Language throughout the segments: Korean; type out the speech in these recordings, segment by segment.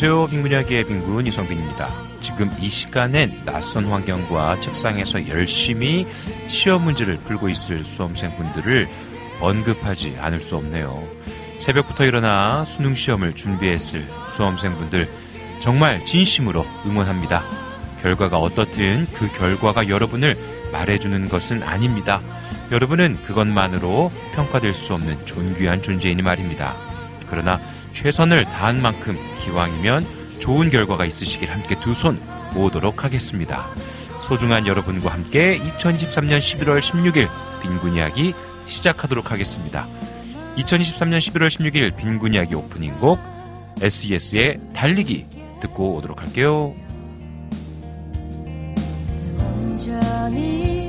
안녕하세요. 빈군이야기의 빈군 이성빈입니다. 지금 이 시간엔 낯선 환경과 책상에서 열심히 시험 문제를 풀고 있을 수험생분들을 언급하지 않을 수 없네요. 새벽부터 일어나 수능 시험을 준비했을 수험생분들 정말 진심으로 응원합니다. 결과가 어떻든 그 결과가 여러분을 말해주는 것은 아닙니다. 여러분은 그것만으로 평가될 수 없는 존귀한 존재이니 말입니다. 그러나 최선을 다한 만큼 기왕이면 좋은 결과가 있으시길 함께 두 손 모으도록 하겠습니다. 소중한 여러분과 함께 2023년 11월 16일 빈군 이야기 시작하도록 하겠습니다. 2023년 11월 16일 빈군 이야기 오프닝 곡 SES의 달리기 듣고 오도록 할게요. 온전히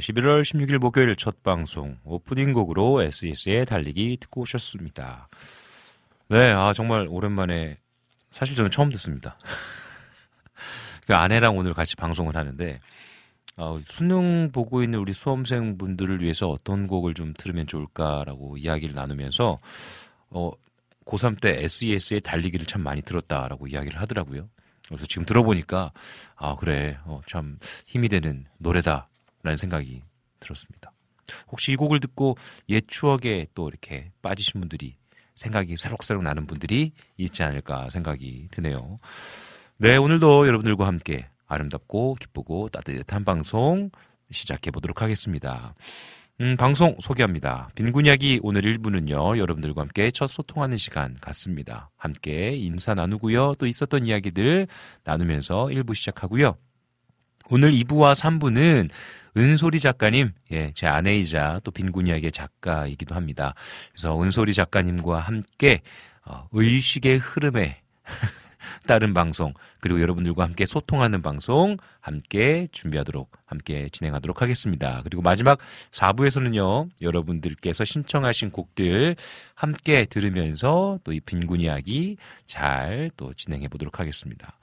11월 16일 목요일 첫 방송 오프닝 곡으로 SES의 달리기 듣고 오셨습니다. 네, 아 정말 오랜만에 사실 저는 처음 듣습니다. 그 아내랑 오늘 같이 방송을 하는데 어, 수능 보고 있는 우리 수험생 분들을 위해서 어떤 곡을 좀 들으면 좋을까라고 이야기를 나누면서 어, 고3 때 SES의 달리기를 참 많이 들었다라고 이야기를 하더라고요. 그래서 지금 들어보니까 아 그래 어, 참 힘이 되는 노래다 라는 생각이 들었습니다. 혹시 이 곡을 듣고 옛 추억에 또 이렇게 빠지신 분들이 생각이 새록새록 나는 분들이 있지 않을까 생각이 드네요. 네, 오늘도 여러분들과 함께 아름답고 기쁘고 따뜻한 방송 시작해 보도록 하겠습니다. 음, 방송 소개합니다. 빈군 이야기 오늘 1부는요, 여러분들과 함께 첫 소통하는 시간 같습니다. 함께 인사 나누고요, 또 있었던 이야기들 나누면서 1부 시작하고요. 오늘 2부와 3부는 은솔이 작가님, 예, 제 아내이자 또 빈군 이야기의 작가이기도 합니다. 그래서 은솔이 작가님과 함께 어, 의식의 흐름에 따른 방송 그리고 여러분들과 함께 소통하는 방송 함께 준비하도록 함께 진행하도록 하겠습니다. 그리고 마지막 4부에서는요. 여러분들께서 신청하신 곡들 함께 들으면서 또 이 빈곤 이야기 잘 또 진행해 보도록 하겠습니다.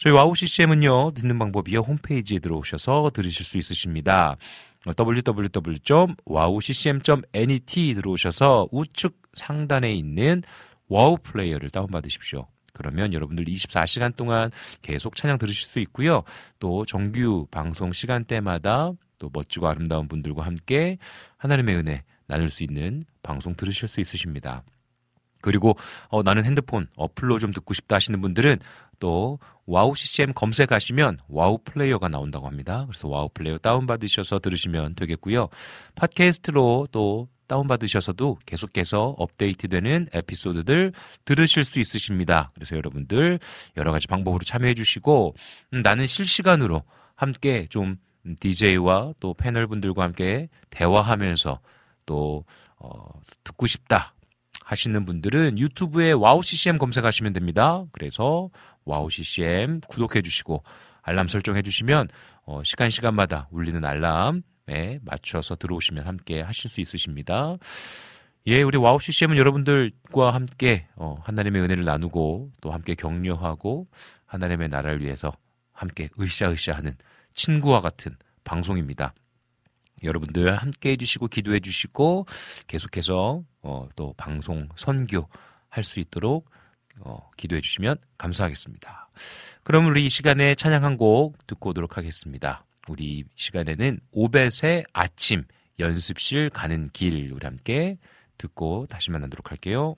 저희 와우 CCM은요. 듣는 방법이요. 홈페이지에 들어오셔서 들으실 수 있으십니다. www.wowccm.net 들어오셔서 우측 상단에 있는 와우 플레이어를 다운받으십시오. 그러면 여러분들 24시간 동안 계속 찬양 들으실 수 있고요. 또 정규 방송 시간대마다 또 멋지고 아름다운 분들과 함께 하나님의 은혜 나눌 수 있는 방송 들으실 수 있으십니다. 그리고 어, 나는 핸드폰 어플로 좀 듣고 싶다 하시는 분들은 또 와우 CCM 검색하시면 와우 플레이어가 나온다고 합니다. 그래서 와우 플레이어 다운받으셔서 들으시면 되겠고요. 팟캐스트로 또 다운받으셔서도 계속해서 업데이트되는 에피소드들 들으실 수 있으십니다. 그래서 여러분들 여러 가지 방법으로 참여해 주시고 음, 나는 실시간으로 함께 좀 DJ와 또 패널 분들과 함께 대화하면서 또 어, 듣고 싶다 하시는 분들은 유튜브에 와우 CCM 검색하시면 됩니다. 그래서 와우 CCM 구독해 주시고 알람 설정해 주시면 어, 시간 시간마다 울리는 알람 에 맞춰서 들어오시면 함께 하실 수 있으십니다. 예, 우리 와우 CCM은 여러분들과 함께 어, 하나님의 은혜를 나누고 또 함께 격려하고 하나님의 나라를 위해서 함께 으쌰으쌰하는 친구와 같은 방송입니다. 여러분들 함께 해주시고 기도해 주시고 계속해서 어, 또 방송 선교 할 수 있도록 어, 기도해 주시면 감사하겠습니다. 그럼 우리 이 시간에 찬양 한 곡 듣고 오도록 하겠습니다. 우리 시간에는 오벳의 아침 연습실 가는 길 우리 함께 듣고 다시 만나도록 할게요.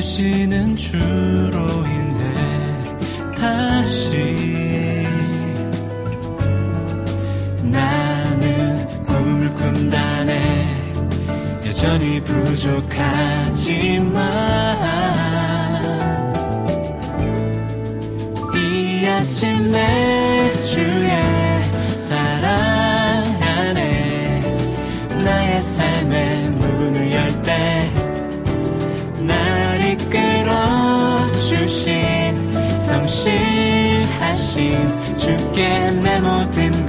붙드시는 주로 인해 다시 나는 꿈을 꾼다네. 여전히 부족하지만 아침에 주의 사랑 성실하신 주께 내 모든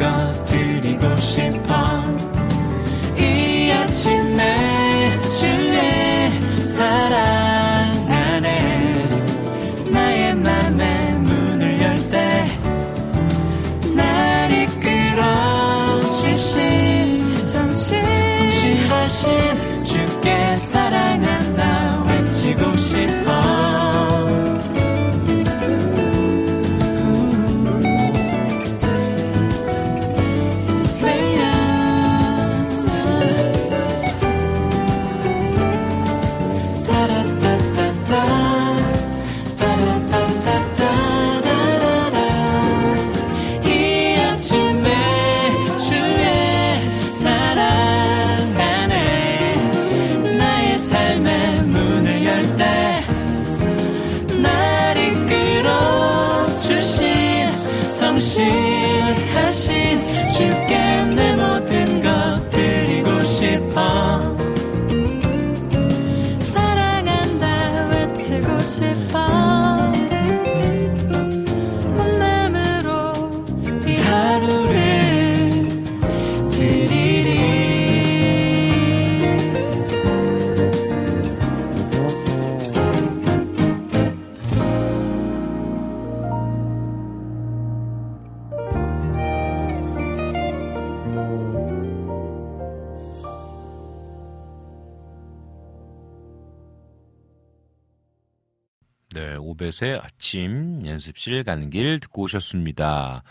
오벳의 아침 연습실 가는 길 듣고 오셨습니다.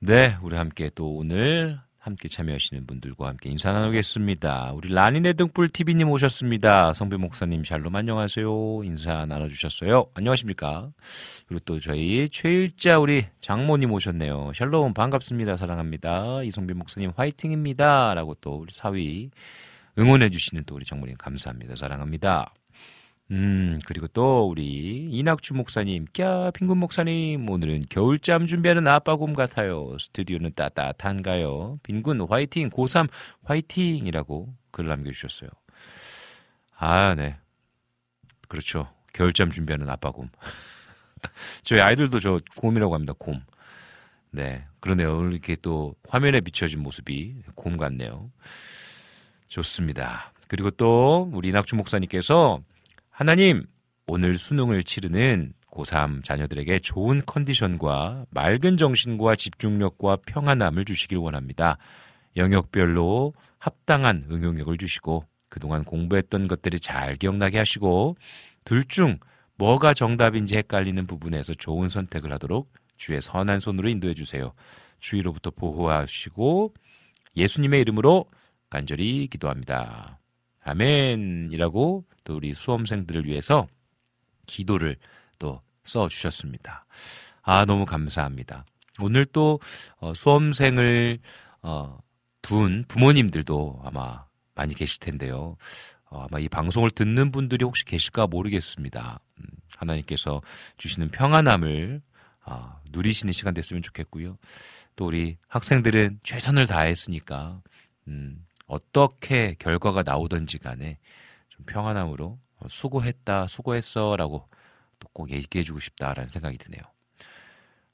네, 우리 함께 또 오늘 함께 참여하시는 분들과 함께 인사 나누겠습니다. 우리 라니네 등불 TV님 오셨습니다. 성배 목사님 샬롬 안녕하세요. 인사 나눠주셨어요. 안녕하십니까? 그리고 또 저희 최일자 우리 장모님 오셨네요. 샬롬 반갑습니다. 사랑합니다. 이성배 목사님 화이팅입니다. 라고 또 우리 사위 응원해주시는 또 우리 장모님 감사합니다. 사랑합니다. 음, 그리고 또 우리 이낙주 목사님, 꺄 핑군 목사님, 오늘은 겨울잠 준비하는 아빠곰 같아요. 스튜디오는 따뜻한가요? 빈군 화이팅, 고3 화이팅 이라고 글을 남겨주셨어요. 아, 네. 그렇죠. 겨울잠 준비하는 아빠곰. 저희 아이들도 저 곰이라고 합니다, 곰. 네. 그러네요. 오늘 이렇게 또 화면에 비춰진 모습이 곰 같네요. 좋습니다. 그리고 또 우리 이낙주 목사님께서 하나님, 오늘 수능을 치르는 고3 자녀들에게 좋은 컨디션과 맑은 정신과 집중력과 평안함을 주시길 원합니다. 영역별로 합당한 응용력을 주시고 그동안 공부했던 것들이 잘 기억나게 하시고 둘 중 뭐가 정답인지 헷갈리는 부분에서 좋은 선택을 하도록 주의 선한 손으로 인도해 주세요. 주위로부터 보호하시고 예수님의 이름으로 간절히 기도합니다. 아멘이라고 또 우리 수험생들을 위해서 기도를 또 써주셨습니다. 아, 너무 감사합니다. 오늘 또 어, 수험생을 어, 둔 부모님들도 아마 많이 계실 텐데요. 어, 아마 이 방송을 듣는 분들이 혹시 계실까 모르겠습니다. 음, 하나님께서 주시는 평안함을 어, 누리시는 시간 됐으면 좋겠고요. 또 우리 학생들은 최선을 다했으니까 음, 어떻게 결과가 나오든지 간에 좀 평안함으로 어, 수고했다, 수고했어 라고 또 꼭 얘기해주고 싶다라는 생각이 드네요.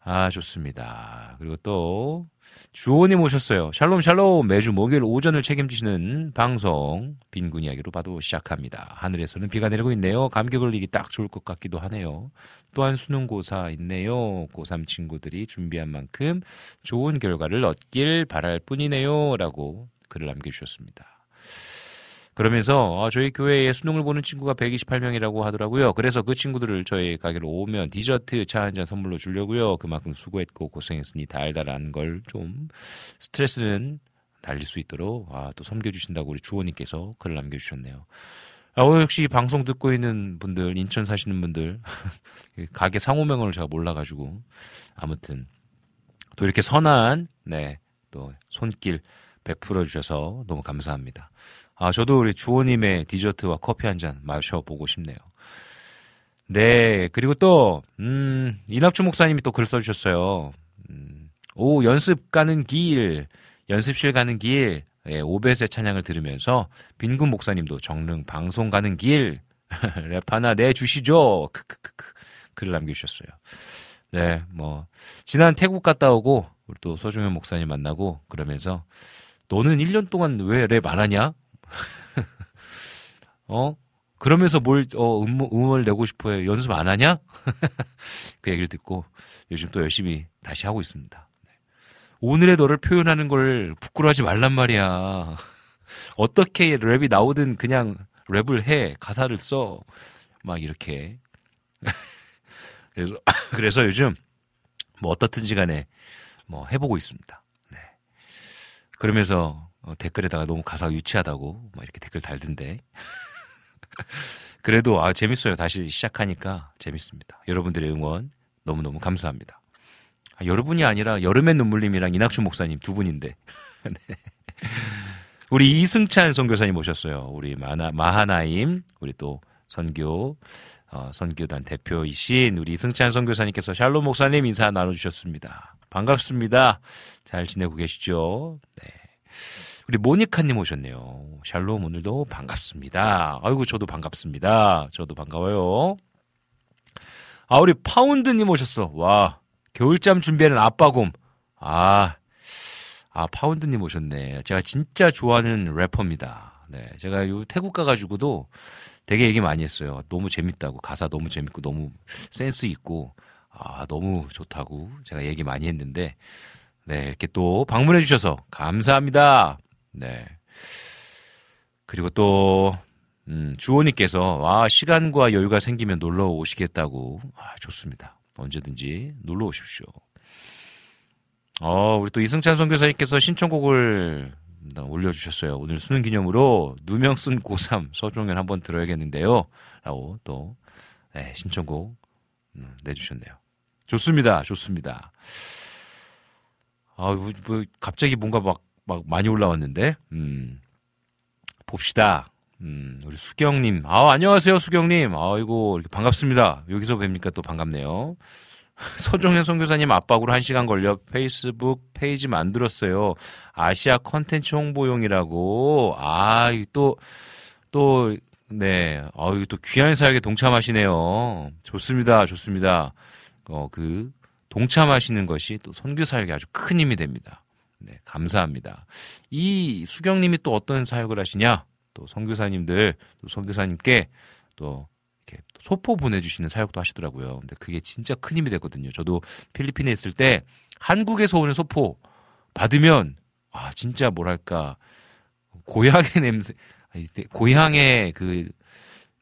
아, 좋습니다. 그리고 또, 주호님 오셨어요. 샬롬, 샬롬. 매주 목요일 오전을 책임지시는 방송, 빈군 이야기로 봐도 시작합니다. 하늘에서는 비가 내리고 있네요. 감기 걸리기 딱 좋을 것 같기도 하네요. 또한 수능고사 있네요. 고3 친구들이 준비한 만큼 좋은 결과를 얻길 바랄 뿐이네요. 라고 글을 남겨주셨습니다. 그러면서 아, 저희 교회에 수능을 보는 친구가 128명이라고 하더라고요. 그래서 그 친구들을 저희 가게로 오면 디저트 차 한 잔 선물로 주려고요. 그만큼 수고했고 고생했으니 달달한 걸 좀 스트레스는 날릴 수 있도록 아, 또 섬겨주신다고 우리 주호님께서 글을 남겨주셨네요. 아, 오늘 역시 방송 듣고 있는 분들, 인천 사시는 분들, 가게 상호명을 제가 몰라가지고, 아무튼, 또 이렇게 선한, 네, 또 손길 베풀어 주셔서 너무 감사합니다. 아, 저도 우리 주호님의 디저트와 커피 한 잔 마셔보고 싶네요. 네, 그리고 또, 음, 이낙주 목사님이 또 글 써주셨어요. 음, 오, 연습 가는 길, 연습실 가는 길, 예, 오벳의 찬양을 들으면서 빈군 목사님도 정릉 방송 가는 길, 랩 하나 내주시죠. 크크크크. 글을 남겨주셨어요. 네, 뭐, 지난 태국 갔다 오고, 우리 또 서중현 목사님 만나고, 그러면서, 너는 1년 동안 왜 랩 안 하냐? 어? 그러면서 뭘, 어, 음, 음원을 내고 싶어 해. 연습 안 하냐? 그 얘기를 듣고 요즘 또 열심히 다시 하고 있습니다. 네. 오늘의 너를 표현하는 걸 부끄러워하지 말란 말이야. 어떻게 랩이 나오든 그냥 랩을 해. 가사를 써. 막 이렇게. 그래서, 그래서 요즘 뭐 어떻든지 간에 뭐 해보고 있습니다. 네. 그러면서 어, 댓글에다가 너무 가사가 유치하다고 막 이렇게 댓글 달던데. 그래도 아 재밌어요. 다시 시작하니까 재밌습니다. 여러분들의 응원 너무너무 감사합니다. 아, 여러분이 아니라 여름의 눈물님이랑 이낙춘 목사님 두 분인데. 네. 우리 이승찬 선교사님 오셨어요. 우리 마나, 마하나임, 우리 또 선교, 어, 선교단 대표이신 우리 이승찬 선교사님께서 샬롬 목사님 인사 나눠주셨습니다. 반갑습니다. 잘 지내고 계시죠? 네. 우리 모니카님 오셨네요. 샬롬 오늘도 반갑습니다. 아이고 저도 반갑습니다. 저도 반가워요. 아 우리 파운드님 오셨어. 와 겨울잠 준비하는 아빠곰. 아, 아 파운드님 오셨네. 제가 진짜 좋아하는 래퍼입니다. 네, 제가 요 태국 가가지고도 되게 얘기 많이 했어요. 너무 재밌다고 가사 너무 재밌고 너무 센스 있고 아 너무 좋다고 제가 얘기 많이 했는데 네 이렇게 또 방문해 주셔서 감사합니다. 네. 그리고 또, 음, 주호님께서, 와, 시간과 여유가 생기면 놀러 오시겠다고. 아, 좋습니다. 언제든지 놀러 오십시오. 어, 우리 또 이승찬 선교사님께서 신청곡을 올려주셨어요. 오늘 수능 기념으로 누명 쓴 고3 서종현 한번 들어야겠는데요. 라고 또, 네, 신청곡 음, 내주셨네요. 좋습니다. 좋습니다. 아, 뭐, 뭐, 갑자기 뭔가 막 막 많이 올라왔는데, 음, 봅시다. 음, 우리 수경님. 아, 안녕하세요, 수경님. 아이고, 이렇게 반갑습니다. 여기서 뵙니까 또 반갑네요. 서종현 선교사님 압박으로 한 시간 걸려 페이스북 페이지 만들었어요. 아시아 컨텐츠 홍보용이라고. 아, 또, 또, 네. 아유, 또 귀한 사역에 동참하시네요. 좋습니다. 좋습니다. 어, 그, 동참하시는 것이 또 선교 사역에 아주 큰 힘이 됩니다. 네, 감사합니다. 이 수경님이 또 어떤 사역을 하시냐? 또 선교사님들, 또 선교사님께 또 이렇게 소포 보내주시는 사역도 하시더라고요. 근데 그게 진짜 큰 힘이 됐거든요. 저도 필리핀에 있을 때 한국에서 오는 소포 받으면 아 진짜 뭐랄까 고향의 냄새, 고향의 그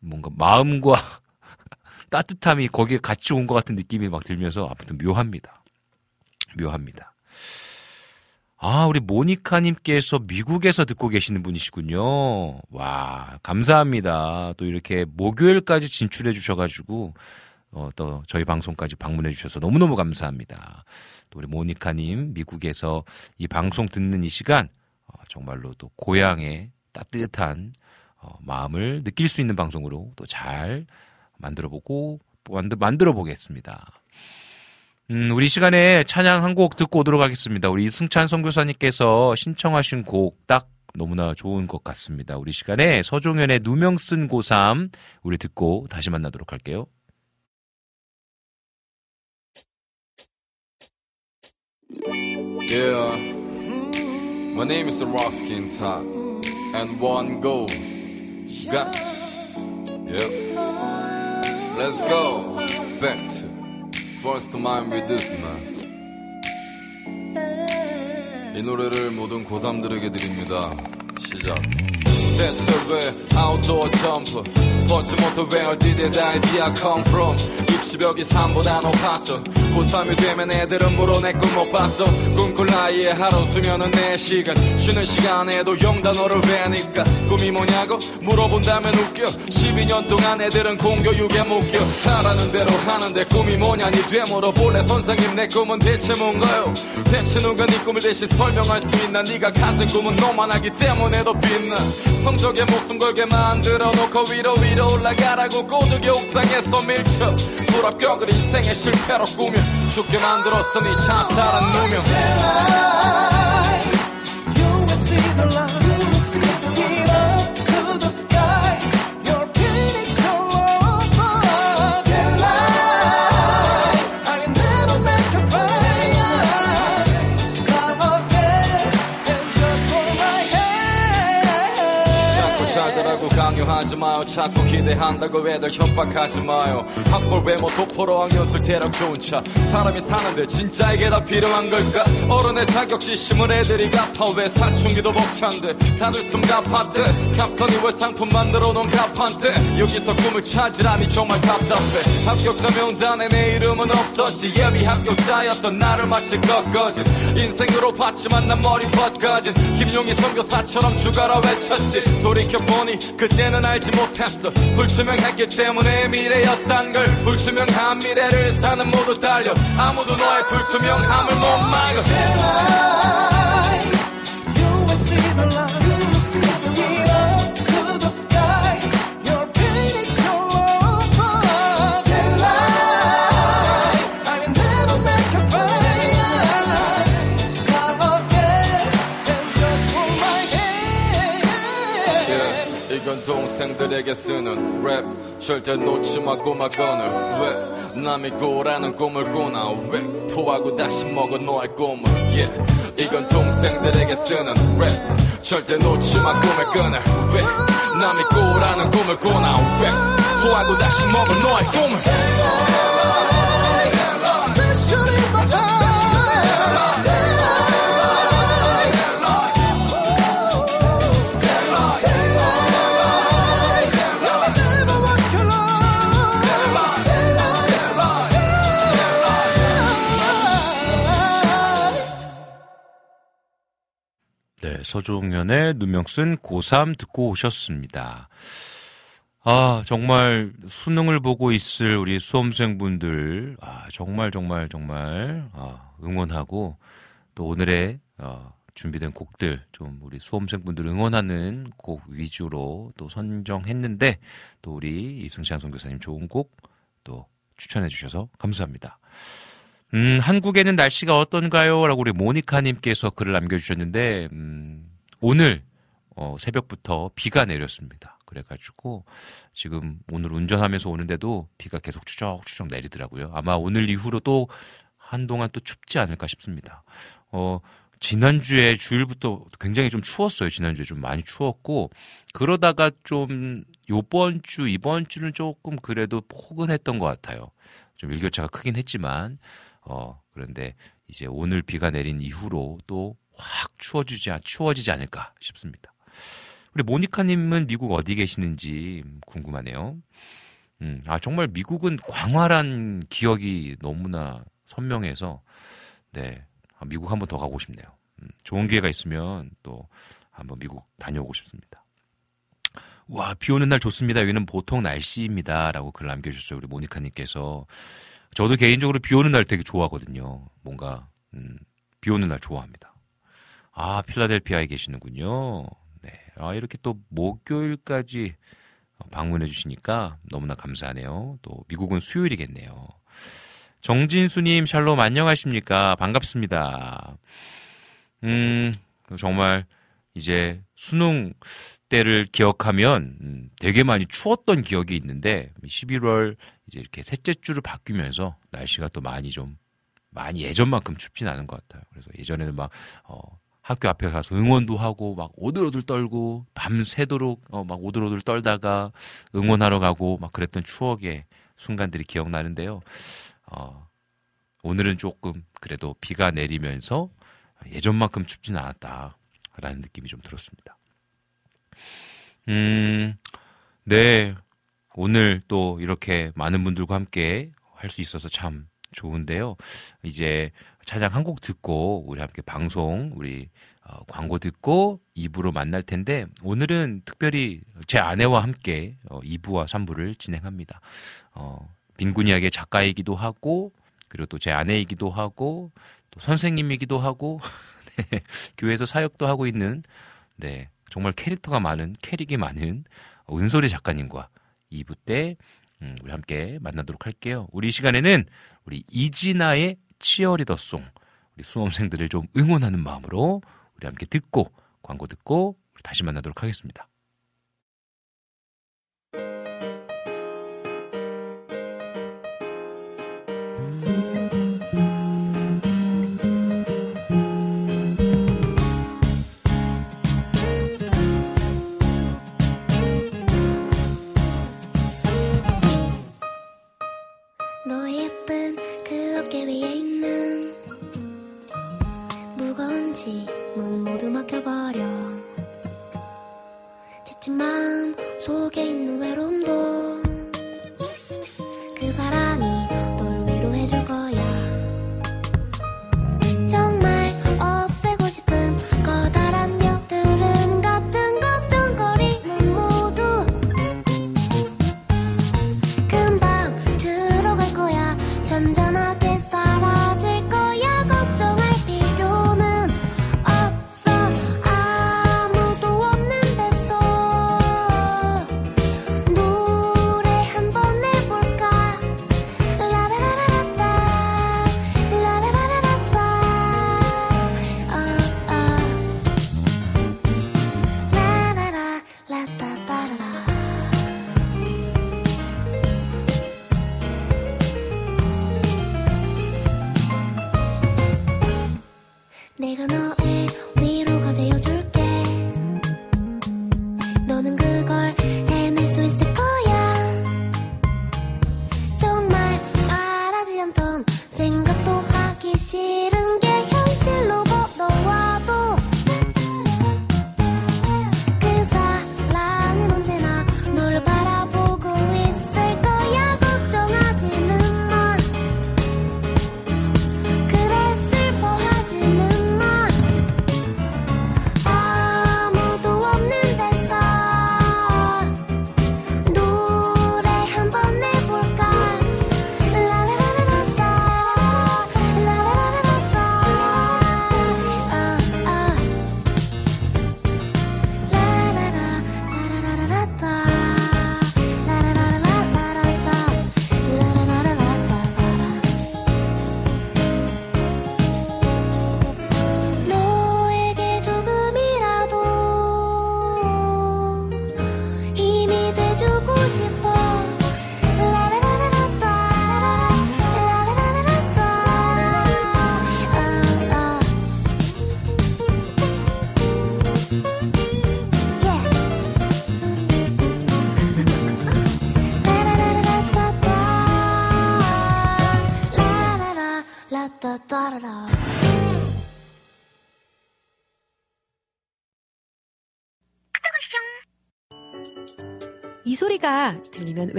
뭔가 마음과 따뜻함이 거기에 같이 온 것 같은 느낌이 막 들면서 아무튼 묘합니다. 묘합니다. 아, 우리 모니카님께서 미국에서 듣고 계시는 분이시군요. 와, 감사합니다. 또 이렇게 목요일까지 진출해 주셔가지고, 어, 또 저희 방송까지 방문해 주셔서 너무너무 감사합니다. 또 우리 모니카님, 미국에서 이 방송 듣는 이 시간, 어, 정말로 또 고향의 따뜻한 어, 마음을 느낄 수 있는 방송으로 또 잘 만들어 보고, 만들어 보겠습니다. 음, 우리 시간에 찬양 한 곡 듣고 오도록 하겠습니다. 우리 이승찬 선교사님께서 신청하신 곡 딱 너무나 좋은 것 같습니다. 우리 시간에 서종현의 누명 쓴 고3 우리 듣고 다시 만나도록 할게요. First time with this man. 이 노래를 모든 고3들에게 드립니다. 시작. 왜 아웃도어 점프 보지 못해 왜 어디에 다 idea come from? 입시벽이 산보다 높았어. 고3이 되면 애들은 물어 내 꿈 못 봤어. 꿈꿀 나이에 하루 수면은 4시간. 쉬는 시간에도 영단어를 외니까. 꿈이 뭐냐고 물어본다면 웃겨. 12년 동안 애들은 공교육에 묶여. 하라는 대로 하는데 꿈이 뭐냐니 되물어볼래. 선생님 내 꿈은 대체 뭔가요? 대체 누가 네 꿈을 대신 설명할 수 있나? 네가 가진 꿈은 너만 하기 때문에 더 빛나 성적에 목숨 걸게 만들어 놓고 위로 위로 올라가라고 고득의 옥상에서 밀쳐 불합격을 인생의 실패로 꾸며 죽게 만들었으니 찬사란 누명 come on. 마요 자꾸 기대한다고 애들 협박하지 마요. 학벌 외모 도포로 학년술 재력 좋은 차. 사람이 사는데 진짜 이게 다 필요한 걸까? 어른의 자격지 심은 애들이 갚아. 왜 사춘기도 벅찬데? 다들 숨 갚았대. 값선이 왜 상품 만들어 놓은 갚한테? 여기서 꿈을 찾으라니 정말 답답해. 합격자 명단에 내 이름은 없었지. 예비 합격자였던 나를 마치 꺾어진 인생으로 봤지만 난 머리 벗겨진. 김용희 선교사처럼 죽어라 외쳤지. 돌이켜보니 그때는 알지 못 했어. 불투명했기 때문에 미래였단 걸 불투명한 미래를 사는 모두 달려. 아무도 너의 불투명함을 못 막아 이건 동생들에게 쓰는 랩 절대 놓지 마 꼬마 건을 왜? 남이 꾸라는 꿈을 꾸나? 왜? 토하고 다시 먹어 너의 꿈을. Yeah. 이건 동생들에게 쓰는 랩 절대 놓지 마 꿈의 끈을 왜? 남이 꾸라는 꿈을 꾸나? 왜? 토하고 다시 먹어 너의 꿈을 서종현의 누명 쓴 고3 듣고 오셨습니다. 아, 정말 수능을 보고 있을 우리 수험생분들, 아, 정말, 정말, 정말, 아, 응원하고, 또 오늘의, 어, 준비된 곡들, 좀 우리 수험생분들 응원하는 곡 위주로 또 선정했는데, 또 우리 이승찬 선교사님 좋은 곡 또 추천해 주셔서 감사합니다. 음, 한국에는 날씨가 어떤가요? 라고 우리 모니카님께서 글을 남겨주셨는데, 음, 오늘, 어, 새벽부터 비가 내렸습니다. 그래가지고, 지금 오늘 운전하면서 오는데도 비가 계속 추적추적 내리더라고요. 아마 오늘 이후로 또 한동안 또 춥지 않을까 싶습니다. 어, 지난주에 주일부터 굉장히 좀 추웠어요. 지난주에 좀 많이 추웠고, 그러다가 좀 요번 주, 이번 주는 조금 그래도 포근했던 것 같아요. 좀 일교차가 크긴 했지만, 어, 그런데 이제 오늘 비가 내린 이후로 또 확 추워지지, 추워지지 않을까 싶습니다. 우리 모니카님은 미국 어디 계시는지 궁금하네요. 음, 아, 정말 미국은 광활한 기억이 너무나 선명해서, 네, 아, 미국 한번 더 가고 싶네요. 음, 좋은 기회가 있으면 또 한번 미국 다녀오고 싶습니다. 와, 비 오는 날 좋습니다. 여기는 보통 날씨입니다. 라고 글 남겨주셨어요. 우리 모니카님께서. 저도 개인적으로 비 오는 날 되게 좋아하거든요. 뭔가, 음, 비 오는 날 좋아합니다. 아, 필라델피아에 계시는군요. 네. 아, 이렇게 또 목요일까지 방문해 주시니까 너무나 감사하네요. 또 미국은 수요일이겠네요. 정진수님, 샬롬 안녕하십니까? 반갑습니다. 음, 정말 이제 수능 때를 기억하면 음, 되게 많이 추웠던 기억이 있는데 11월 이제 이렇게 셋째 주를 바뀌면서 날씨가 또 많이 좀 많이 예전만큼 춥진 않은 것 같아요. 그래서 예전에는 막 어, 학교 앞에 가서 응원도 하고 막 오들오들 떨고 밤새도록 어, 막 오들오들 떨다가 응원하러 가고 막 그랬던 추억의 순간들이 기억나는데요. 어, 오늘은 조금 그래도 비가 내리면서 예전만큼 춥진 않았다라는 느낌이 좀 들었습니다. 음, 네. 오늘 또 이렇게 많은 분들과 함께 할 수 있어서 참 좋은데요. 이제 차장 한 곡 듣고 우리 함께 방송, 우리 어, 광고 듣고 2부로 만날 텐데 오늘은 특별히 제 아내와 함께 어, 2부와 3부를 진행합니다. 어, 빈군이야기의 작가이기도 하고 그리고 또 제 아내이기도 하고 또 선생님이기도 하고 네, 교회에서 사역도 하고 있는 네 정말 캐릭터가 많은 캐릭이 많은 은솔이 작가님과 2부 때 음, 우리 함께 만나도록 할게요. 우리 이 시간에는 우리 이진아의 치어리더송 우리 수험생들을 좀 응원하는 마음으로 우리 함께 듣고 광고 듣고 다시 만나도록 하겠습니다.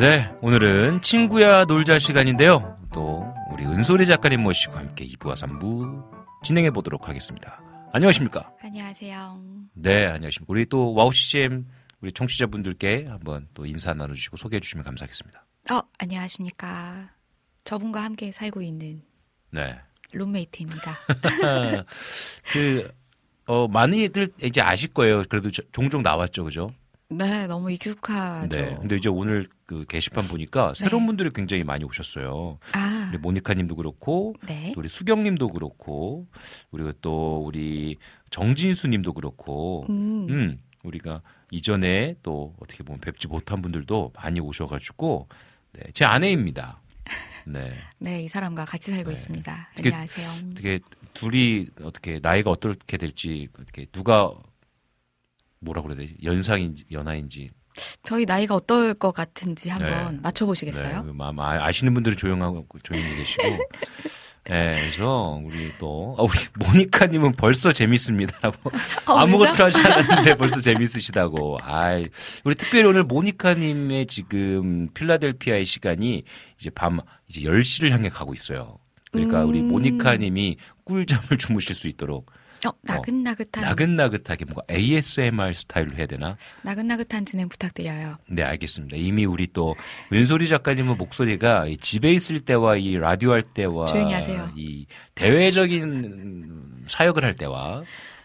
네, 오늘은 친구야 놀자 시간인데요. 또 우리 은소리 작가님 모시고 함께 2부와 3부 진행해 보도록 하겠습니다. 안녕하십니까? 안녕하세요. 네, 안녕하십니까. 우리 또 와우 CCM 우리 청취자분들께 한번 또 인사 나눠주시고 소개해 주시면 감사하겠습니다. 어, 안녕하십니까. 저분과 함께 살고 있는 네. 룸메이트입니다. 그, 어, 많이들 이제 아실 거예요. 그래도 저- 종종 나왔죠, 그죠? 네, 너무 익숙하죠. 네. 근데 이제 오늘 그 게시판 보니까 새로운 분들이 굉장히 많이 오셨어요. 아, 우리 모니카 님도 그렇고, 네. 또 우리 수경 님도 그렇고, 그리고 또 우리 정진수 님도 그렇고, 음, 음, 우리가 이전에 또 어떻게 보면 뵙지 못한 분들도 많이 오셔가지고, 네, 제 아내입니다. 네. 네, 이 사람과 같이 살고 네. 있습니다. 어떻게- 안녕하세요. 어떻게 둘이 어떻게 나이가 어떻게 될지 어떻게 누가 뭐라 그래야 되지 연상인지 연하인지 저희 나이가 어떨 것 같은지 한번 네. 맞춰보시겠어요? 네, 아, 아, 아시는 분들은 조용하고 조용히 계시고 네, 그래서 우리 또 아, 우리 모니카님은 벌써 재밌습니다라고 어, 아무것도? 하지 않았는데 벌써 재밌으시다고. 아이, 우리 특별히 오늘 모니카님의 지금 필라델피아의 시간이 이제 밤 이제 10시를 향해 가고 있어요. 그러니까 우리 음. 모니카님이 꿀잠을 주무실 수 있도록 어, 나긋나긋한, 나긋나긋하게 뭔가 ASMR 스타일로 해야 되나? 나긋나긋한 진행 부탁드려요. 네, 알겠습니다. 이미 우리 또 은솔이 작가님의 목소리가 이 집에 있을 때와 이 라디오 할 때와 조용히 하세요. 이 대외적인 사역을 할 때와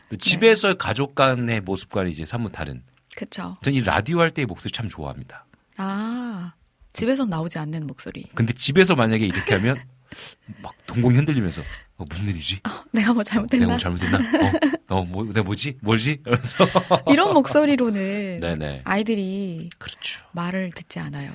또 네. 집에서 가족 간의 모습과는 이제 사뭇 다른. 그쵸. 전이 라디오 할 때의 목소리 참 좋아합니다. 아, 집에선 나오지 않는 목소리. 근데 집에서 만약에 이렇게 하면 막 동공이 흔들리면서 어, 무슨 일이지? 내가 뭐 어, 내가 잘못했나? 뭐 잘못했나? 어, 어, 뭐, 내가 뭐지? 뭘지? 이러면서. 이런 목소리로는 네네. 아이들이 그렇죠. 말을 듣지 않아요.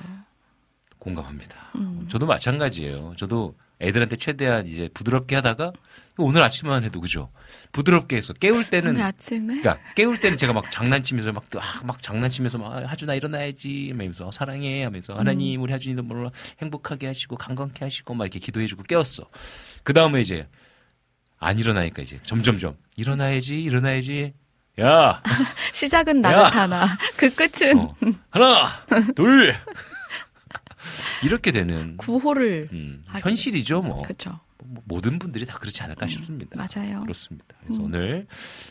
공감합니다. 음. 저도 마찬가지예요. 저도 애들한테 최대한 이제 부드럽게 하다가 오늘 아침만 해도 그죠. 부드럽게 해서 깨울 때는 그러니까 깨울 때는 제가 막 장난치면서 막, 아, 막 장난치면서 막 아, 하준아 일어나야지 하면서 어, 사랑해 하면서 하나님 음. 우리 하준이도 물론 행복하게 하시고 건강케 하시고 막 이렇게 기도해주고 깨웠어. 그 다음에 이제 안 일어나니까 이제 점점점 일어나야지 일어나야지 야 시작은 야! 나긋하나 그 끝은 어, 하나 둘 이렇게 되는 구호를 음, 현실이죠 뭐. 뭐 모든 분들이 다 그렇지 않을까 싶습니다. 맞아요. 그렇습니다. 그래서 음. 오늘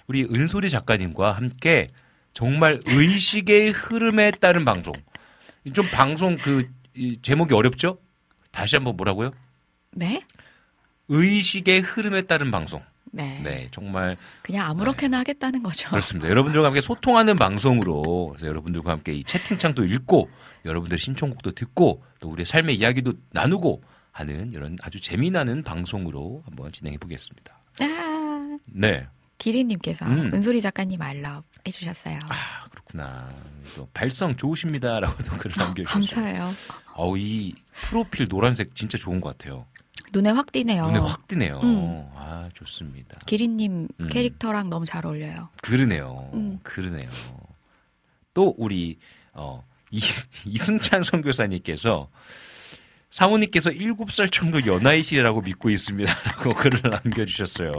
우리 은솔이 작가님과 함께 정말 의식의 흐름에 따른 방송. 좀 방송 그 이, 제목이 어렵죠? 다시 한번 뭐라고요? 네? 의식의 흐름에 따른 방송. 네. 네, 정말 그냥 아무렇게나 하겠다는 거죠. 그렇습니다. 여러분들과 함께 소통하는 방송으로 그래서 여러분들과 함께 이 채팅창도 읽고 여러분들 신청곡도 듣고 또 우리의 삶의 이야기도 나누고 하는 이런 아주 재미나는 방송으로 한번 진행해 보겠습니다. 아, 네. 기린님께서 음. 은솔이 작가님 알럽 해주셨어요. 아, 그렇구나. 또 발성 좋으십니다라고도 글을 남겨주셨어요. 감사해요. 어우, 이 프로필 노란색 진짜 좋은 것 같아요. 눈에 확 띄네요. 눈에 확 띄네요. 음. 아, 좋습니다. 기린님 음. 캐릭터랑 너무 잘 어울려요. 그러네요. 음. 그러네요. 또 우리 어 이, 이승찬 선교사님께서 사모님께서 7살 정도 연하이시라고 믿고 있습니다라고 글을 남겨주셨어요.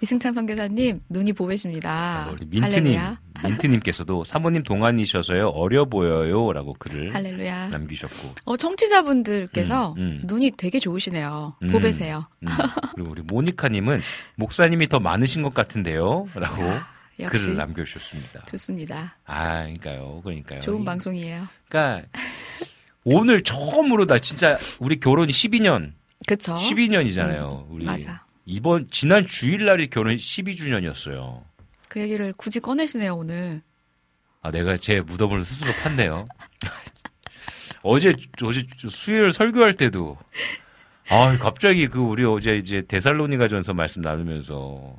이승찬 선교사님 눈이 보배십니다. 우리 민트님, 아, 할렐루야. 민트님께서도 사모님 동안이셔서요 어려 보여요라고 글을 할렐루야. 남기셨고 어, 청취자분들께서 음, 음. 눈이 되게 좋으시네요. 음. 보배세요. 음, 그리고 우리 모니카님은 목사님이 더 많으신 것 같은데요라고 역시 글을 남겨주셨습니다. 좋습니다. 아, 그러니까요, 그러니까요. 좋은 이- 방송이에요. 그러니까 오늘 처음으로 나 진짜 우리 결혼이 12년, 그쵸? 12년이잖아요. 우리 음, 맞아. 이번 지난 주일날이 결혼 12주년이었어요. 그 얘기를 굳이 꺼내시네요, 오늘. 아, 내가 제 무덤을 스스로 팠네요. 어제 어제 수요일 설교할 때도 아, 갑자기 그 우리 어제 이제 데살로니가 전서 말씀 나누면서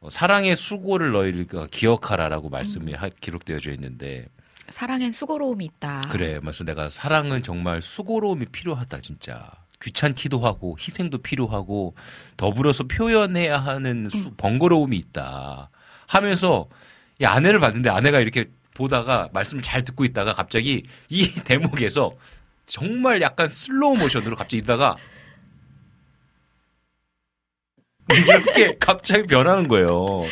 어, 사랑의 수고를 너희가 기억하라라고 말씀이 하- 기록되어져 있는데 사랑엔 수고로움이 있다. 그래, 맞어. 내가 사랑은 정말 수고로움이 필요하다, 진짜. 귀찮기도 하고, 희생도 필요하고, 더불어서 표현해야 하는 수- 번거로움이 있다. 하면서, 이 아내를 봤는데 아내가 이렇게 보다가, 말씀을 잘 듣고 있다가 갑자기 이 대목에서 정말 약간 슬로우 모션으로 갑자기 있다가, 이렇게 갑자기 변하는 거예요.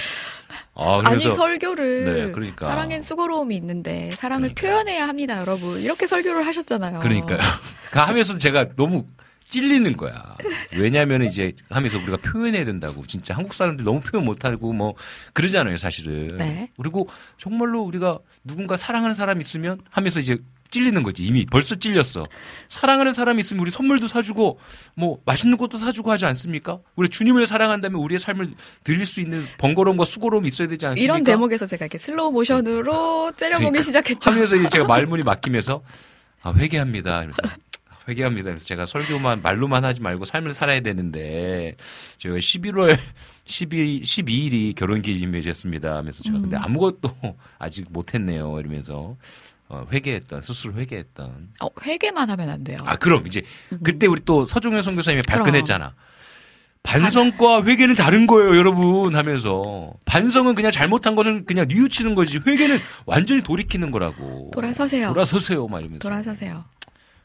아, 그래서 설교를 네, 그러니까. 사랑엔 수고로움이 있는데 사랑을 그러니까. 표현해야 합니다, 여러분. 이렇게 설교를 하셨잖아요. 그러니까요. 그 하면서도 제가 너무 찔리는 거야. 왜냐하면 이제 하면서 우리가 표현해야 된다고 진짜 한국 사람들 너무 표현 못하고 뭐 그러잖아요 사실은. 네. 그리고 정말로 우리가 누군가 사랑하는 사람 있으면 하면서 이제 찔리는 거지 이미 벌써 찔렸어. 사랑하는 사람이 있으면 우리 선물도 사주고 뭐 맛있는 것도 사주고 하지 않습니까? 우리 주님을 사랑한다면 우리의 삶을 드릴 수 있는 번거로움과 수고로움이 있어야 되지 않습니까? 이런 대목에서 제가 이렇게 슬로우 모션으로 째려보기 그러니까 시작했죠. 하면서 이제 제가 말문이 막히면서 아, 회개합니다. 그래서 회개합니다. 그래서 제가 설교만 말로만 하지 말고 삶을 살아야 되는데 제가 11월 12, 12일이 결혼 기념일이었습니다. 하면서 제가 근데 아무것도 아직 못했네요. 이러면서 어, 회개했던 스스로 회개했던 어, 회개만 하면 안 돼요. 아 그럼 이제 그때 우리 또 서종현 선교사님이. 발끈했잖아. 반성과 회개는 다른 거예요, 여러분 하면서 반성은 그냥 잘못한 것을 그냥 뉘우치는 거지 회개는 완전히 돌이키는 거라고. 돌아서세요. 돌아서세요, 막 이러면서. 돌아서세요.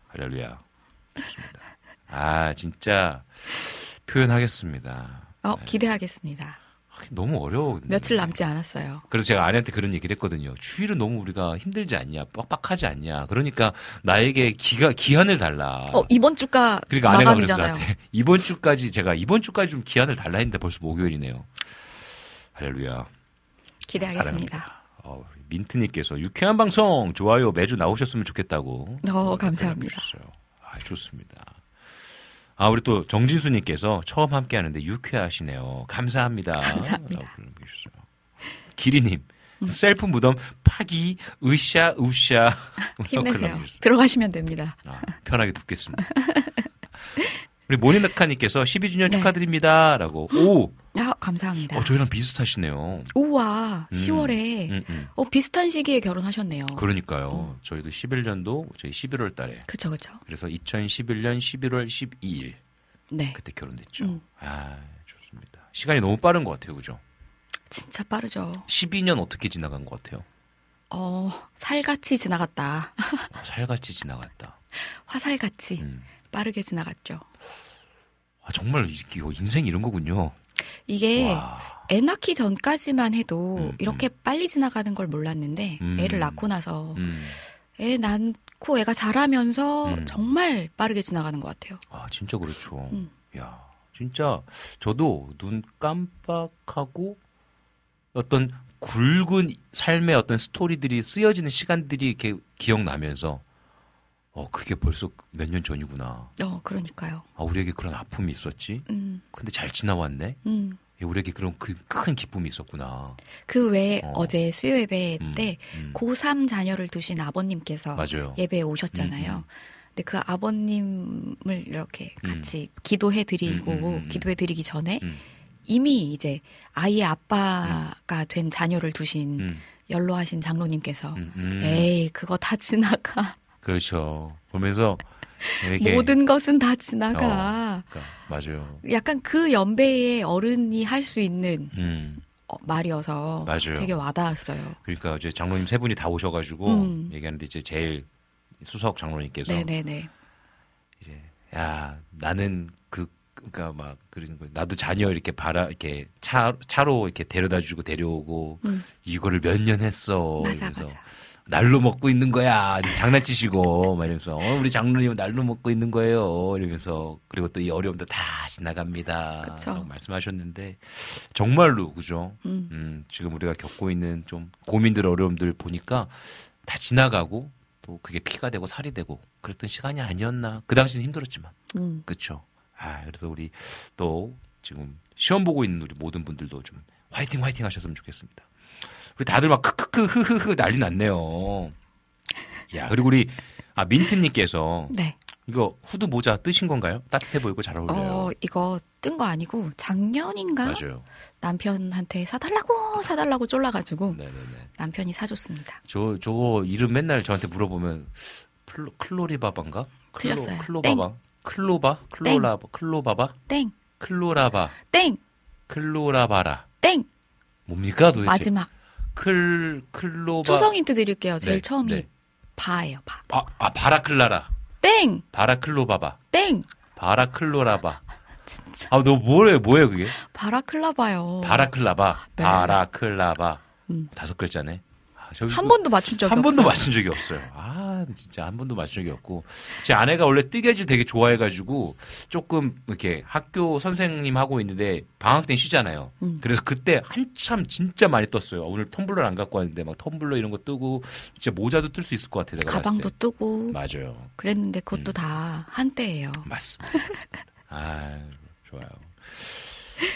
할렐루야. 좋습니다. 아 진짜 표현하겠습니다. 어, 기대하겠습니다. 아, 너무 어려워. 며칠 남지 않았어요. 그래서 제가 아내한테 그런 얘기를 했거든요. 주일은 너무 우리가 힘들지 않냐, 빡빡하지 않냐. 그러니까 나에게 기가 기한을 달라. 어, 이번 주가 그러니까 아내가 마감이잖아요. 나한테 이번 주까지 제가 이번 주까지 좀 기한을 달라 했는데 벌써 목요일이네요. 할렐루야. 기대하겠습니다. 어, 민트님께서 유쾌한 방송 좋아요 매주 나오셨으면 좋겠다고. 어, 감사합니다. 주셨어요. 아, 좋습니다. 아 우리 또 정진수님께서 처음 함께 하는데 유쾌하시네요. 감사합니다. 감사합니다. 라고. 기리님 셀프 무덤 파기 으쌰 으쌰 힘내세요. 글로 보내주셨어요. 들어가시면 됩니다. 아, 편하게 듣겠습니다. 우리 모니나카님께서 12주년 네. 축하드립니다 라고. 오, 아, 감사합니다. 어, 저희랑 비슷하시네요. 우와, 음. 10월에 음, 음. 어, 비슷한 시기에 결혼하셨네요. 그러니까요. 저희도 11년도 저희 11월 달에. 그쵸, 그쵸. 그래서 2011년 11월 12일 네. 그때 결혼했죠. 음. 아, 좋습니다. 시간이 너무 빠른 것 같아요. 그죠? 진짜 빠르죠. 12년 어떻게 지나간 것 같아요? 어, 살같이 지나갔다. 어, 살같이 지나갔다. 화살같이 음. 빠르게 지나갔죠. 아, 정말 이게 인생 이런 거군요. 이게 와. 애 낳기 전까지만 해도 음, 이렇게 빨리 지나가는 걸 몰랐는데 음. 애를 낳고 나서 음. 애 낳고 애가 자라면서 음. 정말 빠르게 지나가는 것 같아요. 아, 진짜 그렇죠. 음. 야, 진짜 저도 눈 깜빡하고 어떤 굵은 삶의 어떤 스토리들이 쓰여지는 시간들이 이렇게 기억나면서 어, 그게 벌써 몇 년 전이구나. 어, 그러니까요. 아, 우리에게 그런 아픔이 있었지. 음, 근데 잘 지나왔네. 음. 예, 우리에게 그런 그 큰 기쁨이 있었구나. 그 외에 어. 어. 제 수요 예배 음, 때 음. 고3 자녀를 두신 아버님께서 맞아요. 예배에 오셨잖아요. 음, 음. 근데 그 아버님을 이렇게 음. 같이 기도해 드리고 음, 음, 음. 기도해 드리기 전에 음, 이미 이제 아이의 아빠가 된 자녀를 두신 음, 연로하신 장로님께서 음, 음. 에이 그거 다 지나가 그렇죠. 보면서 모든 것은 다 지나가 그러니까, 맞아요. 약간 그 연배의 어른이 할 수 있는 음. 어, 말이어서 맞아요. 되게 와닿았어요. 그러니까 이제 장로님 세 분이 다 오셔가지고 음. 얘기하는데 이제 제일 수석 장로님께서 네네네. 야 나는 그 그러니까 막 그러는 거 나도 자녀 이렇게 바라 이렇게 차 차로 이렇게 데려다주고 데려오고 음. 이거를 몇 년 했어 맞아 이러면서 맞아. 날로 먹고 있는 거야 장난치시고 막 이러면서 어, 우리 장로님 날로 먹고 있는 거예요 이러면서 그리고 또 이 어려움도 다 지나갑니다 그쵸. 라고 말씀하셨는데 정말로 그죠 음. 음, 지금 우리가 겪고 있는 좀 고민들 어려움들 보니까 다 지나가고 또 그게 피가 되고 살이 되고 그랬던 시간이 아니었나. 그 당시는 힘들었지만. 음. 그쵸. 아, 그래서 우리 또 지금 시험 보고 있는 우리 모든 분들도 좀 화이팅 화이팅 하셨으면 좋겠습니다. 우리 다들 막 크크크 흐흐흐 난리 났네요. 야, 그리고 우리 아, 민트님께서 네. 이거 후드 모자 뜨신 건가요? 따뜻해 보이고 잘 어울려요. 어 이거 뜬 거 아니고 작년인가 맞아요. 남편한테 사달라고 사달라고 쫄라가지고 네네네. 남편이 사줬습니다. 저 저거 이름 맨날 저한테 물어보면 클로, 클로리바바인가? 클로, 틀렸어요. 클로바바. 클로바? 클로라바? 클로바바? 땡, 클로라바. 땡, 클로라바라. 땡. 뭡니까 도대체? 마지막 클 클로바. 초성 힌트 드릴게요. 제일 네, 처음이 네. 바예요. 바. 아, 아 바라클라라. 땡, 바라클로바바. 땡. 바라클로라바. 진짜 아, 너 뭐래? 뭐예요, 그게? 바라클라바요. 바라클라바. 네. 바라클라바. 음. 다섯 글자네. 한 또- 번도 맞춘 적이 한 번도 없어요. 맞춘 적이 없어요. 아, 아, 진짜 한 번도 맞춘 적이 없고. 제 아내가 원래 뜨개질 되게 좋아해가지고 조금 이렇게 학교 선생님 하고 있는데 방학 때 쉬잖아요. 음. 그래서 그때 한참 진짜 많이 떴어요. 오늘 텀블러를 안 갖고 왔는데 막 텀블러 이런 거 뜨고 진짜 모자도 뜰 수 있을 것 같아요. 가방도 뜨고 때. 맞아요. 그랬는데 그것도 음. 다 한때예요. 맞습니다. 맞습니다. 아, 좋아요.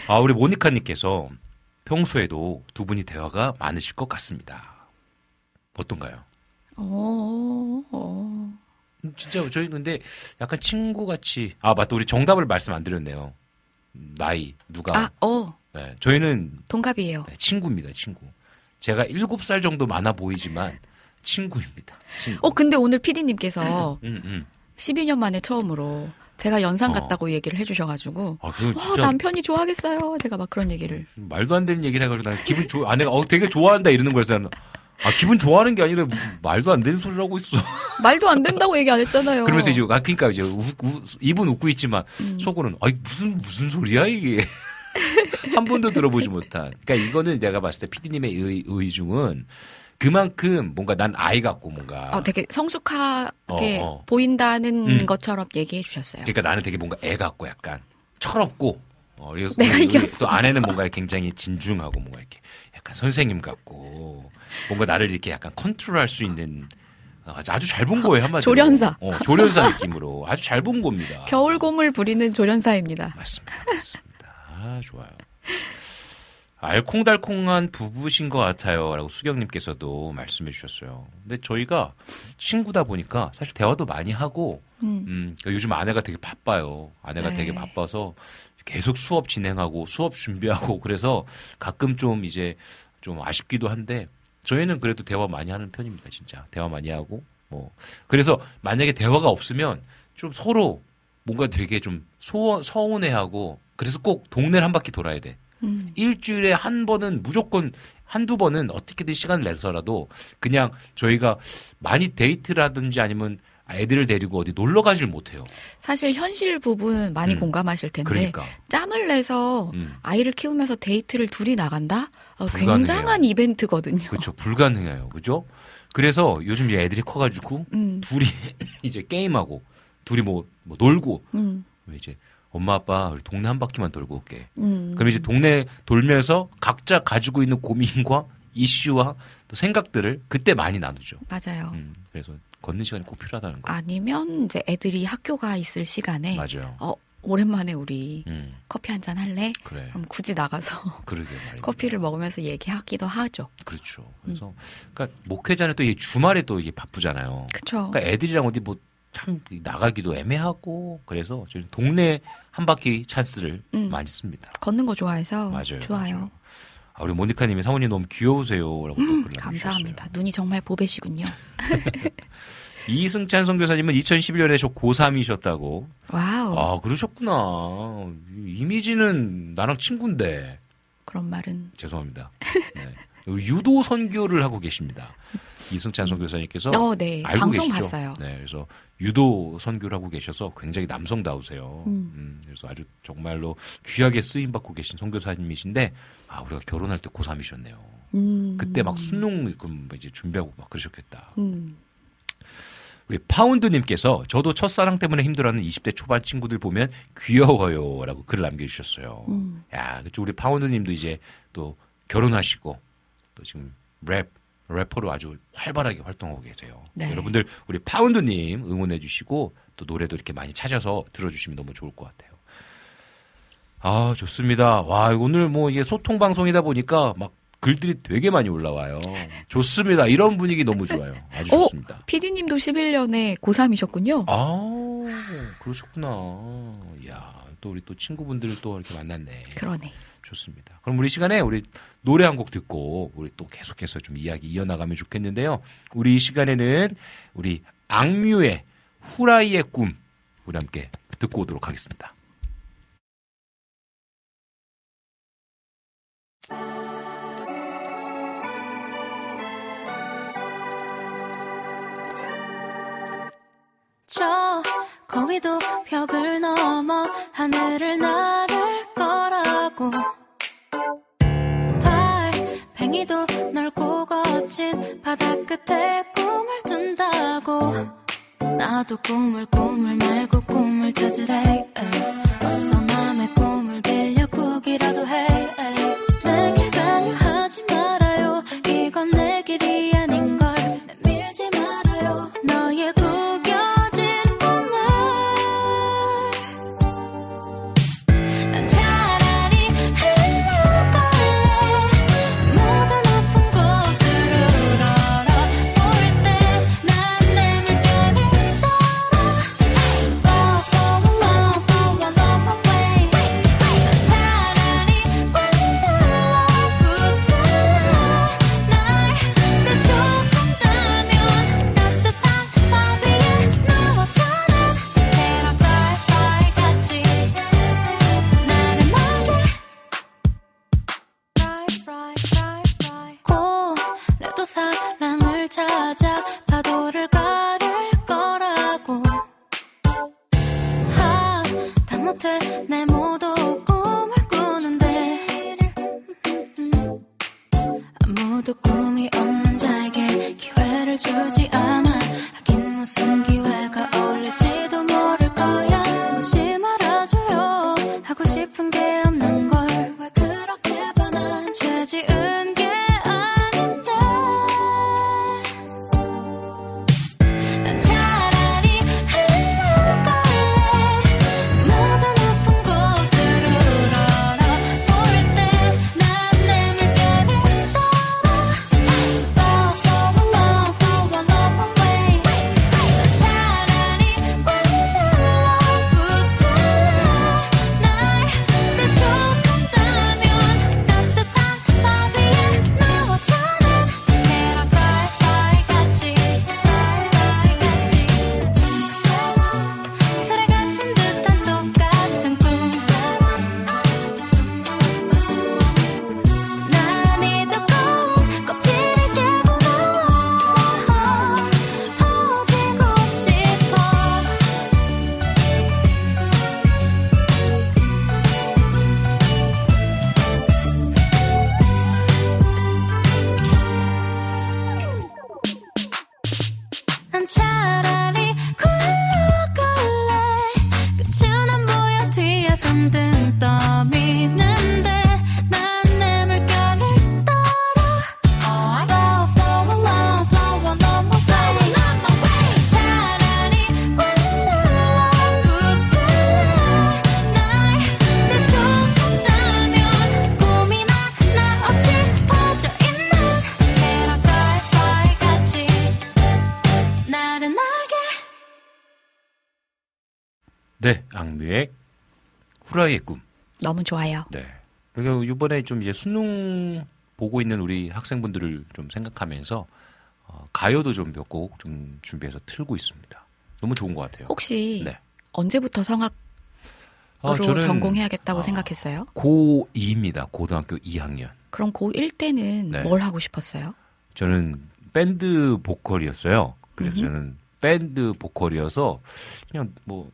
아, 우리 모니카님께서 평소에도 두 분이 대화가 많으실 것 같습니다. 어떤가요? 어, 어. 음, 진짜 저희 근데 약간 친구 같이 아 맞다 우리 정답을 말씀 안 드렸네요. 음, 나이 누가? 아, 어, 네, 저희는 동갑이에요. 네, 친구입니다, 친구. 제가 일곱 살 정도 많아 보이지만 친구입니다. 친구. 어, 근데 오늘 PD님께서 음, 음. 12년 만에 처음으로 제가 연상 어. 같다고 얘기를 해주셔가지고 아, 어, 진짜 남편이 좋아하겠어요. 제가 막 그런 얘기를. 말도 안 되는 얘기를 해가지고 난 기분 좋 아내가 어 되게 좋아한다 이러는 거였어. 나는 아 기분 좋아하는 게 아니라 말도 안 되는 소리를 하고 있어. 말도 안 된다고 얘기 안 했잖아요. 그러면서 이제 아 그러니까 이제 우, 우, 입은 웃고 있지만 음. 속으로는 아이 무슨 무슨 소리야 이게 한 번도 들어보지 못한. 그러니까 이거는 내가 봤을 때 피디님의 의, 의중은 그만큼 뭔가 난 아이 같고 뭔가 어, 되게 성숙하게 어, 어. 보인다는 음. 것처럼 얘기해 주셨어요. 그러니까 나는 되게 뭔가 애 같고 약간 철없고 어, 내가 이겼어. 또 아내는 뭔가 굉장히 진중하고 뭔가 이렇게 약간 선생님 같고 뭔가 나를 이렇게 약간 컨트롤할 수 있는 어, 아주 잘 본 거예요 한마디로 조련사. 어, 조련사 느낌으로 아주 잘 본 겁니다. 겨울곰을 부리는 조련사입니다. 맞습니다. 맞습니다. 아, 좋아요. 알콩달콩한 부부신 것 같아요. 라고 수경님께서도 말씀해 주셨어요. 근데 저희가 친구다 보니까 사실 대화도 많이 하고, 음. 음, 그러니까 요즘 아내가 되게 바빠요. 아내가 네. 되게 바빠서 계속 수업 진행하고 수업 준비하고 그래서 가끔 좀 이제 좀 아쉽기도 한데 저희는 그래도 대화 많이 하는 편입니다. 진짜. 대화 많이 하고, 뭐. 그래서 만약에 대화가 없으면 좀 서로 뭔가 되게 좀 소, 서운해하고 그래서 꼭 동네를 한 바퀴 돌아야 돼. 음. 일주일에 한 번은 무조건 한두 번은 어떻게든 시간을 내서라도 그냥 저희가 많이 데이트라든지 아니면 애들을 데리고 어디 놀러 가질 못해요. 사실 현실 부분 많이 음. 공감하실 텐데 그러니까. 짬을 내서 음. 아이를 키우면서 데이트를 둘이 나간다? 어. 굉장한 이벤트거든요. 그렇죠. 불가능해요. 그죠? 그래서 요즘 이제 애들이 커가지고 음, 둘이 이제 게임하고 둘이 뭐, 뭐 놀고 음, 이제 엄마 아빠 우리 동네 한 바퀴만 돌고 올게. 음. 그럼 이제 동네 돌면서 각자 가지고 있는 고민과 이슈와 또 생각들을 그때 많이 나누죠. 맞아요. 음, 그래서 걷는 시간이 꼭 필요하다는 거. 아니면 이제 애들이 학교가 있을 시간에 맞아요. 어 오랜만에 우리 음, 커피 한 잔 할래? 그래. 그럼 굳이 나가서. 커피를 먹으면서 얘기하기도 하죠. 그렇죠. 그래서 그러니까 목회자는 또이 주말에 또 이게 바쁘잖아요. 그쵸. 그러니까 애들이랑 어디 뭐 참 나가기도 애매하고 그래서 저희 동네 한 바퀴 찬스를 음. 많이 씁니다. 걷는 거 좋아해서 맞아요. 좋아요. 맞아요. 아, 우리 모니카님이 사모님 너무 귀여우세요라고 또 음, 감사합니다. 눈이 정말 보배시군요. 이승찬 선교사님은 2011년에 저 고3이셨다고. Wow. 아 그러셨구나. 이미지는 나랑 친구인데 그런 말은 죄송합니다. 네. 유도 선교를 하고 계십니다. 이승찬 선교사님께서 어, 네. 알고 방송 계시죠? 봤어요. 네, 그래서 유도 선교를 하고 계셔서 굉장히 남성다우세요. 음. 음, 그래서 아주 정말로 귀하게 쓰임 받고 계신 선교사님이신데 아 우리가 결혼할 때 고3이셨네요. 음. 그때 막 수능 그럼 이제 준비하고 막 그러셨겠다. 음. 우리 파운드님께서 저도 첫사랑 때문에 힘들어하는 20대 초반 친구들 보면 귀여워요라고 글을 남겨주셨어요. 음. 야, 그쪽 우리 파운드님도 이제 또 결혼하시고 또 지금 랩 래퍼로 아주 활발하게 활동하고 계세요. 네. 여러분들 우리 파운드님 응원해주시고 또 노래도 이렇게 많이 찾아서 들어주시면 너무 좋을 것 같아요. 아 좋습니다. 와 오늘 뭐 이게 소통 방송이다 보니까 막 글들이 되게 많이 올라와요. 좋습니다. 이런 분위기 너무 좋아요. 아주 어? 좋습니다. PD님도 11년에 고3이셨군요. 아 그러셨구나. 야 또 우리 또 친구분들을 또 이렇게 만났네. 그러네. 좋습니다. 그럼 우리 시간에 우리 노래 한 곡 듣고 우리 또 계속해서 좀 이야기 이어나가면 좋겠는데요. 우리 이 시간에는 우리 악뮤의 후라이의 꿈 우리 함께 듣고 오도록 하겠습니다. 저 거위도 벽을 넘어 하늘을 나를 거라고 달팽이도 넓고 거친 바다 끝에 꿈을 둔다고 나도 꿈을 꿈을 말고 꿈을 찾으래 에이. 어서 남의 꿈을 빌려 꾸기라도 해 에이. 못해 내 모두 꿈을 꾸는데 아무도 꿈이 없는 자에게 기회를 주지 않아. 하긴 무슨 기회가 어울릴지도 모를 거야. 무심말아줘요. 하고 싶은 게 없는 걸. 왜 그렇게 반한 죄 지은 네, 악뮤의 후라이의 꿈. 너무 좋아요. 네. 그리고 이번에 좀 이제 수능 보고 있는 우리 학생분들을 좀 생각하면서 어, 가요도 좀 몇 곡 좀 준비해서 틀고 있습니다. 너무 좋은 것 같아요. 혹시 네. 언제부터 성악으로 아, 저는 전공해야겠다고 아, 생각했어요? 고2입니다. 고등학교 2학년. 그럼 고1 때는 네. 뭘 하고 싶었어요? 저는 밴드 보컬이었어요. 그래서 음흠. 저는 밴드 보컬이어서 그냥 뭐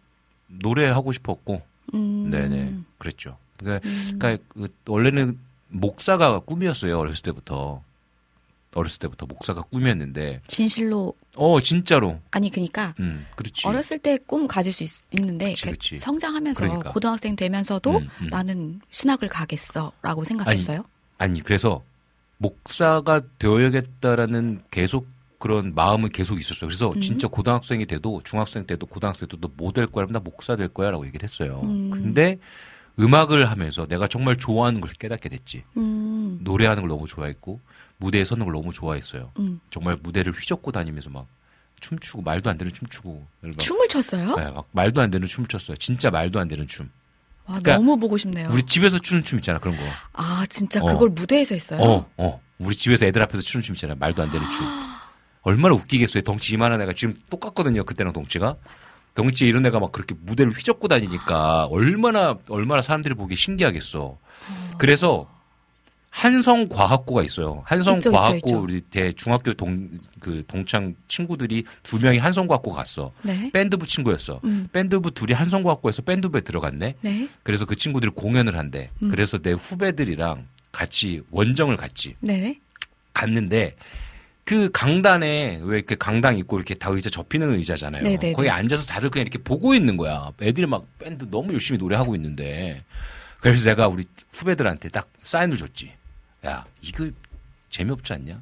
노래하고 싶었고, 음, 네네, 그랬죠. 그러니까, 음. 그러니까 그 원래는 목사가 꿈이었어요. 어렸을 때부터. 어렸을 때부터 목사가 꿈이었는데, 진실로 어 진짜로, 아니 그러니까 음, 그렇지. 어렸을 때 꿈 가질 수 있, 는데. 성장하면서 그러니까. 고등학생 되면서도 음, 음. 나는 신학을 가겠어라고 생각했어요. 아니 그래서 목사가 되어야겠다라는 계속 그런 마음은 계속 있었어요. 그래서 음. 진짜 고등학생이 돼도 중학생 때도 고등학생 때도 뭐 될 거야, 나 목사 될 거야라고 얘기를 했어요. 음. 근데 음악을 하면서 내가 정말 좋아하는 걸 깨닫게 됐지. 음, 노래하는 걸 너무 좋아했고 무대에 서는 걸 너무 좋아했어요. 음. 정말 무대를 휘젓고 다니면서 막 춤추고 말도 안 되는 춤추고 막, 춤을 췄어요? 네, 막 말도 안 되는 춤을 췄어요. 진짜 말도 안 되는 춤. 와, 그러니까 너무 보고 싶네요. 우리 집에서 추는 춤 있잖아 그런 거. 아 진짜 어. 그걸 무대에서 했어요? 어, 어. 우리 집에서 애들 앞에서 추는 춤 있잖아. 말도 안 되는 춤. 얼마나 웃기겠어요. 덩치 이만한 애가 지금 똑같거든요. 그때랑 덩치가. 덩치 이런 애가 막 그렇게 무대를 휘젓고 다니니까 얼마나 얼마나 사람들이 보기 신기하겠어. 그래서 한성과학고가 있어요. 한성과학고. 우리 대 중학교 동 그 동창 친구들이 두 명이 한성과학고 갔어. 네. 밴드부 친구였어. 음. 밴드부 둘이 한성과학고에서 밴드부에 들어갔네. 네. 그래서 그 친구들이 공연을 한대. 음. 그래서 내 후배들이랑 같이 원정을 갔지. 네. 갔는데 그 강단에 왜 이렇게 강당 있고 이렇게 다 의자 접히는 의자잖아요. 네네네. 거기 앉아서 다들 그냥 이렇게 보고 있는 거야. 애들이 막 밴드 너무 열심히 노래하고 있는데. 그래서 내가 우리 후배들한테 딱 사인을 줬지. 야, 이거 재미없지 않냐?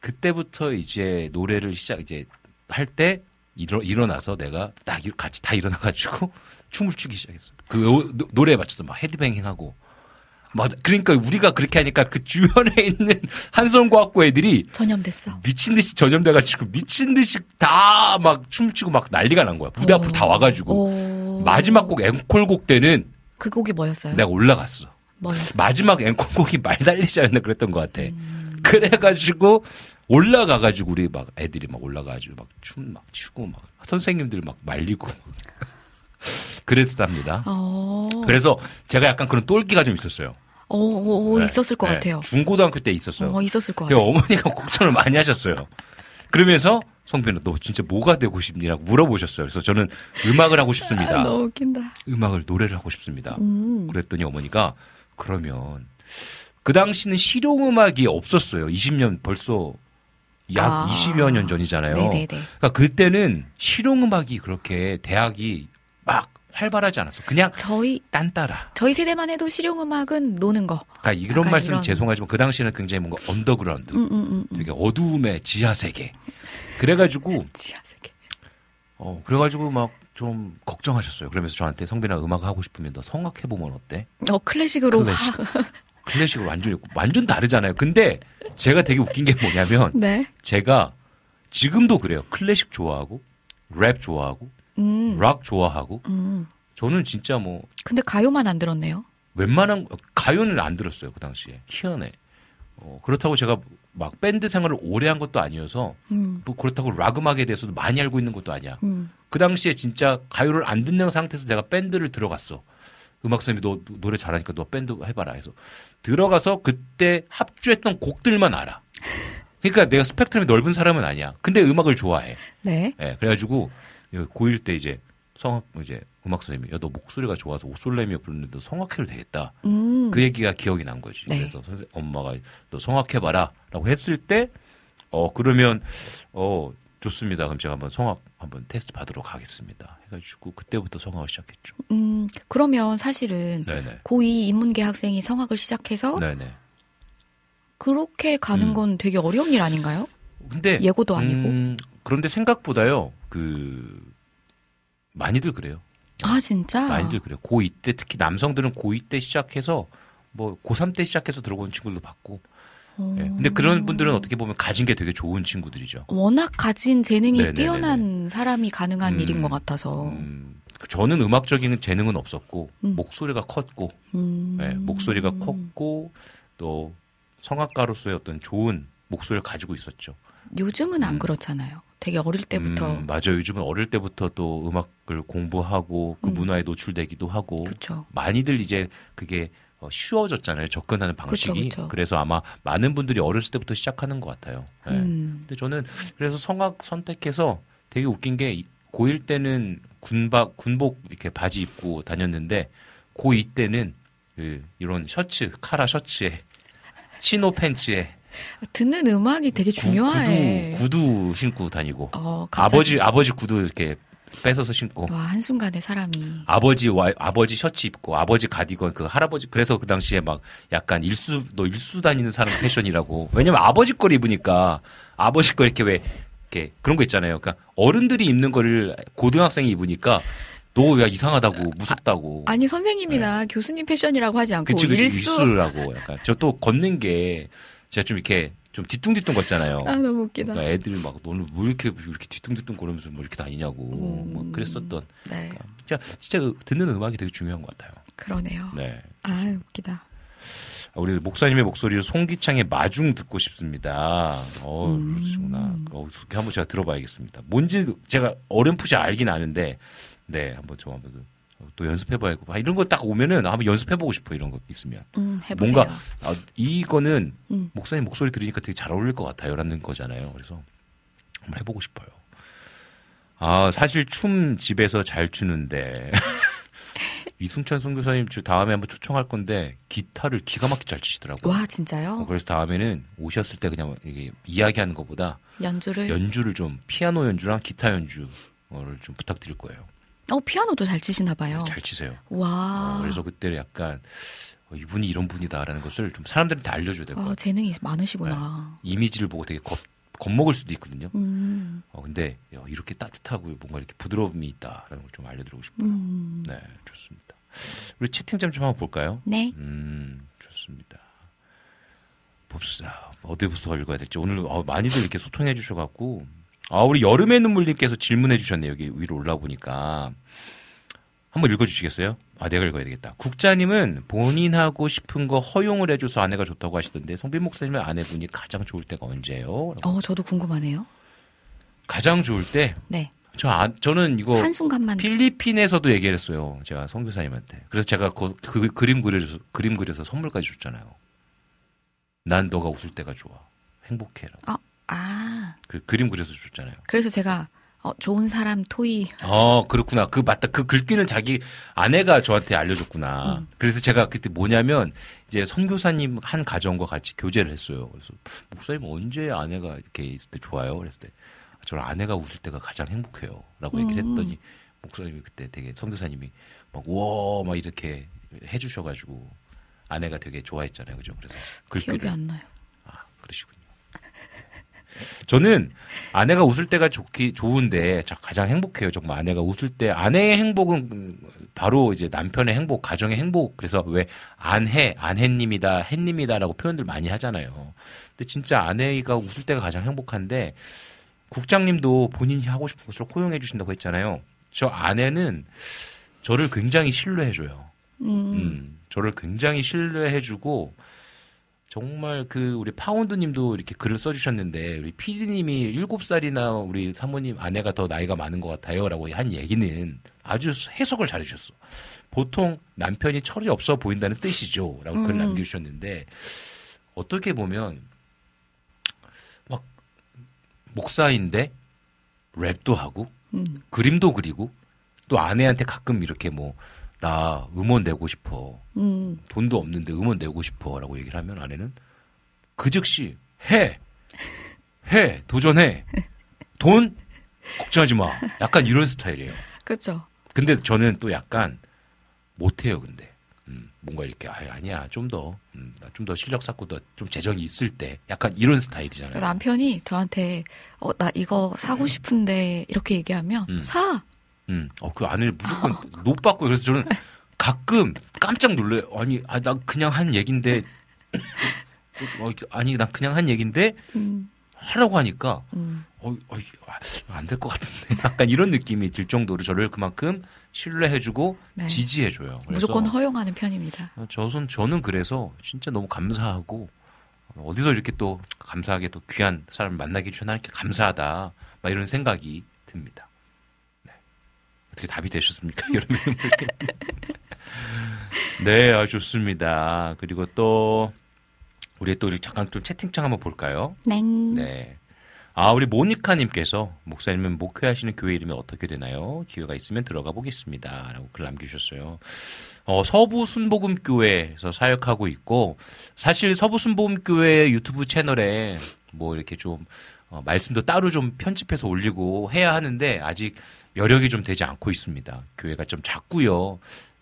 그때부터 이제 노래를 시작 이제 할 때 일어, 일어나서 내가 딱 일- 같이 다 일어나가지고 춤을 추기 시작했어. 그 노- 노래에 맞춰서 막 헤드뱅잉 하고 막 그러니까 우리가 그렇게 하니까 그 주변에 있는 한성과학고 애들이 전염됐어. 미친 듯이 전염돼가지고 미친 듯이 다 막 춤추고 막 난리가 난 거야. 무대 앞으로 다 와가지고 오. 마지막 곡 앵콜곡 때는 그 곡이 뭐였어요? 내가 올라갔어. 뭐였어요? 마지막 앵콜곡이 말 달리지 않나 그랬던 것 같아. 음. 그래가지고 올라가가지고 우리 막 애들이 막 올라가가지고 막 춤 막 추고 막 선생님들 막 말리고 그랬답니다. 어. 그래서 제가 약간 그런 똘끼가 좀 있었어요. 어, 어, 어, 네. 있었을 것 네. 같아요. 중고등학교 때 있었어요. 어, 있었을 것그 같아요. 어머니가 걱정을 많이 하셨어요. 그러면서 성빈아 너 진짜 뭐가 되고 싶니라고 물어보셨어요. 그래서 저는 음악을 하고 싶습니다. 아, 너무 웃긴다. 음악을 노래를 하고 싶습니다. 음. 그랬더니 어머니가 그러면 그 당시는 실용 음악이 없었어요. 20년 벌써 약 아. 20여 년 전이잖아요. 네네네. 그러니까 그때는 실용 음악이 그렇게 대학이 막 활발하지 않았어. 그냥 저희 딴따라. 저희 세대만 해도 실용 음악은 노는 거. 그러니까 이런 말씀 이런- 죄송하지만 그 당시에는 굉장히 뭔가 언더그라운드, 음, 음, 음. 되게 어두움의 지하 세계. 그래가지고 지하 세계. 어 그래가지고 막 좀 걱정하셨어요. 그러면서 저한테 성빈아 음악 하고 싶으면 너 성악해 보면 어때? 어, 클래식으로 클래식. 확. 클래식을 완전히 완전 다르잖아요. 근데 제가 되게 웃긴 게 뭐냐면 네. 제가 지금도 그래요. 클래식 좋아하고 랩 좋아하고 음. 락 좋아하고 음. 저는 진짜 뭐 근데 가요만 안 들었네요. 웬만한 가요는 안 들었어요 그 당시에 희한해. 어, 그렇다고 제가 막 밴드 생활을 오래 한 것도 아니어서 음. 뭐 그렇다고 락 음악에 대해서도 많이 알고 있는 것도 아니야. 음. 그 당시에 진짜 가요를 안 듣는 상태에서 내가 밴드를 들어갔어. 음악 선생님이 너 노래 잘하니까 너 밴드 해봐라 해서 들어가서 그때 합주했던 곡들만 알아. 그러니까 내가 스펙트럼이 넓은 사람은 아니야. 근데 음악을 좋아해. 네. 예, 그래가지고 고1 때 이제 성악 이제 음악 선생님이 야너 목소리가 좋아서 오솔레미오 부르는데 너 성악해도 되겠다. 음. 그 얘기가 기억이 난 거지. 네. 그래서 선생 엄마가 너 성악해봐라라고 했을 때 어 그러면 어 좋습니다. 그럼 제가 한번 성악 한번 테스트 받으러 가겠습니다. 해가지고 그때부터 성악을 시작했죠. 음. 그러면 사실은 네네. 고2 인문계 학생이 성악을 시작해서 네네. 그렇게 가는 음. 건 되게 어려운 일 아닌가요? 근데 예고도 아니고. 음, 그런데 생각보다요 그 많이들 그래요. 아, 진짜? 많이들 그래요. 고2 때 특히 남성들은 고2 때 시작해서 뭐 고3 때 시작해서 들어온 친구들도 봤고. 어. 예. 근데 그런 분들은 어떻게 보면 가진 게 되게 좋은 친구들이죠. 워낙 가진 재능이 네네네네. 뛰어난 사람이 가능한 음, 일인 것 같아서. 음, 저는 음악적인 재능은 없었고 음. 목소리가 컸고 음. 예, 목소리가 컸고 또 성악가로서의 어떤 좋은 목소리를 가지고 있었죠. 요즘은 안 음. 그렇잖아요. 되게 어릴 때부터. 음, 맞아요. 요즘은 어릴 때부터 또 음악을 공부하고 그 음. 문화에 노출되기도 하고 그렇죠. 많이들 이제 그게 어, 쉬워졌잖아요. 접근하는 방식이. 그쵸, 그쵸. 래서 아마 많은 분들이 어렸을 때부터 시작하는 것 같아요. 예. 음. 근데 저는 그래서 성악 선택해서 되게 웃긴 게 고1 때는 군박 군복 이렇게 바지 입고 다녔는데 고2 때는 그 이런 셔츠 카라 셔츠에 치노 팬츠에 듣는 음악이 되게 구- 중요해. 구두 구두 신고 다니고 어, 아버지 아버지 구두 이렇게 뺏어서 신고 와, 한순간에 사람이. 아버지 와 아버지 셔츠 입고 아버지 가디건 그 할아버지 그래서 그 당시에 막 약간 일수 너 일수 다니는 사람 패션이라고 왜냐면 아버지 걸 입으니까 아버지 거 이렇게 왜 이렇게 그런 거 있잖아요. 그러니까 어른들이 입는 거를 고등학생이 입으니까 너야 이상하다고 무섭다고 아 니, 선생님이나 교수님 패션이라고 하지 않고 네. 그치 그치 일수. 일수 라고 약간 저 또 걷는 게 제가 좀 이렇게 좀 뒤뚱뒤뚱 걷잖아요. 아, 너무 웃기다. 그러니까 애들이 막 너는 왜 이렇게 이렇게 뒤뚱뒤뚱 걸으면서 뭐 이렇게 다니냐고 음. 뭐 그랬었던 네, 진짜 진짜 그 듣는 음악이 되게 중요한 것 같아요. 그러네요. 네. 아, 웃기다. 우리 목사님의 목소리로 송기창의 마중 듣고 싶습니다. 어, 음. 그러시구나. 어, 한번 제가 들어봐야겠습니다. 뭔지 제가 어렴풋이 알긴 아는데, 네, 한번 저 한번 또 연습해봐야겠고. 아, 이런 거 딱 오면은 한번 연습해보고 싶어 이런 거 있으면. 음. 뭔가 아, 이거는 음. 목사님 목소리 들으니까 되게 잘 어울릴 것 같아요라는 거잖아요. 그래서 한번 해보고 싶어요. 아 사실 춤 집에서 잘 추는데 이승찬 선교사님 저 다음에 한번 초청할 건데 기타를 기가 막히게 잘 치시더라고요. 와 어, 진짜요? 그래서 다음에는 오셨을 때 그냥 이게 이야기하는 것보다 연주를 연주를 좀 피아노 연주랑 기타 연주를 좀 부탁드릴 거예요. 어 피아노도 잘 치시나 봐요. 잘 치세요. 와. 어, 그래서 그때 약간 어, 이분이 이런 분이다라는 것을 좀 사람들한테 알려줘야 될것 어, 같아요. 재능이 많으시구나. 이미지를 보고 되게 겁, 겁먹을 수도 있거든요. 음. 어, 근데 야, 이렇게 따뜻하고 뭔가 이렇게 부드러움이 있다라는 걸 좀 알려드리고 싶어요. 음. 네, 좋습니다. 우리 채팅창 좀 한번 볼까요? 네. 음, 좋습니다. 봅시다. 어디부터 읽어야 될지. 오늘 어, 많이들 이렇게 소통해 주셔갖고. 아, 우리 여름의 눈물님께서 질문해 주셨네요. 여기 위로 올라 보니까. 한번 읽어 주시겠어요? 아, 내가 읽어야 되겠다. 국자님은 본인 하고 싶은 거 허용을 해줘서 아내가 좋다고 하시던데, 성빈 목사님의 아내분이 가장 좋을 때가 언제예요? 어 저도 궁금하네요. 가장 좋을 때, 네. 저, 아, 저는 이거 한 순간만 필리핀에서도 얘기를 했어요. 제가 선교사님한테. 그래서 제가 그, 그 그림 그려서 그림 그려서 선물까지 줬잖아요. 난 너가 웃을 때가 좋아. 행복해라. 아 그 그림 그려서 줬잖아요. 그래서 제가 어, 좋은 사람 토이 어, 그렇구나. 그 맞다. 그 글귀는 자기 아내가 저한테 알려줬구나. 음. 그래서 제가 그때 뭐냐면 이제 선교사님 한 가정과 같이 교제를 했어요. 그래서 목사님 언제 아내가 이렇게 있을 때 좋아요? 그랬을 때 저는 아내가 웃을 때가 가장 행복해요.라고 얘기를 음. 했더니 목사님이 그때 되게 선교사님이 막 우와 막 이렇게 해주셔가지고 아내가 되게 좋아했잖아요. 그죠? 그래서 기억이 글귀를 안 나요. 아, 그러시군요. 저는 아내가 웃을 때가 좋기 좋은데 저 가장 행복해요. 정말 아내가 웃을 때 아내의 행복은 음, 바로 이제 남편의 행복, 가정의 행복. 그래서 왜 안해, 안해님이다, 해님이다라고 표현들 많이 하잖아요. 근데 진짜 아내가 웃을 때가 가장 행복한데 국장님도 본인이 하고 싶은 것을 허용해 주신다고 했잖아요. 저 아내는 저를 굉장히 신뢰해줘요. 음. 음, 저를 굉장히 신뢰해주고 정말 그 우리 파운드님도 이렇게 글을 써주셨는데 우리 PD님이 일곱 살이나 우리 사모님 아내가 더 나이가 많은 것 같아요라고 한 얘기는 아주 해석을 잘해주셨어. 보통 남편이 철이 없어 보인다는 뜻이죠라고 글 음. 남겨주셨는데 어떻게 보면 막 목사인데 랩도 하고 음. 그림도 그리고 또 아내한테 가끔 이렇게 뭐 나 음원 내고 싶어 음. 돈도 없는데 음원 내고 싶어 라고 얘기를 하면 아내는 그 즉시 해, 해, 도전해, 돈 걱정하지 마. 약간 이런 스타일이에요. 그죠. 근데 저는 또 약간 못해요. 근데 음, 뭔가 이렇게 아 아니야 좀 더 음, 좀더 실력 쌓고 더 좀 재정이 있을 때 약간 이런 스타일이잖아요. 남편이 저한테 어 나 이거 사고 싶은데 이렇게 얘기하면 음. 사. 음, 어, 그 아내를 무조건 못 받고 그래서 저는 가끔 깜짝 놀래요. 아니, 아, 나 그냥 한 얘긴데, 어, 아니, 나 그냥 한 얘긴데 음. 하라고 하니까, 음. 어, 어, 안될 것 같은데. 약간 이런 느낌이 들 정도로 저를 그만큼 신뢰해주고 네. 지지해줘요. 무조건 허용하는 편입니다. 어, 저는 저는 그래서 진짜 너무 감사하고 어디서 이렇게 또 감사하게 또 귀한 사람을 만나게 해주셔서 이렇게 감사하다 막 이런 생각이 듭니다. 네. 어떻게 답이 되셨습니까, 여러분? 네, 아, 좋습니다. 그리고 또 우리 또 우리 잠깐 좀 채팅창 한번 볼까요? 냉. 네. 아, 우리 모니카님께서 목사님은 목회하시는 교회 이름이 어떻게 되나요? 기회가 있으면 들어가 보겠습니다. 라고 글 남겨주셨어요. 어, 서부 순복음교회에서 사역하고 있고, 사실 서부 순복음교회 유튜브 채널에 뭐 이렇게 좀, 어, 말씀도 따로 좀 편집해서 올리고 해야 하는데, 아직 여력이 좀 되지 않고 있습니다. 교회가 좀 작고요.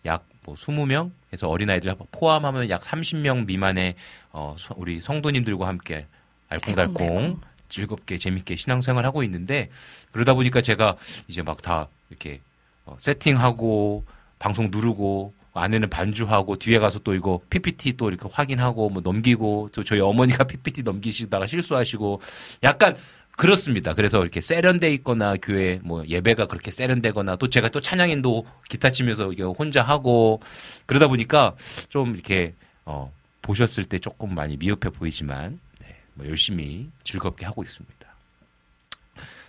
약 뭐 20명에서 어린아이들 포함하면 약 30명 미만의 어, 서- 우리 성도님들과 함께 알콩달콩 알콩달콩. 즐겁게 재밌게 신앙생활 하고 있는데 그러다 보니까 제가 이제 막 다 이렇게 어, 세팅하고 방송 누르고 안에는 반주하고 뒤에 가서 또 이거 PPT 또 이렇게 확인하고 뭐 넘기고 또 저희 어머니가 PPT 넘기시다가 실수하시고 약간 그렇습니다. 그래서 이렇게 세련돼 있거나 교회 뭐 예배가 그렇게 세련되거나 또 제가 또 찬양인도 기타 치면서 이게 혼자 하고 그러다 보니까 좀 이렇게 어 보셨을 때 조금 많이 미흡해 보이지만 네, 뭐 열심히 즐겁게 하고 있습니다.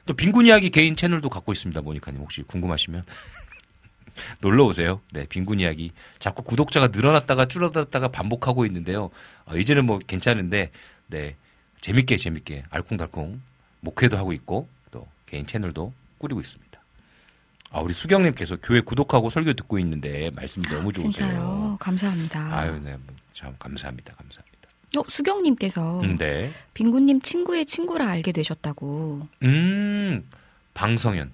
또 빈곤 이야기 개인 채널도 갖고 있습니다. 모니카님 혹시 궁금하시면 놀러 오세요. 네, 빈곤 이야기 자꾸 구독자가 늘어났다가 줄어들었다가 반복하고 있는데요. 어, 이제는 뭐 괜찮은데 네 재밌게 재밌게 알콩달콩 목회도 하고 있고 또 개인 채널도 꾸리고 있습니다. 아, 우리 수경님께서 교회 구독하고 설교 듣고 있는데 말씀 너무 좋으세요. 진짜요. 감사합니다. 아유, 네, 뭐참 감사합니다, 감사합니다. 어, 수경님께서 음, 네, 빈구님 친구의 친구라 알게 되셨다고. 음, 방성현,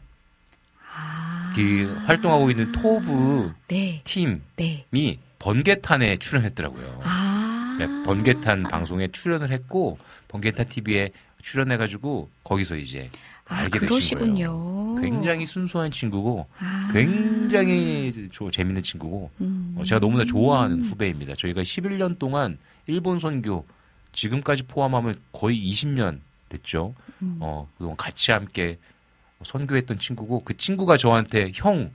아. 그 활동하고 있는 토브 네, 팀이 네. 번개탄에 출연했더라고요. 아. 네, 번개탄 방송에 출연을 했고 번개탄 TV에 출연해가지고 거기서 이제 아, 알게 되신 거예요. 그러시군요. 굉장히 순수한 친구고 아. 굉장히 조- 재밌는 친구고 음. 어, 제가 너무나 좋아하는 후배입니다. 저희가 11년 동안 일본 선교 지금까지 포함하면 거의 20년 됐죠. 음. 어, 그동안 같이 함께 선교했던 친구고 그 친구가 저한테 형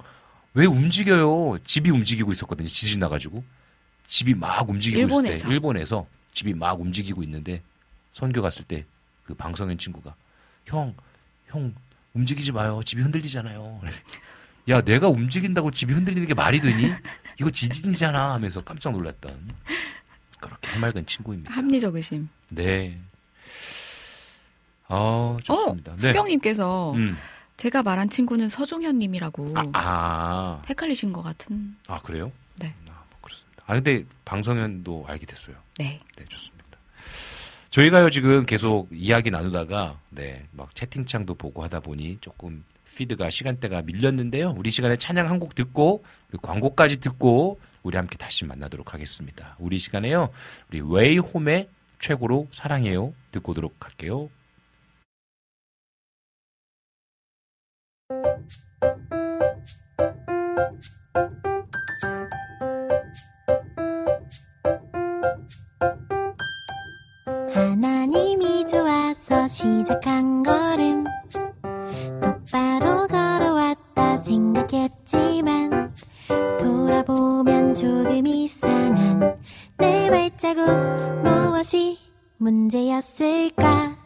왜 움직여요? 집이 움직이고 있었거든요. 지진 나가지고 집이 막 움직이고 일본에서. 있을 때 일본에서 집이 막 움직이고 있는데 선교 갔을 때 그 방성현 친구가 형, 형 움직이지 마요. 집이 흔들리잖아요. 야, 내가 움직인다고 집이 흔들리는 게 말이 되니? 이거 지진이잖아 하면서 깜짝 놀랐던 그렇게 해맑은 친구입니다. 합리적이심. 네. 어, 좋습니다. 어, 네. 수경님께서 음. 제가 말한 친구는 서종현님이라고 아, 아, 헷갈리신 것 같은. 아, 그래요? 네. 아, 뭐 그렇습니다. 아, 근데 방성현도 알게 됐어요. 네. 네, 좋습니다. 저희가요, 지금 계속 이야기 나누다가, 네, 막 채팅창도 보고 하다 보니 조금 피드가 시간대가 밀렸는데요. 우리 시간에 찬양 한 곡 듣고, 광고까지 듣고, 우리 함께 다시 만나도록 하겠습니다. 우리 시간에요, 우리 웨이홈의 최고로 사랑해요. 듣고 오도록 할게요. 시작한 걸음. 똑바로 걸어왔다 생각했지만 돌아보면 조금 이상한 내 발자국 무엇이 문제였을까?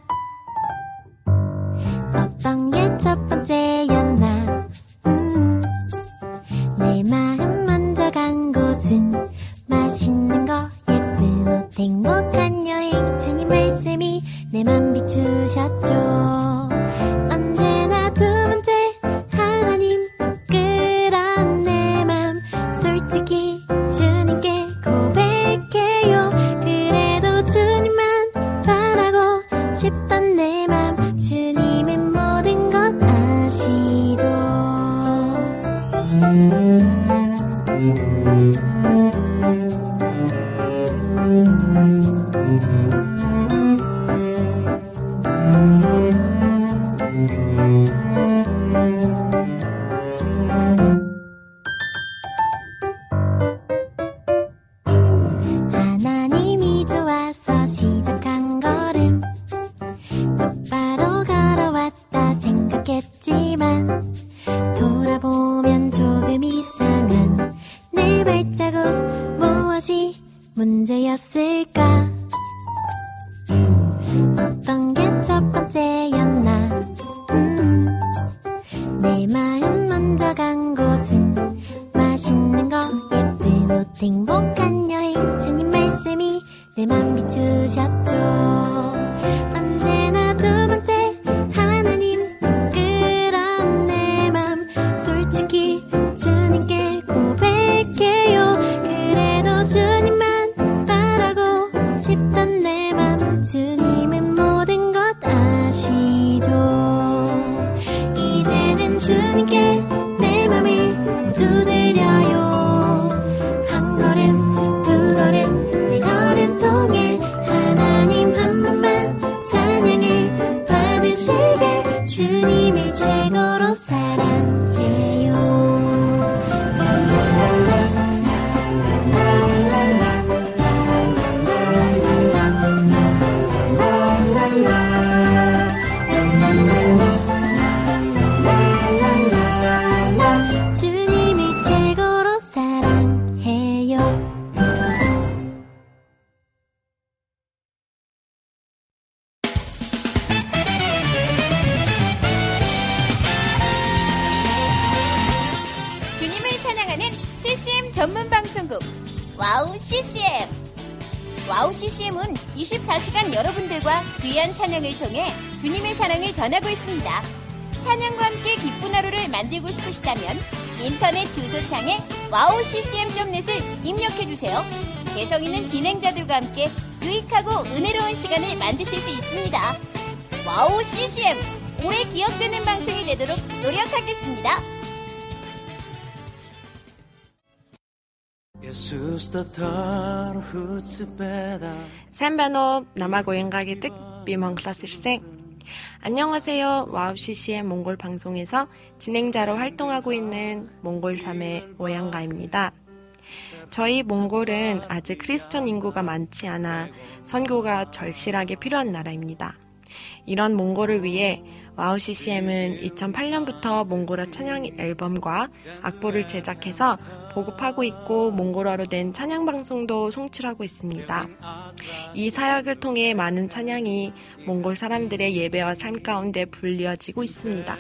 어떤 게 첫 번째였나? 음, 내 마음 먼저 간 곳은 맛있는 거 예쁜 옷 행복한 내맘 비추셨죠 했지 진행자들과 함께 유익하고 은혜로운 시간을 만드실 수 있습니다. 와우 CCM 오래 기억되는 방송이 되도록 노력하겠습니다. 선배노 남아고행각의 특 비몽클라스생 안녕하세요. 와우 CCM 몽골 방송에서 진행자로 활동하고 있는 몽골 자매 오양가입니다. 저희 몽골은 아직 크리스천 인구가 많지 않아 선교가 절실하게 필요한 나라입니다. 이런 몽골을 위해 와우 CCM은 2008년부터 몽골어 찬양 앨범과 악보를 제작해서 보급하고 있고 몽골어로 된 찬양 방송도 송출하고 있습니다. 이 사역을 통해 많은 찬양이 몽골 사람들의 예배와 삶 가운데 불리어지고 있습니다.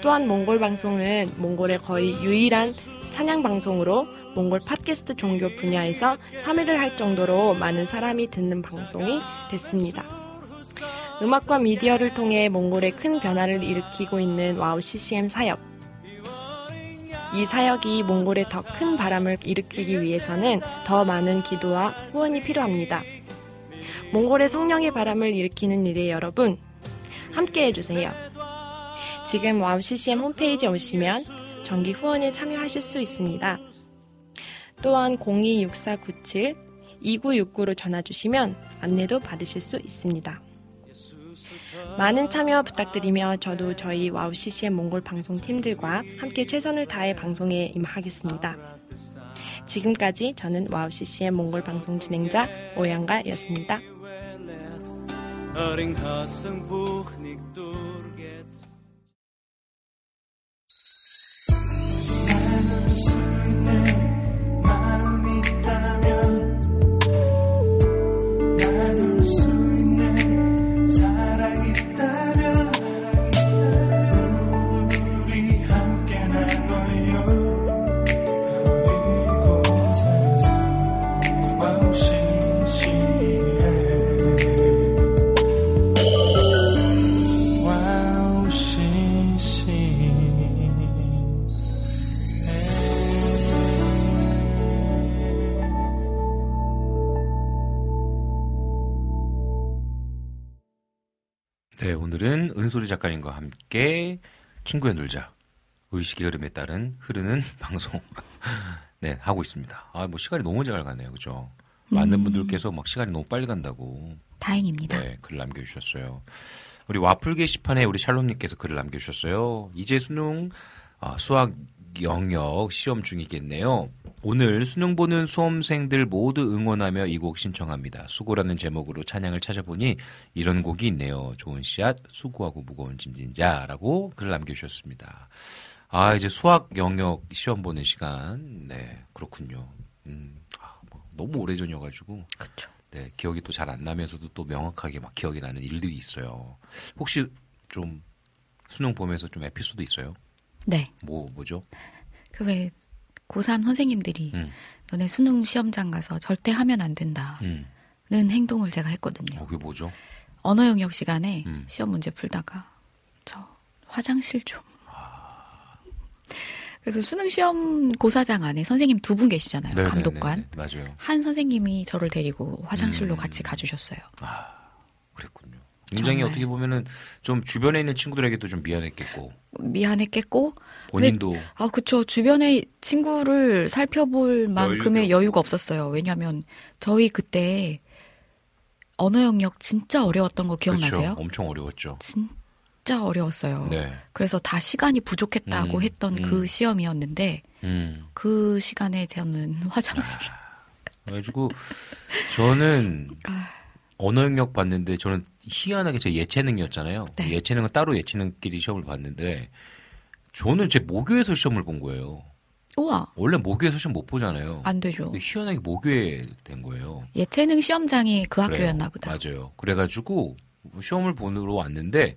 또한 몽골 방송은 몽골의 거의 유일한 찬양 방송으로 몽골 팟캐스트 종교 분야에서 3위를 할 정도로 많은 사람이 듣는 방송이 됐습니다. 음악과 미디어를 통해 몽골에 큰 변화를 일으키고 있는 와우 CCM 사역. 이 사역이 몽골에 더 큰 바람을 일으키기 위해서는 더 많은 기도와 후원이 필요합니다. 몽골의 성령의 바람을 일으키는 일에 여러분, 함께 해주세요. 지금 와우 CCM 홈페이지에 오시면 정기 후원에 참여하실 수 있습니다. 또한 026497 2969로 전화 주시면 안내도 받으실 수 있습니다. 많은 참여 부탁드리며 저도 저희 와우 CCM 몽골 방송 팀들과 함께 최선을 다해 방송에 임하겠습니다. 지금까지 저는 와우 CCM 몽골 방송 진행자 오양가였습니다. 친구의 놀자 의식의 흐름에 따른 흐르는 방송 네 하고 있습니다. 아 뭐 시간이 너무 잘 가네요, 그죠? 많은 음. 분들께서 막 시간이 너무 빨리 간다고 다행입니다. 네, 글을 남겨주셨어요. 우리 와플 게시판에 우리 샬롬님께서 글을 남겨주셨어요. 이제 수능 아, 수학 영역 시험 중이겠네요. 오늘 수능 보는 수험생들 모두 응원하며 이 곡 신청합니다. 수고라는 제목으로 찬양을 찾아보니 이런 곡이 있네요. 좋은 씨앗, 수고하고 무거운 짐진자라고 글을 남겨주셨습니다. 아 이제 수학 영역 시험 보는 시간, 네 그렇군요. 음, 아, 뭐 너무 오래 전이어가지고. 그렇죠. 네, 기억이 또 잘 안 나면서도 또 명확하게 막 기억이 나는 일들이 있어요. 혹시 좀 수능 보면서 좀 에피소드 있어요? 네. 뭐 뭐죠? 그 왜 고3 선생님들이 음. 너네 수능 시험장 가서 절대 하면 안 된다는 음. 행동을 제가 했거든요. 어, 그게 뭐죠? 언어 영역 시간에 음. 시험 문제 풀다가 저 화장실 좀. 그래서 수능 시험 고사장 안에 선생님 두 분 계시잖아요. 네, 네, 감독관. 맞아요. 한 선생님이 저를 데리고 화장실로 음. 같이 가주셨어요. 그랬군요. 굉장히 정말. 어떻게 보면은 좀 주변에 있는 친구들에게도 좀 미안했겠고 미안했겠고 본인도 아, 그쵸. 주변에 친구를 살펴볼 만큼의 여유 가 없었어요. 왜냐하면 저희 그때 언어 영역 진짜 어려웠던 거 기억나세요? 그렇죠. 엄청 어려웠죠. 진짜 어려웠어요. 네. 그래서 다 시간이 부족했다고 음, 했던 음. 그 시험이었는데 음. 그 시간에 저는 화장실 그래가지고 저는 아. 언어 영역 봤는데 저는 희한하게 제 예체능이었잖아요. 네. 예체능은 따로 예체능끼리 시험을 봤는데 저는 제 모교에서 시험을 본 거예요. 우와 원래 모교에서 시험 못 보잖아요. 안 되죠. 희한하게 모교에 된 거예요. 예체능 시험장이 그 그래요. 학교였나 보다. 맞아요. 그래가지고 시험을 보러 왔는데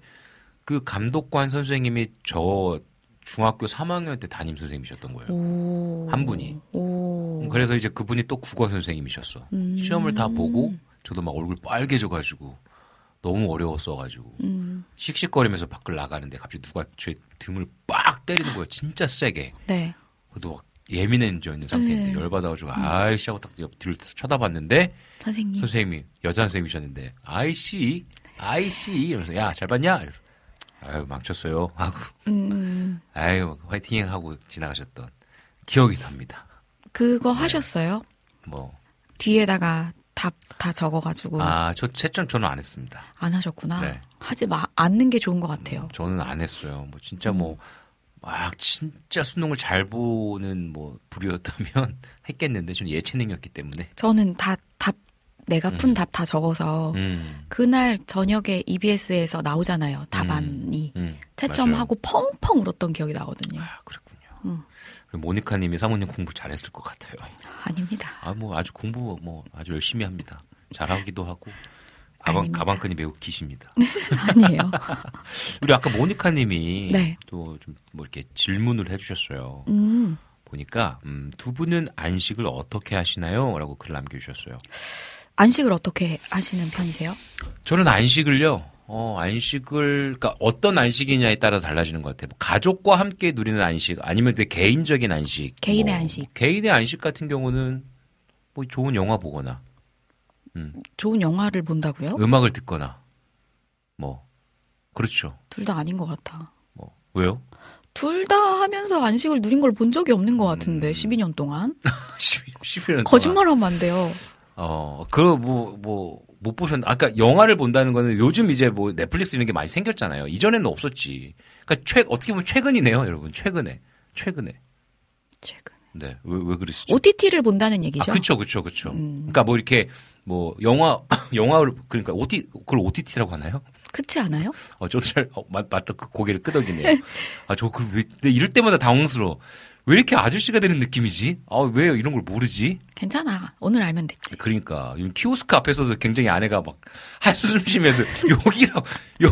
그 감독관 선생님이 저 중학교 3학년 때 담임 선생님이셨던 거예요. 오. 한 분이. 오. 그래서 이제 그분이 또 국어 선생님이셨어. 음. 시험을 다 보고 저도 막 얼굴 빨개져가지고 너무 어려웠어가지고 음. 음. 씩씩거리면서 밖을 나가는데 갑자기 누가 제 등을 빡 때리는 거예요. 진짜 세게. 네. 저도 막 예민해져 있는 상태인데 네. 열받아가지고 아이씨 하고 딱옆 뒤를 쳐다봤는데 선생님. 선생님이 여자 선생님이셨는데 아이씨 아이씨 이러면서 야 잘 봤냐? 이래서 아유 망쳤어요 하고 음. 아유 화이팅 하고 지나가셨던 기억이 납니다. 그거 하셨어요? 뭐 뒤에다가 답 다 적어가지고 아 저 채점 저는 안 했습니다. 안 하셨구나. 네. 하지 마 않는 게 좋은 것 같아요. 저는 안 했어요. 뭐 진짜 음. 뭐막 진짜 수능을 잘 보는 뭐 부류였다면 했겠는데 저는 예체능이었기 때문에 저는 다 답 내가 푼 음. 답다 적어서 음, 그날 저녁에 EBS에서 나오잖아요. 답안이 음, 채점하고 펑펑 울었던 기억이 나거든요. 아, 그렇군요. 음. 모니카님이 사모님 공부 잘했을 것 같아요. 아닙니다. 아 뭐 아주 공부 뭐 아주 열심히 합니다. 잘하기도 하고 가방. 가방끈이 매우 기십니다. 아니에요. 우리 아까 모니카님이 네. 또좀 뭐 이렇게 질문을 해주셨어요. 음. 보니까 음, 두 분은 안식을 어떻게 하시나요?라고 글을 남겨주셨어요. 안식을 어떻게 하시는 편이세요? 저는 안식을요. 어, 안식을 그러니까 어떤 안식이냐에 따라 달라지는 것 같아요. 뭐 가족과 함께 누리는 안식 아니면 내 개인적인 안식. 개인의 뭐 안식. 개인의 안식 같은 경우는 뭐 좋은 영화 보거나 좋은 영화를 본다고요? 음악을 듣거나 뭐 그렇죠. 둘 다 아닌 것 같아. 뭐 왜요? 둘 다 하면서 안식을 누린 걸 본 적이 없는 것 같은데 음. 12년 동안 10, 11년 거짓말 하면 안 돼요. 어, 그, 뭐, 뭐, 못 보셨나? 아까 영화를 본다는 거는 요즘 이제 뭐 넷플릭스 이런 게 많이 생겼잖아요. 이전에는 없었지. 그러니까 최, 어떻게 보면 최근이네요, 여러분. 최근에. 최근에. 최근. 네. 왜, 왜 그러시죠? OTT를 본다는 얘기죠. 아, 그쵸, 그쵸, 그쵸. 음. 그러니까 뭐 이렇게 뭐 영화, 영화를, 그러니까 OT, 그걸 OTT라고 하나요? 그렇지 않아요? 어, 저도 잘, 어, 맞, 맞다. 그 고개를 끄덕이네요. 아, 저, 그, 왜, 이럴 때마다 당황스러워. 왜 이렇게 아저씨가 되는 느낌이지? 아, 왜 이런 걸 모르지? 괜찮아. 오늘 알면 됐지. 그러니까 이 키오스크 앞에서도 굉장히 아내가 막 한숨 쉬면서 여기라고 요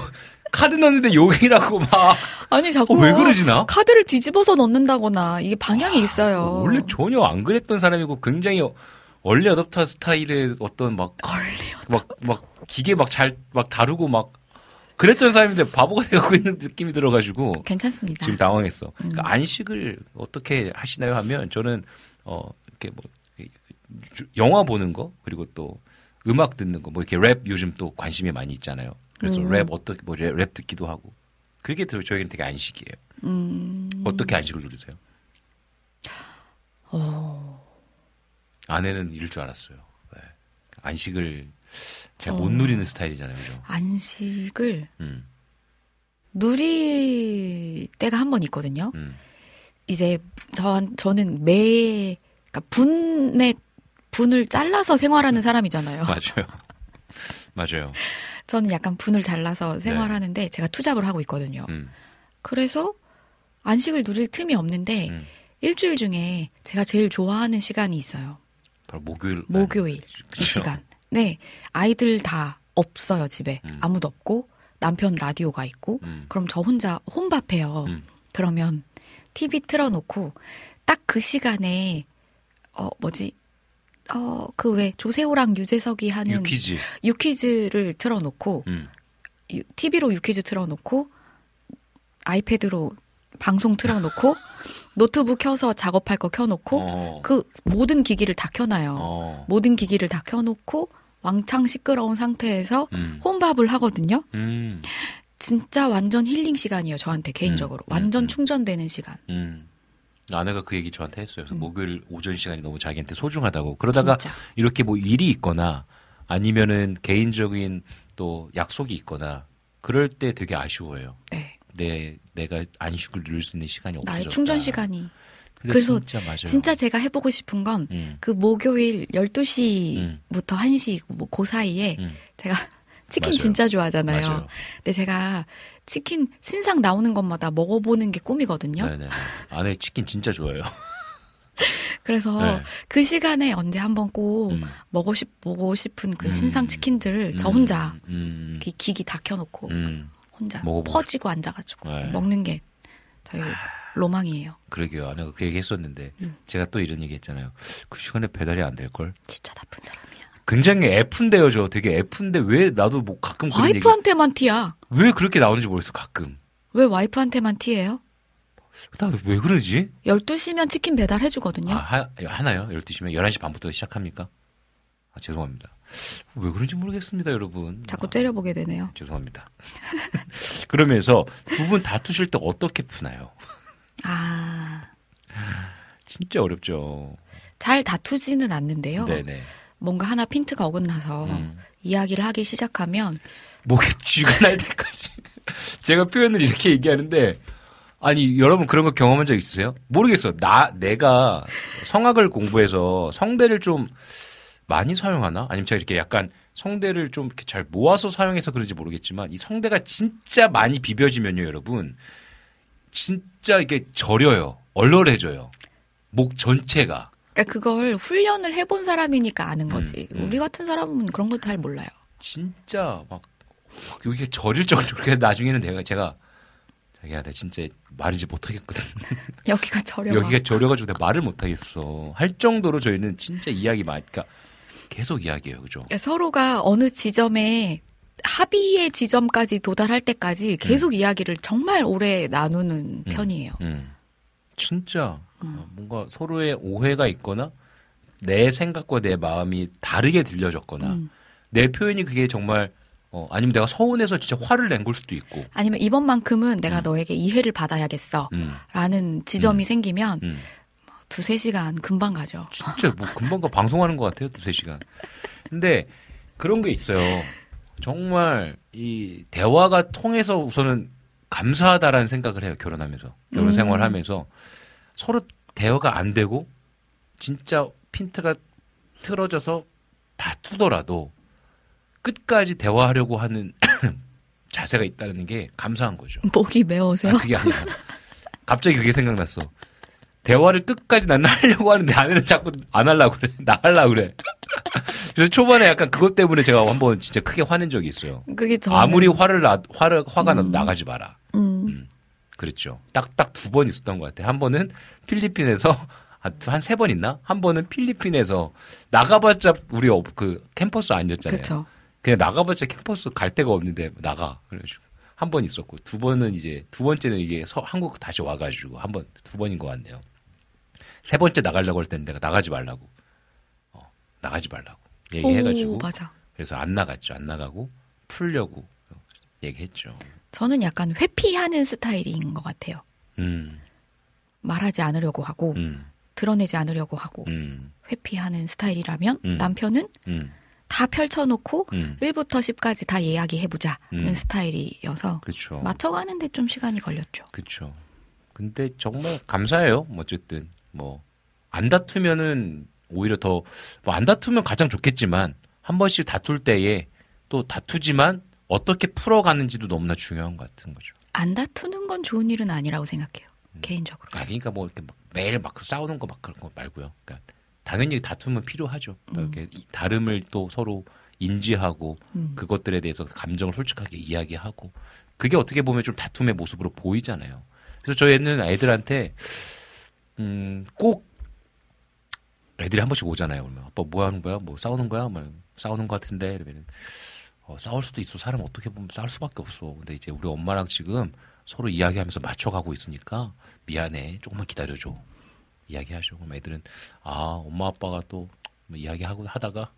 카드 넣는데 여기라고 막 아니 자꾸 어, 왜 그러지 나? 카드를 뒤집어서 넣는다거나 이게 방향이 있어요. 원래 전혀 안 그랬던 사람이고 굉장히 얼리 어답터 스타일의 어떤 막막막 기계 막 잘 막 다루고 막 그랬던 사람인데 바보가 되고 있는 느낌이 들어가지고 괜찮습니다. 지금 당황했어. 음. 그러니까 안식을 어떻게 하시나요 하면 저는 어 이렇게 뭐 주- 영화 보는 거 그리고 또 음악 듣는 거 뭐 이렇게 랩 요즘 또 관심이 많이 있잖아요. 그래서 음. 랩 어떻게 뭐 랩 듣기도 하고 그게 더 저에게는 되게 안식이에요. 음. 어떻게 안식을 누리세요? 어. 아내는 이럴 줄 알았어요. 네. 안식을 잘못 어. 누리는 스타일이잖아요, 그죠? 안식을 음, 누릴 때가 한 번 있거든요. 음, 이제 저 저는 매 그러니까 분의 분을 잘라서 생활하는 사람이잖아요. 맞아요. 맞아요. 저는 약간 분을 잘라서 생활하는데 제가 투잡을 하고 있거든요. 음, 그래서 안식을 누릴 틈이 없는데 음. 일주일 중에 제가 제일 좋아하는 시간이 있어요. 바로 목요일. 목요일 이 그쵸. 시간. 네, 아이들 다 없어요 집에 음. 아무도 없고 남편 라디오가 있고 음, 그럼 저 혼자 혼밥해요. 음. 그러면 TV 틀어놓고 딱 그 시간에 어 뭐지 어 그 왜 조세호랑 유재석이 하는 유퀴즈. 유퀴즈를 틀어놓고 음, TV로 유퀴즈 틀어놓고 아이패드로 방송 틀어놓고 노트북 켜서 작업할 거 켜놓고 어, 그 모든 기기를 다 켜놔요. 어, 모든 기기를 다 켜놓고 왕창 시끄러운 상태에서 음, 혼밥을 하거든요. 음, 진짜 완전 힐링 시간이에요. 저한테 개인적으로 음, 완전 음. 충전되는 시간. 음. 아내가 그 얘기 저한테 했어요. 그래서 음. 목요일 오전 시간이 너무 자기한테 소중하다고. 그러다가 진짜. 이렇게 뭐 일이 있거나 아니면은 개인적인 또 약속이 있거나 그럴 때 되게 아쉬워요. 네, 내 내가 안식을 누릴 수 있는 시간이 없어졌다. 나의 충전 시간이. 그래서 진짜. 진짜 제가 해보고 싶은 건그 음, 목요일 12시부터 음. 1시 뭐그 사이에 음, 제가 치킨 맞아요. 진짜 좋아하잖아요. 맞아요. 근데 제가 치킨 신상 나오는 것마다 먹어보는 게 꿈이거든요. 네네. 아내 치킨 진짜 좋아해요. 그래서 네. 그 시간에 언제 한번 꼭 음, 먹고 싶 보고 싶은 그 음. 신상 치킨들을 저 음, 혼자 음, 기- 기기 다 켜놓고 음, 혼자 먹어보고 퍼지고 앉아가지고 네. 먹는 게 저희 로망이에요. 그러게요. 아내가 그 얘기 했었는데 음. 제가 또 이런 얘기 했잖아요. 그 시간에 배달이 안 될 걸. 진짜 나쁜 사람이야. 굉장히 F인데요, 저 되게 F인데 왜 나도 뭐 가끔 와이프한테만 티야. 왜 그렇게 나오는지 모르겠어, 가끔. 왜 와이프한테만 티예요? 나 왜 그러지? 12시면 치킨 배달해 주거든요. 아, 하, 하나요? 12시면 11시 반부터 시작합니까? 아, 죄송합니다. 왜 그런지 모르겠습니다, 여러분. 자꾸 아, 째려보게 되네요. 죄송합니다. 그러면서 두 분 다투실 때 어떻게 푸나요? 아, 진짜 어렵죠. 잘 다투지는 않는데요. 네네. 뭔가 하나 핀트가 어긋나서 음. 이야기를 하기 시작하면 목에 쥐가 날 때까지. 제가 표현을 이렇게 얘기하는데, 아니, 여러분 그런 거 경험한 적 있으세요? 모르겠어. 나, 내가 성악을 공부해서 성대를 좀 많이 사용하나? 아니면 제가 이렇게 약간 성대를 좀 이렇게 잘 모아서 사용해서 그런지 모르겠지만, 이 성대가 진짜 많이 비벼지면요, 여러분. 진짜 이게 저려요. 얼얼해져요. 목 전체가. 그러니까 그걸 훈련을 해본 사람이니까 아는 거지. 음, 음. 우리 같은 사람은 그런 거 잘 몰라요. 진짜 막, 막 여기가 저릴 정도로 그래서 나중에는 내가 제가 자기야 나 진짜 말을 이제 못하겠거든 여기가 저려. 여기가 저려가지고 내가 말을 못하겠어 할 정도로 저희는 진짜 이야기 많이 그러니까 계속 이야기해요 그죠 그러니까 서로가 어느 지점에 합의의 지점까지 도달할 때까지 계속 이야기를 정말 오래 나누는 편이에요. 음. 진짜 어, 뭔가 서로의 오해가 있거나 내 생각과 내 마음이 다르게 들려졌거나 음. 내 표현이 그게 정말 어, 아니면 내가 서운해서 진짜 화를 낸 걸 수도 있고 아니면 이번만큼은 내가 음. 너에게 이해를 받아야겠어. 음, 라는 지점이 음. 생기면 음. 두세 시간 금방 가죠. 진짜 뭐 금방 가 방송하는 것 같아요 두세 시간. 근데 그런 게 있어요. 정말 이 대화가 통해서 우선은 감사하다라는 생각을 해요 결혼하면서 결혼 음. 생활하면서 서로 대화가 안 되고 진짜 핀트가 틀어져서 다투더라도 끝까지 대화하려고 하는 자세가 있다는 게 감사한 거죠. 목이 메어오세요? 아, 그게 아니라 갑자기 그게 생각났어. 대화를 끝까지 나는 하려고 하는데 아내는 자꾸 안 하려고 그래. 나 하려고 그래. 그래서 초반에 약간 그것 때문에 제가 한번 진짜 크게 화낸 적이 있어요. 그게 저는 아무리 화를 나, 화를, 화가 나도 음. 나가지 마라. 음. 그랬죠. 딱, 딱 두 번 있었던 것 같아. 한 번은 필리핀에서, 한 세 번 있나? 한 번은 필리핀에서 나가봤자 우리 어- 그 캠퍼스 아니었잖아요. 그렇죠. 그냥 나가봤자 캠퍼스 갈 데가 없는데 나가. 그래가지고. 한 번 있었고, 두 번은 이제, 두 번째는 이게 서, 한국 다시 와가지고, 한 번, 두 번인 것 같네요. 세 번째 나가려고 할 때는 내가 나가지 말라고. 어, 나가지 말라고. 얘기해가지고. 오, 맞아. 그래서 안 나갔죠. 안 나가고, 풀려고 얘기했죠. 저는 약간 회피하는 스타일인 것 같아요. 음, 말하지 않으려고 하고 음, 드러내지 않으려고 하고 음, 회피하는 스타일이라면 음. 남편은 음, 다 펼쳐놓고 음. 1부터 10까지 다 이야기해보자는 음. 스타일이어서 그쵸. 맞춰가는데 좀 시간이 걸렸죠. 그쵸. 근데 정말 감사해요. 뭐 어쨌든 뭐 안 다투면은 오히려 더 뭐 안 다투면 가장 좋겠지만 한 번씩 다툴 때에 또 다투지만 어떻게 풀어가는지도 너무나 중요한 것 같은 거죠. 안 다투는 건 좋은 일은 아니라고 생각해요. 음. 개인적으로. 아 그러니까 뭐 이렇게 막 매일 막 싸우는 거 막 그런 거 말고요. 그러니까 당연히 다투면 필요하죠. 그러니까 이렇게 이 다름을 또 서로 인지하고 음. 그것들에 대해서 감정을 솔직하게 이야기하고 그게 어떻게 보면 좀 다툼의 모습으로 보이잖아요. 그래서 저희는 애들한테 음, 꼭 애들이 한 번씩 오잖아요. 그러면 아빠 뭐 하는 거야? 뭐 싸우는 거야? 뭐 싸우는 것 같은데 이러면 어, 싸울 수도 있어. 사람 어떻게 보면 싸울 수밖에 없어. 근데 이제 우리 엄마랑 지금 서로 이야기하면서 맞춰가고 있으니까 미안해. 조금만 기다려줘. 이야기하죠. 그럼 애들은 아 엄마 아빠가 또 뭐 이야기하고 하다가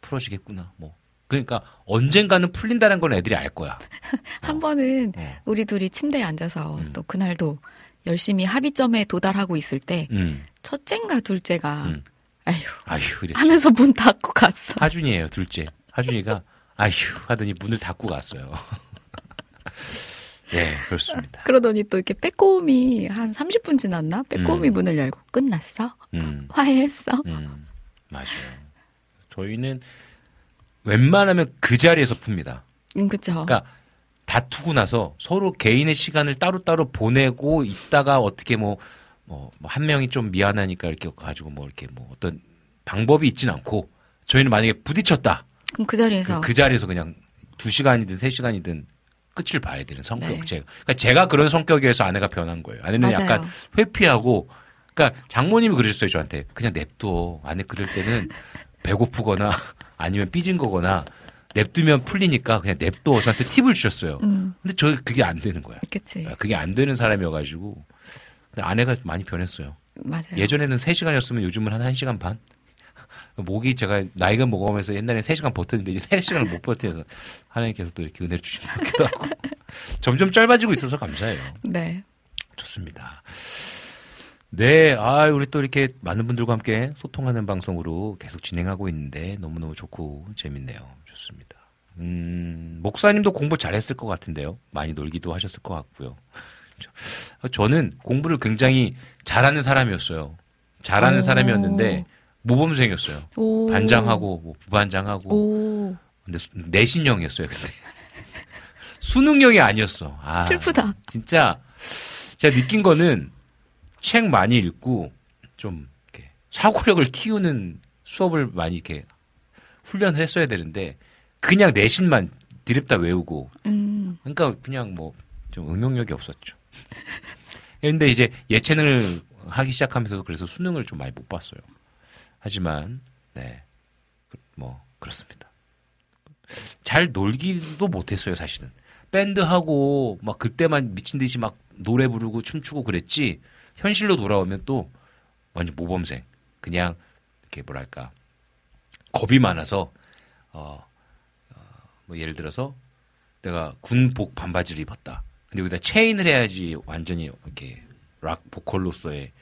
풀어지겠구나. 뭐 그러니까 언젠가는 풀린다는 건 애들이 알 거야. 한 번은 어. 우리 둘이 침대에 앉아서 음. 또 그날도 열심히 합의점에 도달하고 있을 때 음, 첫째인가 둘째가 음. 아휴 아휴. 하면서 문 닫고 갔어. 하준이에요 둘째. 하준이가 아휴 하더니 문을 닫고 갔어요. 네 그렇습니다. 그러더니 또 이렇게 빼꼼히 한 30분 지났나? 빼꼼히 음. 문을 열고 끝났어? 음. 화해했어? 음, 맞아요. 저희는 웬만하면 그 자리에서 풉니다. 음, 그쵸. 그러니까 다투고 나서 서로 개인의 시간을 따로따로 보내고 있다가 어떻게 뭐, 뭐, 뭐 한 명이 좀 미안하니까 이렇게 가지고 뭐 이렇게 뭐 어떤 방법이 있진 않고 저희는 만약에 부딪혔다. 그럼 그 자리에서 그, 그 자리에서 그냥 두 시간이든 세 시간이든 끝을 봐야 되는 성격. 네. 제가, 그러니까 제가 그런 성격이어서 아내가 변한 거예요. 아내는 맞아요. 약간 회피하고, 그러니까 장모님이 그러셨어요 저한테. 그냥 냅둬. 아내 그럴 때는 배고프거나 아니면 삐진 거거나 냅두면 풀리니까 그냥 냅둬 저한테 팁을 주셨어요. 음, 근데 저 그게 안 되는 거야. 그치. 아, 그게 안 되는 사람이어가지고 근데 아내가 많이 변했어요. 맞아요. 예전에는 3시간이었으면 요즘은 한 1시간 반? 목이 제가 나이가 먹어가면서 옛날에 3시간 버텼는데 이제 3시간을 못 버텨서 하나님께서 또 이렇게 은혜를 주신 것 같기도 하고 점점 짧아지고 있어서 감사해요. 네. 좋습니다. 네, 아, 우리 또 이렇게 많은 분들과 함께 소통하는 방송으로 계속 진행하고 있는데 너무너무 좋고 재밌네요. 좋습니다. 음, 목사님도 공부 잘했을 것 같은데요. 많이 놀기도 하셨을 것 같고요. 저- 저는 공부를 굉장히 잘하는 사람이었어요. 잘하는 오. 사람이었는데 모범생이었어요. 오. 반장하고 뭐 부반장하고 오. 근데 수- 내신형이었어요. 근데 수능형이 아니었어. 아, 슬프다. 진짜 제가 느낀 거는 책 많이 읽고 좀 사고력을 키우는 수업을 많이 이렇게 훈련을 했어야 되는데 그냥 내신만 드립다 외우고 음. 그러니까 그냥 뭐 좀 응용력이 없었죠. 그런데 이제 예체능을 하기 시작하면서 그래서 수능을 좀 많이 못 봤어요. 하지만 네. 그- 뭐 그렇습니다. 잘 놀기도 못했어요, 사실은. 밴드 하고 막 그때만 미친 듯이 막 노래 부르고 춤추고 그랬지. 현실로 돌아오면 또 완전 모범생. 그냥 이렇게 뭐랄까 겁이 많아서 어, 어, 뭐 예를 들어서 내가 군복 반바지를 입었다. 근데 여기다 체인을 해야지 완전히 이렇게 락 보컬로서의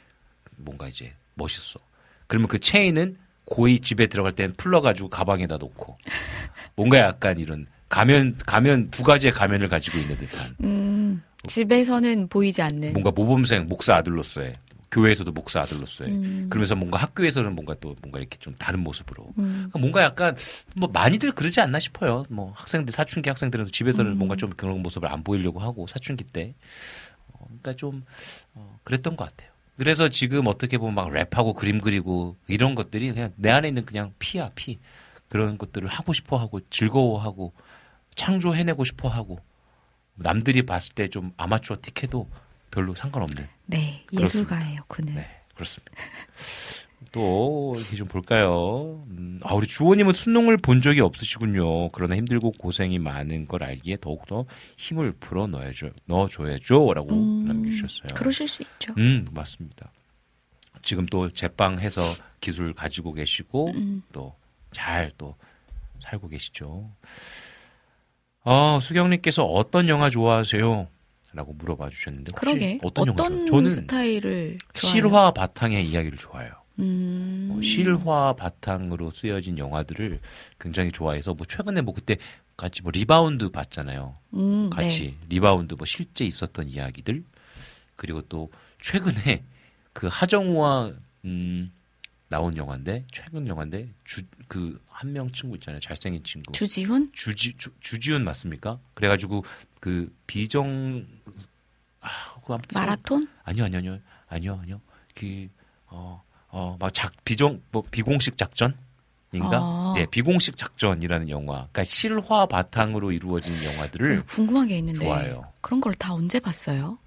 뭔가 이제 멋있어. 그러면 그 체인은 고이 집에 들어갈 땐 풀러가지고 가방에다 놓고 뭔가 약간 이런 가면 가면 두 가지의 가면을 가지고 있는 듯한 음. 집에서는 보이지 않는. 뭔가 모범생 목사 아들로서의 교회에서도 목사 아들로서의 음. 그러면서 뭔가 학교에서는 뭔가 또 뭔가 이렇게 좀 다른 모습으로 음. 그러니까 뭔가 약간 뭐 많이들 그러지 않나 싶어요. 뭐 학생들 사춘기 학생들은 집에서는 음. 뭔가 좀 그런 모습을 안 보이려고 하고 사춘기 때 어, 그러니까 좀 어, 그랬던 것 같아요. 그래서 지금 어떻게 보면 막 랩하고 그림 그리고 이런 것들이 그냥 내 안에 있는 그냥 피야 피 그런 것들을 하고 싶어 하고 즐거워하고 창조해내고 싶어 하고 남들이 봤을 때 좀 아마추어 틱해도 별로 상관없는 네. 예술가예요, 그는. 네, 그렇습니다. 또 이렇게 좀 볼까요? 음, 아 우리 주호님은 수능을 본 적이 없으시군요. 그러나 힘들고 고생이 많은 걸 알기에 더욱더 힘을 불어 넣어줘, 넣어줘야죠라고 음, 남겨주셨어요. 그러실 수 있죠. 음 맞습니다. 지금 또 제빵해서 기술 가지고 계시고 음. 또잘또 살고 계시죠. 아 수경님께서 어떤 영화 좋아하세요? 라고 물어봐 주셨는데 혹시 그러게. 어떤, 어떤, 영화 좋아해요? 저는 스타일을? 실화 바탕의 이야기를 좋아해요. 음. 뭐 실화 바탕으로 쓰여진 영화들을 굉장히 좋아해서 뭐 최근에 뭐 그때 같이 뭐 리바운드 봤잖아요. 음, 같이 리바운드 뭐 실제 있었던 이야기들 그리고 또 최근에 그 하정우와 음 나온 영화인데 최근 영화인데 주 그 한 명 친구 있잖아요 잘생긴 친구 네. 주지훈? 주지 주, 주지훈 맞습니까? 그래가지고 그 비정 아, 그 아무튼 마라톤? 아니요, 아니요, 아니요, 아니요, 아니요. 그, 어, 어, 막 작, 비정, 뭐, 비공식 작전 인가? 아. 예, 비공식 작전이라는 영화. 그러니까 실화 바탕으로 이루어진 영화들을 어, 궁금한 게 있는데. 좋아해요. 그런 걸 다 언제 봤어요?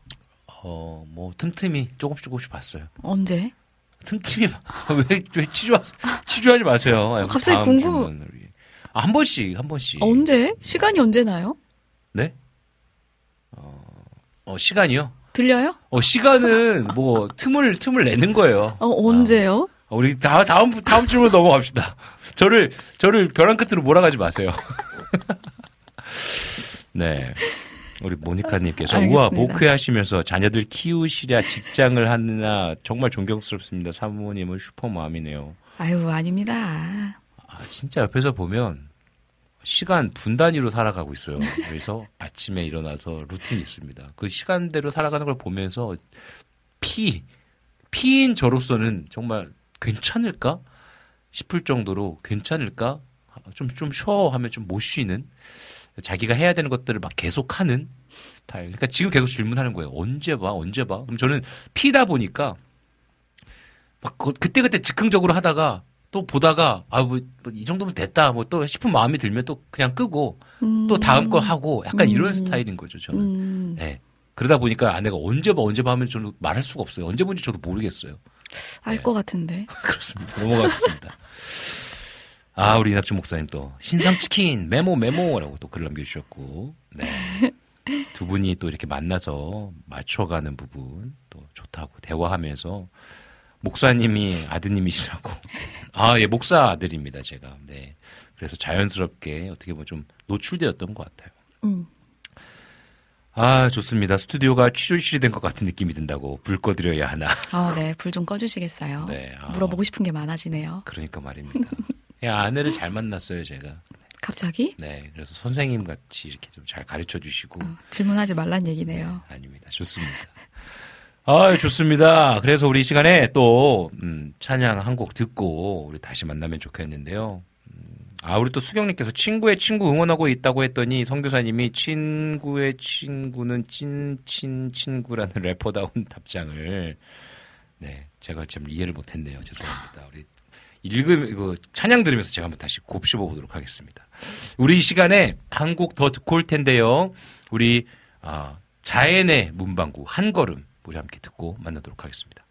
어, 뭐, 틈틈이 조금씩 조금씩 봤어요. 언제? 틈틈이, 봐. 왜, 왜 치주하, 치주하지 마세요. 아이고, 갑자기 궁금-. 아, 한 번씩, 한 번씩. 언제? 시간이 언제 나요? 네? 어, 어, 시간이요? 들려요? 어, 시간은 뭐, 틈을, 틈을 내는 거예요. 어, 언제요? 어, 우리 다, 다음 다음 질문 넘어갑시다. 저를 저를 벼랑 끝으로 몰아가지 마세요. 네. 우리 모니카님께서 우와. 모크 하시면서 자녀들 키우시랴 직장을 하느냐 정말 존경스럽습니다. 사모님은 슈퍼맘이네요. 아유, 아닙니다. 아 진짜 옆에서 보면 시간 분 단위로 살아가고 있어요. 그래서 아침에 일어나서 루틴이 있습니다. 그 시간대로 살아가는 걸 보면서 피 피인 저로서는 정말 괜찮을까 싶을 정도로 괜찮을까 좀 좀 쉬어 하면 좀 못 쉬는 자기가 해야 되는 것들을 막 계속 하는 스타일. 그러니까 지금 계속 질문하는 거예요. 언제 봐, 언제 봐. 그럼 저는 피다 보니까 막 그때 그때 즉흥적으로 하다가 또 보다가 아뭐 이 정도면 됐다 뭐 또 싶은 마음이 들면 또 그냥 끄고 음. 또 다음 거 하고 약간 이런 음. 스타일인 거죠 저는. 음, 네. 그러다 보니까 아내가 언제 봐 언제 봐 하면 저는 말할 수가 없어요. 언제 본지 저도 모르겠어요. 알것 같은데. 그렇습니다. 넘어가겠습니다. 아, 우리 이낙준 목사님 또 신상 치킨 메모 메모라고 또 글을 남겨주셨고, 네. 두 분이 또 이렇게 만나서 맞춰가는 부분 또 좋다고 대화하면서 목사님이 아드님이시라고. 아, 예, 목사 아들입니다, 제가. 네. 그래서 자연스럽게 어떻게 보면 좀 노출되었던 것 같아요. 음. 아, 좋습니다. 스튜디오가 취조실이 된 것 같은 느낌이 든다고 불 꺼드려야 하나. 아, 네. 불 좀 꺼주시겠어요? 네, 아. 물어보고 싶은 게 많아지네요. 그러니까 말입니다. 야, 아내를 잘 만났어요, 제가. 갑자기? 네, 그래서 선생님 같이 이렇게 좀 잘 가르쳐 주시고. 어, 질문하지 말란 얘기네요. 아닙니다. 좋습니다. 아, 좋습니다. 그래서 우리 이 시간에 또 음, 찬양 한 곡 듣고 우리 다시 만나면 좋겠는데요. 음, 아, 우리 또 수경님께서 친구의 친구 응원하고 있다고 했더니 성교사님이 친구의 친구는 찐친 친구라는 래퍼다운 답장을 네, 제가 참 이해를 못했네요. 죄송합니다. 우리 읽음 이거 찬양 들으면서 제가 한번 다시 곱씹어 보도록 하겠습니다. 우리 이 시간에 한 곡 더 듣고 올 텐데요. 우리 아, 자연의 문방구 한 걸음 우리 함께 듣고 만나도록 하겠습니다.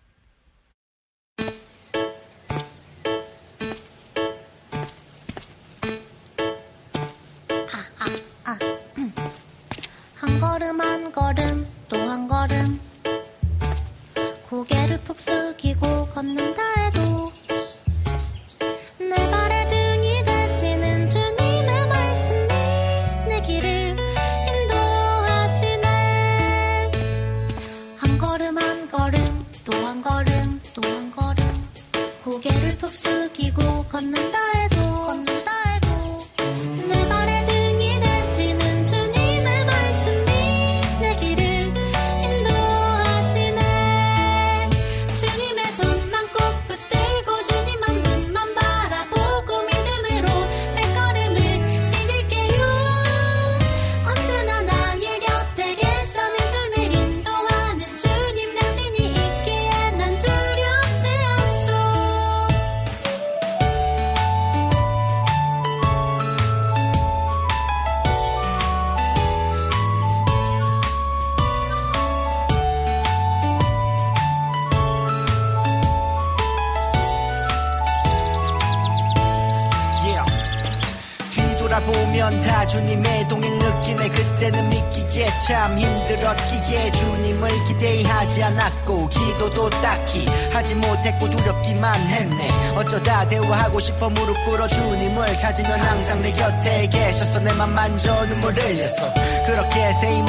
기도도 딱히 하지 못했고 두렵기만 했네. 어쩌다 대화하고 싶어 무릎 꿇어 주님을 찾으면 항상 내 곁에 계셔서 내맘 만져 눈물 흘렸어. 그렇게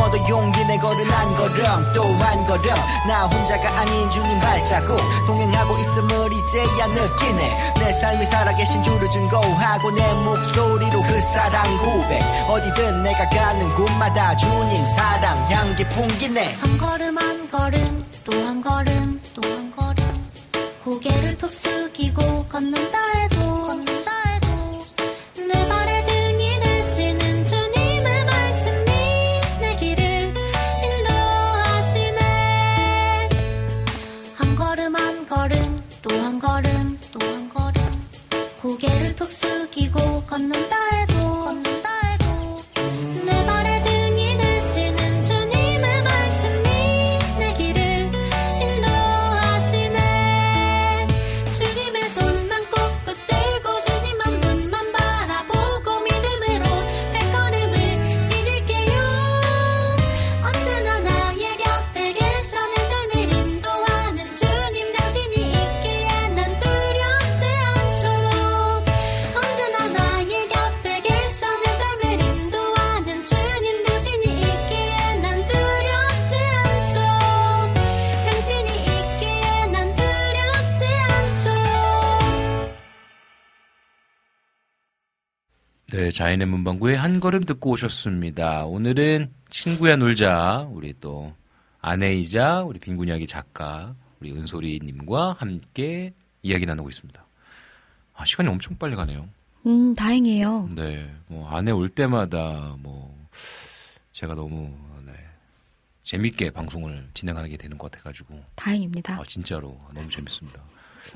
얻어 용기 내 걸은 한 걸음 또 한 걸음. 나 혼자가 아닌 주님 발자국. 동행하고 있음을 이제야 느끼네. 내 삶이 살아계신 주를 증거하고 내 목소리로 그 사랑 고백. 어디든 내가 가는 곳마다 주님 사랑 향기 풍기네. 한 걸음 한 네, 자연의 문방구의 한 걸음 듣고 오셨습니다. 오늘은 친구야 놀자 우리 또 아내이자 우리 빈군 이야기 작가 우리 은솔이님과 함께 이야기 나누고 있습니다. 아 시간이 엄청 빨리 가네요. 음, 다행이에요. 네, 뭐 아내 올 때마다 뭐 제가 너무 네, 재밌게 방송을 진행하게 되는 것 같아가지고 다행입니다. 아 진짜로 너무 재밌습니다.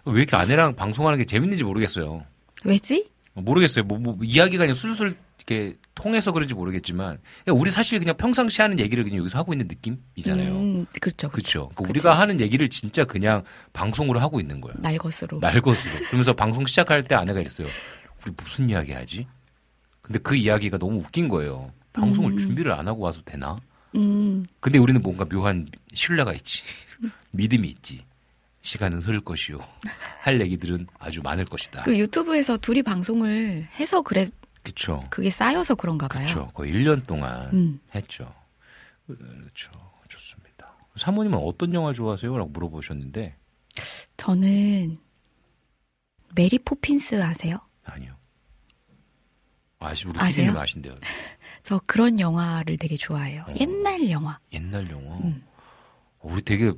왜 이렇게 아내랑 방송하는 게 재밌는지 모르겠어요. 왜지? 모르겠어요. 뭐, 뭐 이야기가 그냥 술술 이렇게 통해서 그런지 모르겠지만 우리 사실 그냥 평상시 하는 얘기를 그냥 여기서 하고 있는 느낌이잖아요. 음, 그렇죠. 그렇죠. 그치, 우리가 그치. 하는 얘기를 진짜 그냥 방송으로 하고 있는 거예요. 날것으로. 날것으로. 그러면서 방송 시작할 때 아내가 이랬어요. 우리 무슨 이야기 하지? 근데 그 이야기가 너무 웃긴 거예요. 방송을 음. 준비를 안 하고 와서 되나? 음, 근데 우리는 뭔가 묘한 신뢰가 있지. 믿음이 있지. 시간은 흐를 것이요. 할 얘기들은 아주 많을 것이다. 그 유튜브에서 둘이 방송을 해서 그래 그쵸. 그게 쌓여서 그런가 봐요. 그쵸. 거의 1년 동안 음. 했죠. 그렇죠. 좋습니다. 사모님은 어떤 영화 좋아하세요? 라고 물어보셨는데, 저는 메리 포핀스 아세요? 아니요. 아시, 우리? 피디님 아신대요. 저 그런 영화를 되게 좋아해요. 어. 옛날 영화. 옛날 영화. 음. 어, 우리 되게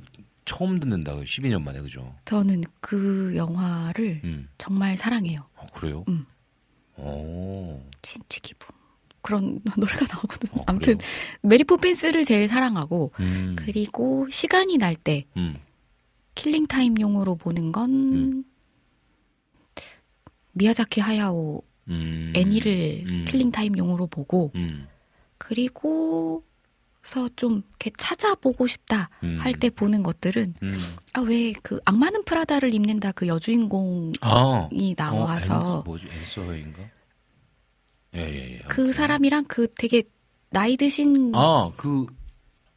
처음 듣는다. 12년 만에, 그죠? 저는 그 영화를 음. 정말 사랑해요. 어, 그래요? 음. 오. Chim chiminey. 그런 노래가 나오거든요. 어, 아무튼 그래요? 메리 포핀스를 제일 사랑하고 음. 그리고 시간이 날때 음. killing time용으로 보는 건 음. 미야자키 하야오 음. 애니를 음. killing time용으로 보고 음. 그리고 서좀 이렇게 찾아보고 싶다 음. 할때 보는 것들은 음. 아왜 그 악마는 프라다를 입는다 그 여주인공이 아. 나와서 어, 뭐지? 앤서인가? 예, 예, 예. 그. 사람이랑 그 되게 나이 드신 아, 그,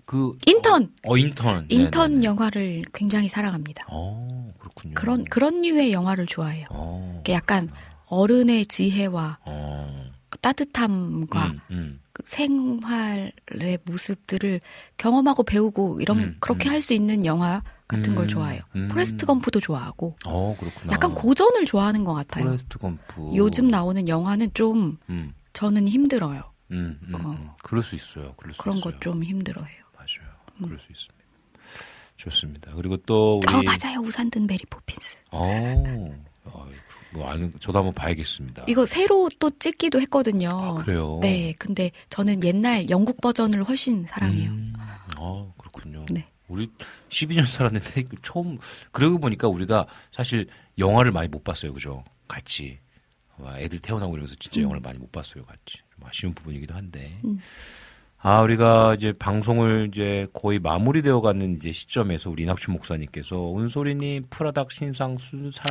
그. 인턴 어, 인턴. 인턴 네네네. 영화를 굉장히 사랑합니다. 어, 그렇군요. 그런 그런 류의 영화를 좋아해요. 어. 약간 어른의 지혜와 어. 따뜻함과 음, 음. 그 생활의 모습들을 경험하고 배우고 이런 음, 그렇게 음. 할수 있는 영화 같은 걸 음, 좋아해요. 음. 포레스트 검프도 좋아하고 어, 그렇구나. 약간 고전을 좋아하는 것 같아요. 포레스트 검프. 요즘 나오는 영화는 좀 음, 저는 힘들어요. 음, 음, 어. 음. 그럴 수 있어요. 그럴 수 그런. 거좀 힘들어해요. 맞아요. 그럴 수 있습니다. 좋습니다. 그리고 또 우리 어 맞아요 우산 든 메리 포핀스. 어, 어, 뭐 아는 저도 한번 봐야겠습니다. 이거 새로 또 찍기도 했거든요. 아, 그래요. 네, 근데 저는 옛날 영국 버전을 훨씬 사랑해요. 음, 어, 그렇군요. 네. 우리 12년 살았는데 처음 그러고 보니까 우리가 사실 영화를 많이 못 봤어요. 그죠? 같이. 와, 애들 태어나고 이러면서 진짜 영화를 많이 못 봤어요. 같이. 좀 아쉬운 부분이기도 한데. 음. 아, 우리가 이제 방송을 이제 거의 마무리되어 가는 이제 시점에서 우리 이낙춘 목사님께서 은솔이님 푸라닥 신상 순살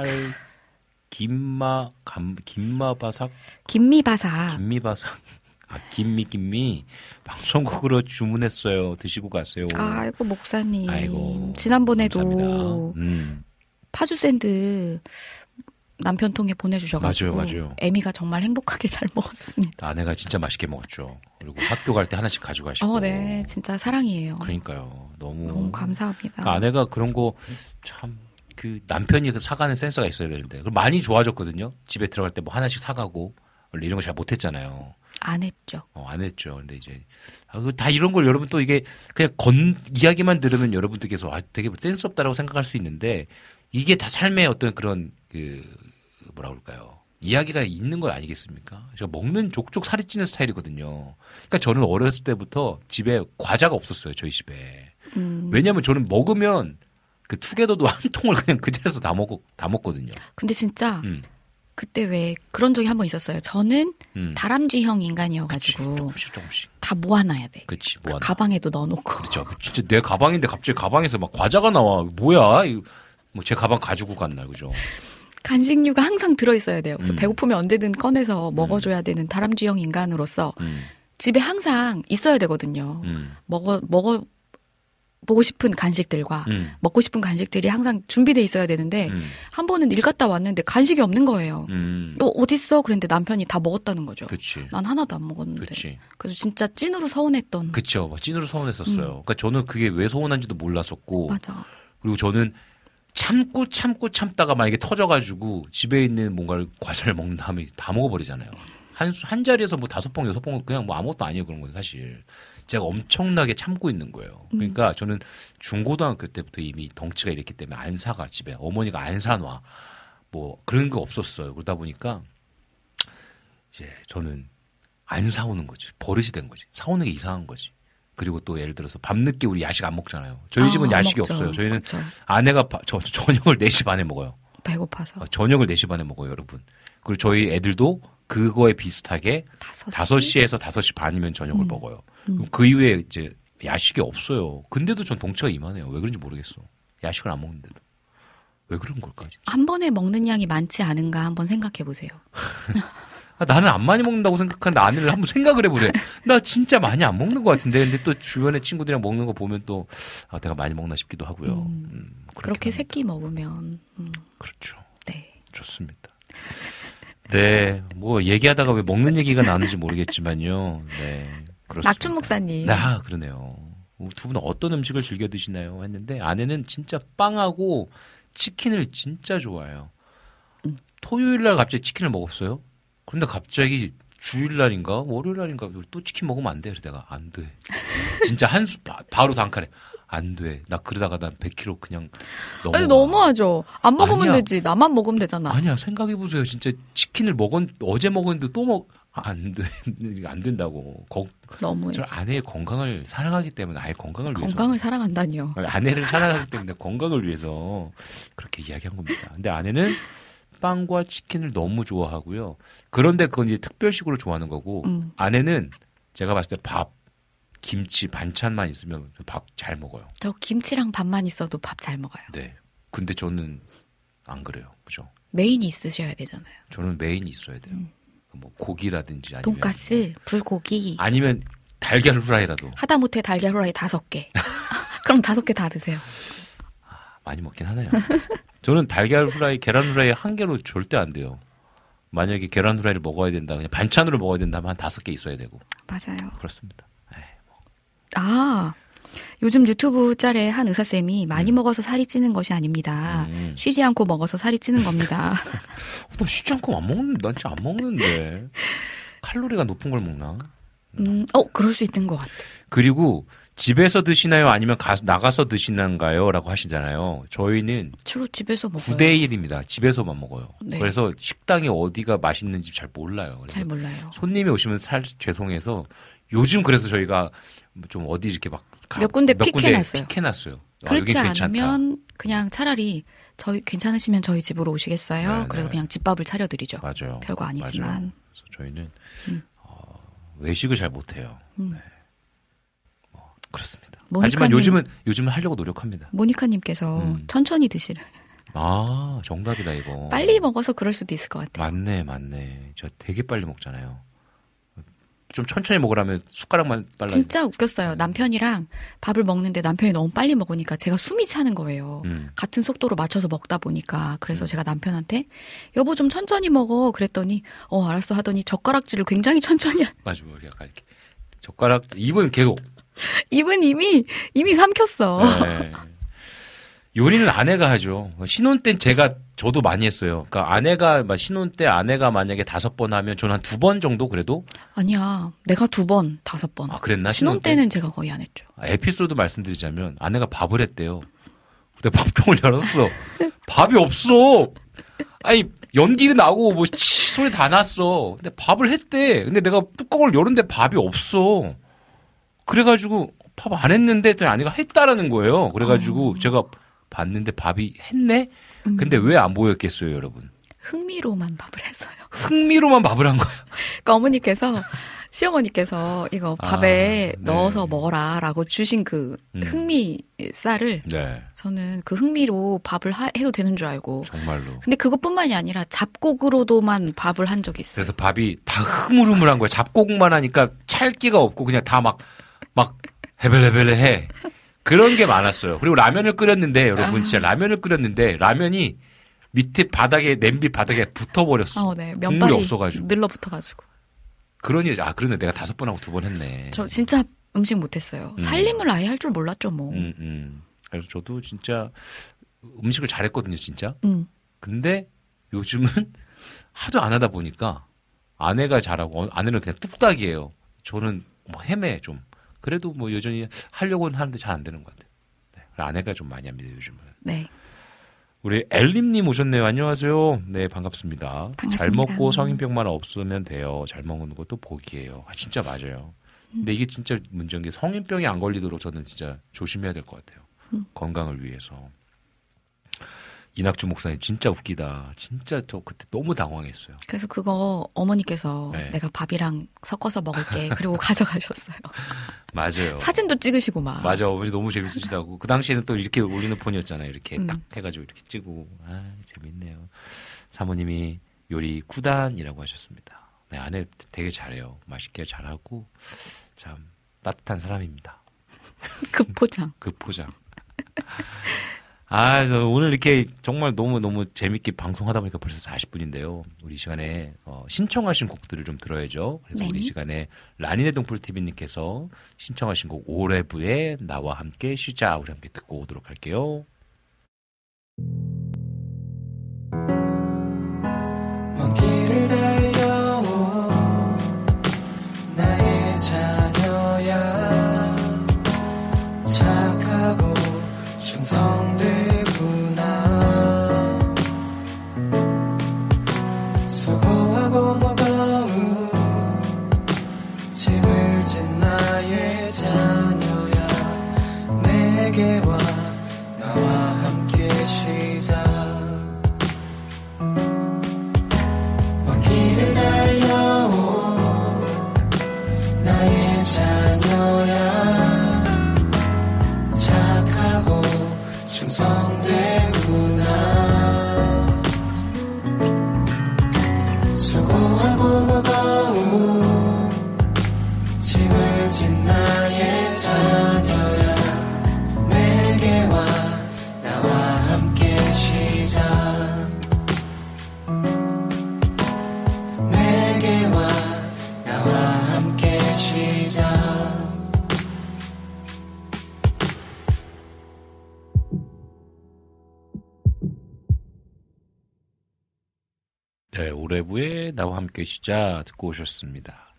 김마 감 김마바삭 김미바사. 김미바삭 아 김미 김미 방송국으로 주문했어요. 드시고 가세요. 아이고 목사님. 아이고, 지난번에도. 음. 파주 샌드 남편 통해 보내주셔가지고 맞아요, 맞아요. 에미가 정말 행복하게 잘 먹었습니다. 아내가 진짜 맛있게 먹었죠. 그리고 학교 갈 때 하나씩 가져가시고. 어, 네, 진짜 사랑이에요. 그러니까요. 너무 너무 감사합니다. 그러니까 아내가 그런 거 참 그 남편이 그 사가는 센서가 있어야 되는데 그걸 많이 좋아졌거든요. 집에 들어갈 때 뭐 하나씩 사가고 원래 이런 거 잘 못했잖아요. 안 했죠. 어, 안 했죠. 근데 이제 아, 그다 이런 걸 여러분 또 이게 그냥 건 이야기만 들으면 여러분들께서 아, 되게 센스 없다라고 생각할 수 있는데 이게 다 삶의 어떤 그런 그 뭐라 그럴까요? 이야기가 있는 거 아니겠습니까? 제가 먹는 족족 살이 찌는 스타일이거든요. 그러니까 저는 어렸을 때부터 집에 과자가 없었어요. 저희 집에. 음, 왜냐하면 저는 먹으면 그 투게더도 한 통을 그냥 그 자리에서 다 먹고 다 먹거든요. 근데 진짜 음, 그때 왜 그런 적이 한 번 있었어요. 저는 음. 다람쥐형 그치, 인간이어가지고 조금씩 조금씩. 다 모아놔야 돼. 그렇지 그뭐 하나. 가방에도 넣어놓고. 그렇죠. 진짜 내 가방인데 갑자기 가방에서 막 과자가 나와. 뭐야? 뭐 제 가방 가지고 갔나 그죠? 간식류가 항상 들어있어야 돼요. 그래서 음. 배고프면 언제든 꺼내서 먹어줘야 되는 다람쥐형 인간으로서 음, 집에 항상 있어야 되거든요. 음, 먹어 먹어 보고 싶은 간식들과 음, 먹고 싶은 간식들이 항상 준비돼 있어야 되는데 음, 한 번은 일 갔다 왔는데 간식이 없는 거예요. 음. 너 어딨어? 그랬는데 남편이 다 먹었다는 거죠. 그렇지. 난 하나도 안 먹었는데. 그렇지. 그래서 진짜 찐으로 서운했던. 그쵸. 막 찐으로 서운했었어요. 그러니까 저는 그게 왜 서운한지도 몰랐었고, 맞아. 그리고 저는 참고 참고 참다가 만약에 터져가지고 집에 있는 뭔가를 과자를 먹는 다음에 다 먹어버리잖아요. 한, 수- 한 자리에서 뭐 다섯 봉, 여섯 봉은 그냥 뭐 아무것도 아니에요. 그런 건 사실. 제가 엄청나게 참고 있는 거예요. 그러니까 저는 중고등학교 때부터 이미 덩치가 이랬기 때문에 안 사가 집에. 어머니가 안 사놔. 뭐 그런 거 없었어요. 그러다 보니까 이제 저는 안 사오는 거지. 버릇이 된 거지. 사오는 게 이상한 거지. 그리고 또 예를 들어서 밤늦게 우리 야식 안 먹잖아요. 저희 집은 아, 안 야식이 먹죠. 없어요. 저희는 그쵸. 아내가 바- 저, 저 저녁을 4시 반에 먹어요. 배고파서 어, 저녁을 4시 반에 먹어요, 여러분. 그리고 저희 애들도 그거에 비슷하게 다섯 5시에서 5시 반이면 저녁을 음. 먹어요. 음. 그 이후에 이제 야식이 없어요. 근데도 전 덩치가 이만해요. 왜 그런지 모르겠어. 야식을 안 먹는데도. 왜 그런 걸까? 진짜? 한 번에 먹는 양이 많지 않은가 한번 생각해 보세요. 아, 나는 안 많이 먹는다고 생각하는데 아내를 한번 생각을 해보래. 나 진짜 많이 안 먹는 것 같은데. 근데 또 주변에 친구들이랑 먹는 거 보면 또 아, 내가 많이 먹나 싶기도 하고요. 음, 음, 그렇게. 새끼 먹으면 음, 그렇죠. 네. 좋습니다. 네, 뭐 얘기하다가 왜 먹는 얘기가 나는지 모르겠지만요. 네, 그렇습니다. 낙춘 목사님. 아, 그러네요. 두분 어떤 음식을 즐겨 드시나요? 했는데 아내는 진짜 빵하고 치킨을 진짜 좋아해요. 음. 토요일 날 갑자기 치킨을 먹었어요. 그런데 갑자기 주일 날인가 월요일 날인가 또 치킨 먹으면 안 돼. 그래서 내가 안 돼. 진짜 한수 바로 단칼에 안 돼. 나 그러다가 난 100kg 그냥 넘어. 아니 너무하죠. 안 먹으면 아니야. 되지. 나만 먹으면 되잖아. 아니야 생각해 보세요. 진짜 치킨을 먹은 어제 먹었는데 또 먹. 안 돼. 안 된다고. 거, 너무해. 저 아내의 건강을 사랑하기 때문에 아예 건강을 위해서 건강을 사랑한다니요. 아내를 사랑하기 때문에 건강을 위해서 그렇게 이야기한 겁니다. 근데 아내는 빵과 치킨을 너무 좋아하고요. 그런데 그건 이제 특별식으로 좋아하는 거고 음. 아내는 제가 봤을 때 밥, 김치, 반찬만 있으면 밥 잘 먹어요. 저 김치랑 밥만 있어도 밥 잘 먹어요. 네. 근데 저는 안 그래요. 그죠? 메인이 있으셔야 되잖아요. 저는 메인이 있어야 돼요. 뭐 고기라든지 아니면 돈가스, 불고기. 아니면 달걀 후라이라도 하다 못해 달걀 후라이 다섯 개. 그럼 다섯 개 다 드세요. 많이 먹긴 하네요. 저는 달걀 후라이, 계란 후라이 한 개로 절대 안 돼요. 만약에 계란 후라이를 먹어야 된다, 그냥 반찬으로 먹어야 된다면 한 다섯 개 있어야 되고 맞아요. 그렇습니다. 에이, 아, 요즘 유튜브 짤에 한 의사쌤이 많이 먹어서 살이 찌는 것이 아닙니다. 음. 쉬지 않고 먹어서 살이 찌는 겁니다. 나 쉬지 않고 안 먹는, 난 진짜 안 먹는데 칼로리가 높은 걸 먹나? 음, 어, 그럴 수 있는 것 같아. 그리고 집에서 드시나요, 아니면 가, 나가서 드시는가요?라고 하시잖아요. 저희는 주로 집에서 먹어요. 9대 1입니다. 집에서만 먹어요. 네. 그래서 식당이 어디가 맛있는지 잘 몰라요. 잘 몰라요. 손님이 오시면 살 죄송해서 요즘 그래서 저희가 좀 어디 이렇게 막 가- 몇 군데 픽해놨어요. 픽해놨어요. 아, 그렇지 괜찮다. 않으면 그냥 차라리 저희 괜찮으시면 저희 집으로 오시겠어요? 네, 그래서 네. 그냥 집밥을 차려드리죠. 맞아요. 별거 아니지만. 맞아요. 그래서 저희는 음. 어, 외식을 잘 못해요. 음. 네. 뭐, 그렇습니다. 하지만 요즘은 요즘은 하려고 노력합니다. 모니카님께서 음. 천천히 드시래. 아 정답이다 이거. 빨리 먹어서 그럴 수도 있을 것 같아요. 맞네 맞네. 저 되게 빨리 먹잖아요. 좀 천천히 먹으라면 숟가락만 빨라. 진짜 웃겼어요. 남편이랑 밥을 먹는데 남편이 너무 빨리 먹으니까 제가 숨이 차는 거예요. 음. 같은 속도로 맞춰서 먹다 보니까 그래서 제가 남편한테 여보 좀 천천히 먹어 그랬더니 어 알았어 하더니 젓가락질을 굉장히 천천히 하- 맞아 뭐 약간 이렇게 젓가락 입은 계속 입은 이미 이미 삼켰어. 네. 요리는 아내가 하죠. 신혼 때 제가 저도 많이 했어요. 그러니까 아내가 막 신혼 때 아내가 만약에 다섯 번 하면 저는 한 두 번 정도 그래도 아니야 내가 두 번 다섯 번 아 그랬나 신혼 때는 제가 거의 안 했죠. 아, 에피소드 말씀드리자면 아내가 밥을 했대요. 근데 밥통을 열었어. 밥이 없어. 아니 연기 나고 뭐 치, 소리 다 났어. 근데 밥을 했대. 근데 내가 뚜껑을 열었는데 밥이 없어. 그래가지고 밥 안 했는데 또 아내가 했다라는 거예요. 그래가지고 제가 봤는데 밥이 했네. 음. 근데 왜 안 보였겠어요, 여러분? 흥미로만 밥을 했어요. 흥미로만 밥을 한 거야. 그러니까 어머니께서 시어머니께서 이거 밥에 아, 네. 넣어서 먹어라라고 주신 그 음. 흥미 쌀을 네, 저는 그 흥미로 밥을 하- 해도 되는 줄 알고 정말로. 근데 그것뿐만이 아니라 잡곡으로도만 밥을 한 적이 있어요. 그래서 밥이 다 흐물흐물한 거야. 잡곡만 하니까 찰기가 없고 그냥 다 막막 헤벨헤벨 해. 그런 게 많았어요. 그리고 라면을 끓였는데 여러분 아. 진짜 라면을 끓였는데 라면이 밑에 바닥에 냄비 바닥에 붙어버렸어. 어, 네. 국물이 없어가지고. 늘러 붙어가지고. 그러니 아 그러네 내가 다섯 번 하고 두 번 했네. 저 진짜 음식 못했어요. 음. 살림을 아예 할 줄 몰랐죠, 뭐. 음, 음. 그래서 저도 진짜 음식을 잘했거든요, 진짜. 음. 근데 요즘은 하도 안 하다 보니까 아내가 잘하고 어, 아내는 그냥 뚝딱이에요. 저는 뭐 헤매 좀. 그래도 뭐 여전히 하려고는 하는데 잘 안 되는 것 같아요. 네, 아내가 좀 많이 합니다 요즘은. 네. 우리 엘림님 오셨네요. 안녕하세요. 네 반갑습니다. 반갑습니다. 잘 먹고 성인병만 없으면 돼요. 잘 먹는 것도 복이에요. 아 진짜 맞아요. 근데 이게 진짜 문제인 게 성인병이 안 걸리도록 저는 진짜 조심해야 될 것 같아요. 음. 건강을 위해서. 이낙주 목사님 진짜 웃기다. 진짜 저 그때 너무 당황했어요. 그래서 그거 어머니께서 네. 내가 밥이랑 섞어서 먹을게. 그리고 가져가셨어요. 맞아요. 사진도 찍으시고 막. 맞아 어머니 너무 재밌으시다고 그 당시에는 또 이렇게 올리는 폰이었잖아요 이렇게 음. 딱 해가지고 이렇게 찍고 아 재밌네요 사모님이 요리 구단이라고 하셨습니다 네 아내 되게 잘해요 맛있게 잘하고 참 따뜻한 사람입니다 그 포장. 그 포장 아, 저 오늘 이렇게 정말 너무너무 재밌게 방송하다 보니까 벌써 40분인데요. 우리 이 시간에 어, 신청하신 곡들을 좀 들어야죠. 그래서 네. 우리 이 시간에 라니네 동풀TV님께서 신청하신 곡 오레브의 나와 함께 쉬자 우리 함께 듣고 오도록 할게요. 먼 길을 쉬자 듣고 오셨습니다.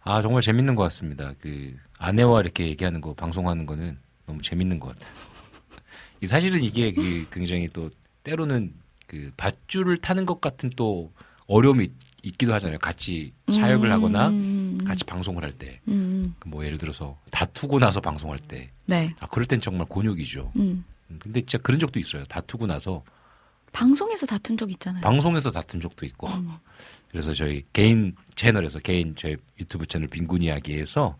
아 정말 재밌는 것 같습니다. 그 아내와 이렇게 얘기하는 거 방송하는 거는 너무 재밌는 것 같아요. 이 사실은 이게 그 굉장히 또 때로는 그 밧줄을 타는 것 같은 또 어려움이 있, 있기도 하잖아요. 같이 사역을 하거나 음, 같이 방송을 할 때. 음, 그뭐 예를 들어서 다투고 나서 방송할 때. 네. 아, 그럴 땐 정말 곤욕이죠. 음. 음, 근데 진짜 그런 적도 있어요. 다투고 나서 방송에서 다툰 적 있잖아요. 방송에서 다툰 적도 있고. 음. 그래서 저희 개인 채널에서 개인 저희 유튜브 채널 빈군 이야기에서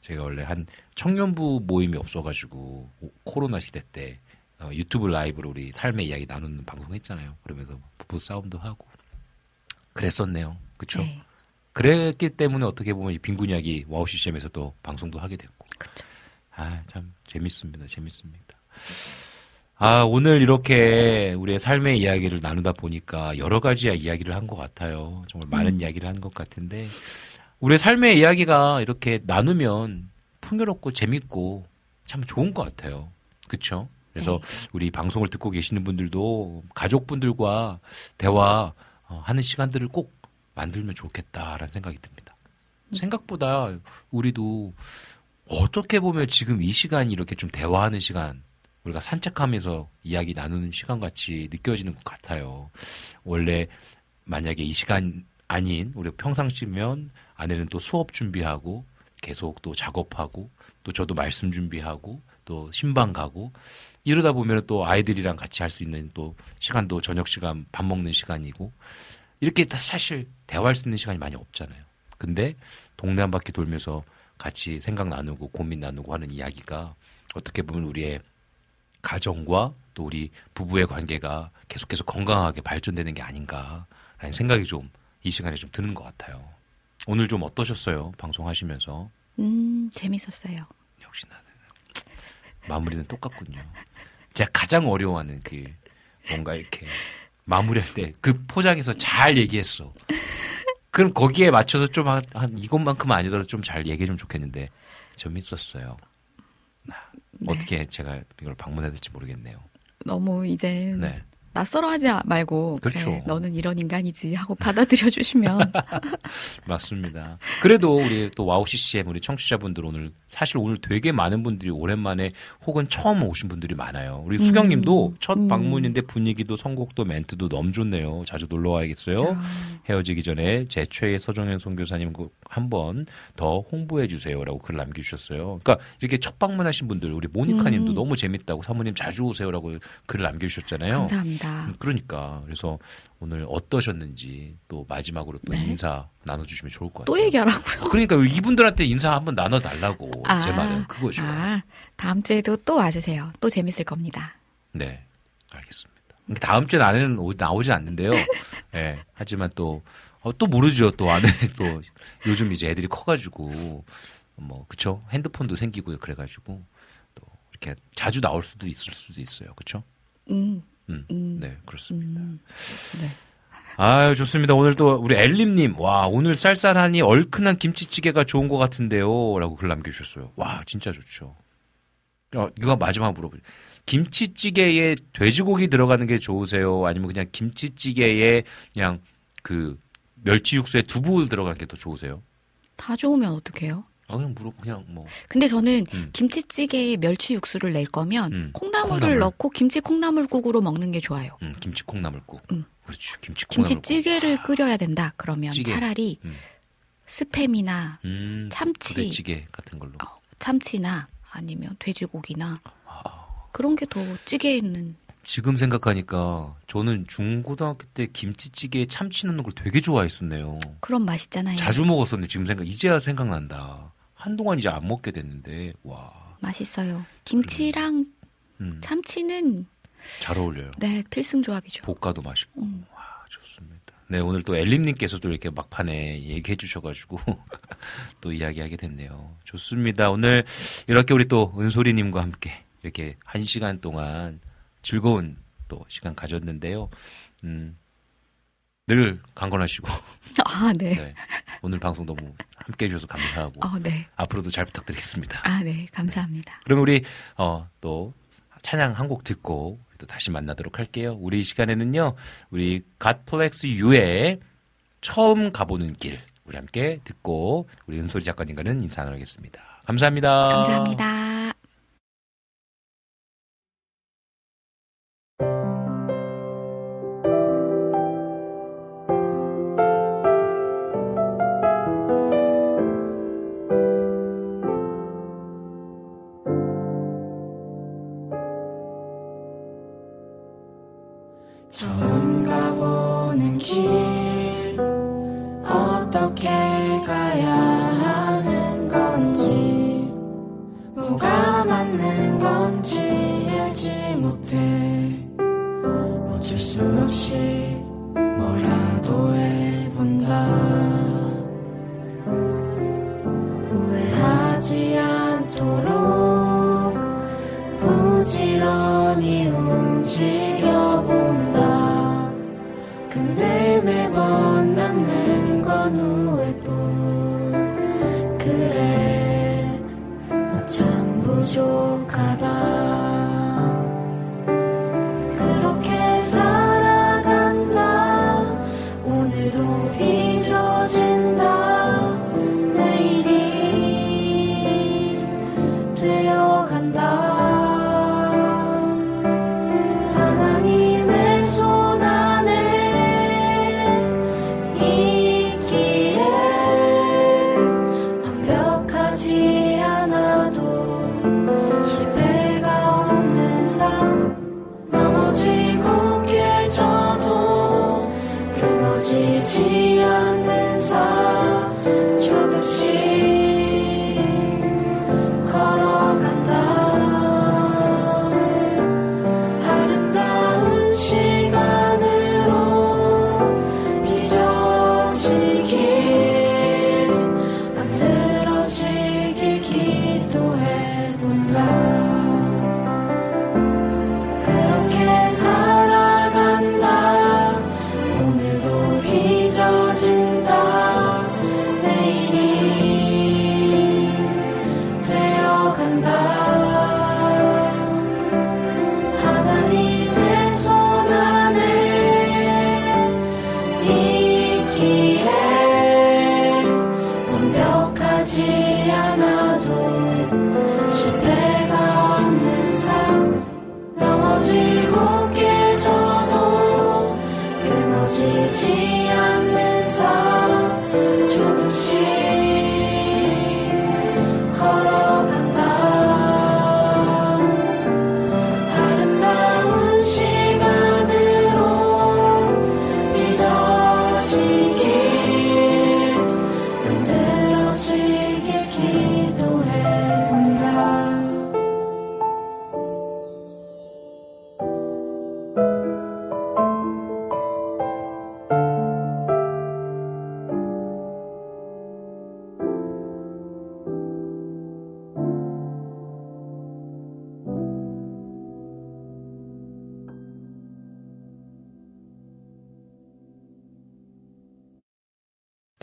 제가 원래 한 청년부 모임이 없어가지고 오- 코로나 시대 때 어, 유튜브 라이브로 우리 삶의 이야기 나누는 방송 했잖아요. 그러면서 부부 싸움도 하고 그랬었네요. 그쵸? 네. 그랬기 때문에 어떻게 보면 이 빈군 이야기 와우 CCM에서 또 방송도 하게 됐고. 그쵸. 아, 참 재밌습니다. 재밌습니다. 아, 오늘 이렇게 우리의 삶의 이야기를 나누다 보니까 여러 가지 이야기를 한 것 같아요. 정말 많은 이야기를 한 것 같은데 우리의 삶의 이야기가 이렇게 나누면 풍요롭고 재밌고 참 좋은 것 같아요. 그쵸? 그래서 우리 방송을 듣고 계시는 분들도 가족분들과 대화 어, 하는 시간들을 꼭 만들면 좋겠다라는 생각이 듭니다. 생각보다 우리도 어떻게 보면 지금 이 시간이 이렇게 좀 대화하는 시간, 우리가 산책하면서 이야기 나누는 시간 같이 느껴지는 것 같아요. 원래 만약에 이 시간 아닌 우리 평상시면 아내는 또 수업 준비하고 계속 또 작업하고 또 저도 말씀 준비하고 또 신방 가고 이러다 보면 또 아이들이랑 같이 할 수 있는 또 시간도 저녁 시간 밥 먹는 시간이고 이렇게 다 사실 대화할 수 있는 시간이 많이 없잖아요. 근데 동네 한 바퀴 돌면서 같이 생각 나누고 고민 나누고 하는 이야기가 어떻게 보면 우리의 가정과 또 우리 부부의 관계가 계속해서 건강하게 발전되는 게 아닌가라는 생각이 좀 이 시간에 좀 드는 것 같아요. 오늘 좀 어떠셨어요? 방송하시면서 음, 재밌었어요. 역시 나는 마무리는 똑같군요. 제가 가장 어려워하는 그 뭔가 이렇게 마무리할 때 그 포장에서 잘 얘기했어. 그럼 거기에 맞춰서 좀 한 이것만큼 아니더라도 좀 잘 얘기해 주면 좋겠는데 재밌었어요. 아, 네. 어떻게 제가 이걸 방문해야 될지 모르겠네요. 너무 이제 네. 낯설어 하지 말고 그렇죠. 그래, 너는 이런 인간이지 하고 받아들여 주시면 맞습니다. 그래도 우리 또 와우 CCM 우리 청취자분들 오늘 사실 오늘 되게 많은 분들이 오랜만에 혹은 처음 오신 분들이 많아요. 우리 수경 님도 음. 첫 음. 방문인데 분위기도 선곡도 멘트도 너무 좋네요. 자주 놀러 와야겠어요. 아. 헤어지기 전에 제 최애 서정현 선교사님 그 한번 더 홍보해 주세요라고 글 남겨 주셨어요. 그러니까 이렇게 첫 방문하신 분들 우리 모니카 님도 음. 너무 재밌다고 사모님 자주 오세요라고 글을 남겨 주셨잖아요. 감사합니다. 음, 그러니까 그래서 오늘 어떠셨는지 또 마지막으로 또 네. 인사 나눠주시면 좋을 것 같아요. 또 얘기하라고요. 그러니까 이분들한테 인사 한번 나눠달라고 아, 제 말은 그거죠. 아, 다음 주에도 또 와주세요. 또 재밌을 겁니다. 네, 알겠습니다. 다음 주에 오- 나오지 않는데요. 예, 하지만 또, 어, 또 모르죠. 또 안에 또 요즘 이제 애들이 커가지고 뭐 그쵸 핸드폰도 생기고 그래가지고 또 이렇게 자주 나올 수도 있을 수도 있어요. 그쵸? 음, 음, 음. 네 그렇습니다. 음, 네. 아유 좋습니다. 오늘 또 우리 엘림님 와 오늘 쌀쌀하니 얼큰한 김치찌개가 좋은 것 같은데요 라고 글 남겨주셨어요. 와 진짜 좋죠. 어, 이거 마지막 물어보죠. 김치찌개에 돼지고기 들어가는 게 좋으세요? 아니면 그냥 김치찌개에 그냥 그 멸치 육수에 두부 들어가는 게 더 좋으세요? 다 좋으면 어떡해요? 아 그냥 물어 그냥 뭐 근데 저는 음. 김치찌개에 멸치 육수를 낼 거면 음, 콩나물을 콩나물. 넣고 김치 콩나물국으로 먹는 게 좋아요. 음, 김치 콩나물국. 음. 그렇지 김치 콩나물국. 김치찌개를 끓여야 된다. 그러면 찌개. 차라리 음. 스팸이나 음, 참치. 부대찌개 같은 걸로. 어, 참치나 아니면 돼지고기나 아. 그런 게 더 찌개에 있는 지금 생각하니까 저는 중고등학교 때 김치찌개에 참치 넣는 걸 되게 좋아했었네요. 그런 맛있잖아요. 자주 먹었었는데 지금 생각 이제야 생각난다. 한동안 이제 안 먹게 됐는데 와, 맛있어요. 김치랑 음, 참치는 잘 어울려요. 네 필승 조합이죠. 볶아도 맛있고 음. 와 좋습니다. 네 오늘 또 엘림님께서도 이렇게 막판에 얘기해 주셔가지고 또 이야기하게 됐네요. 좋습니다. 오늘 이렇게 우리 또 은솔이님과 함께 이렇게 한 시간 동안 즐거운 또 시간 가졌는데요. 음, 늘 강건하시고 아 네. 네, 오늘 방송 너무 함께 해주셔서 감사하고 어 네. 앞으로도 잘 부탁드리겠습니다. 아 네. 감사합니다. 그러면 우리 어, 또 찬양 한 곡 듣고 또 다시 만나도록 할게요. 우리 이 시간에는요, 우리 갓플렉스 U의 처음 가보는 길 우리 함께 듣고 우리 은솔이 작가님과는 인사 나누겠습니다. 감사합니다. 감사합니다.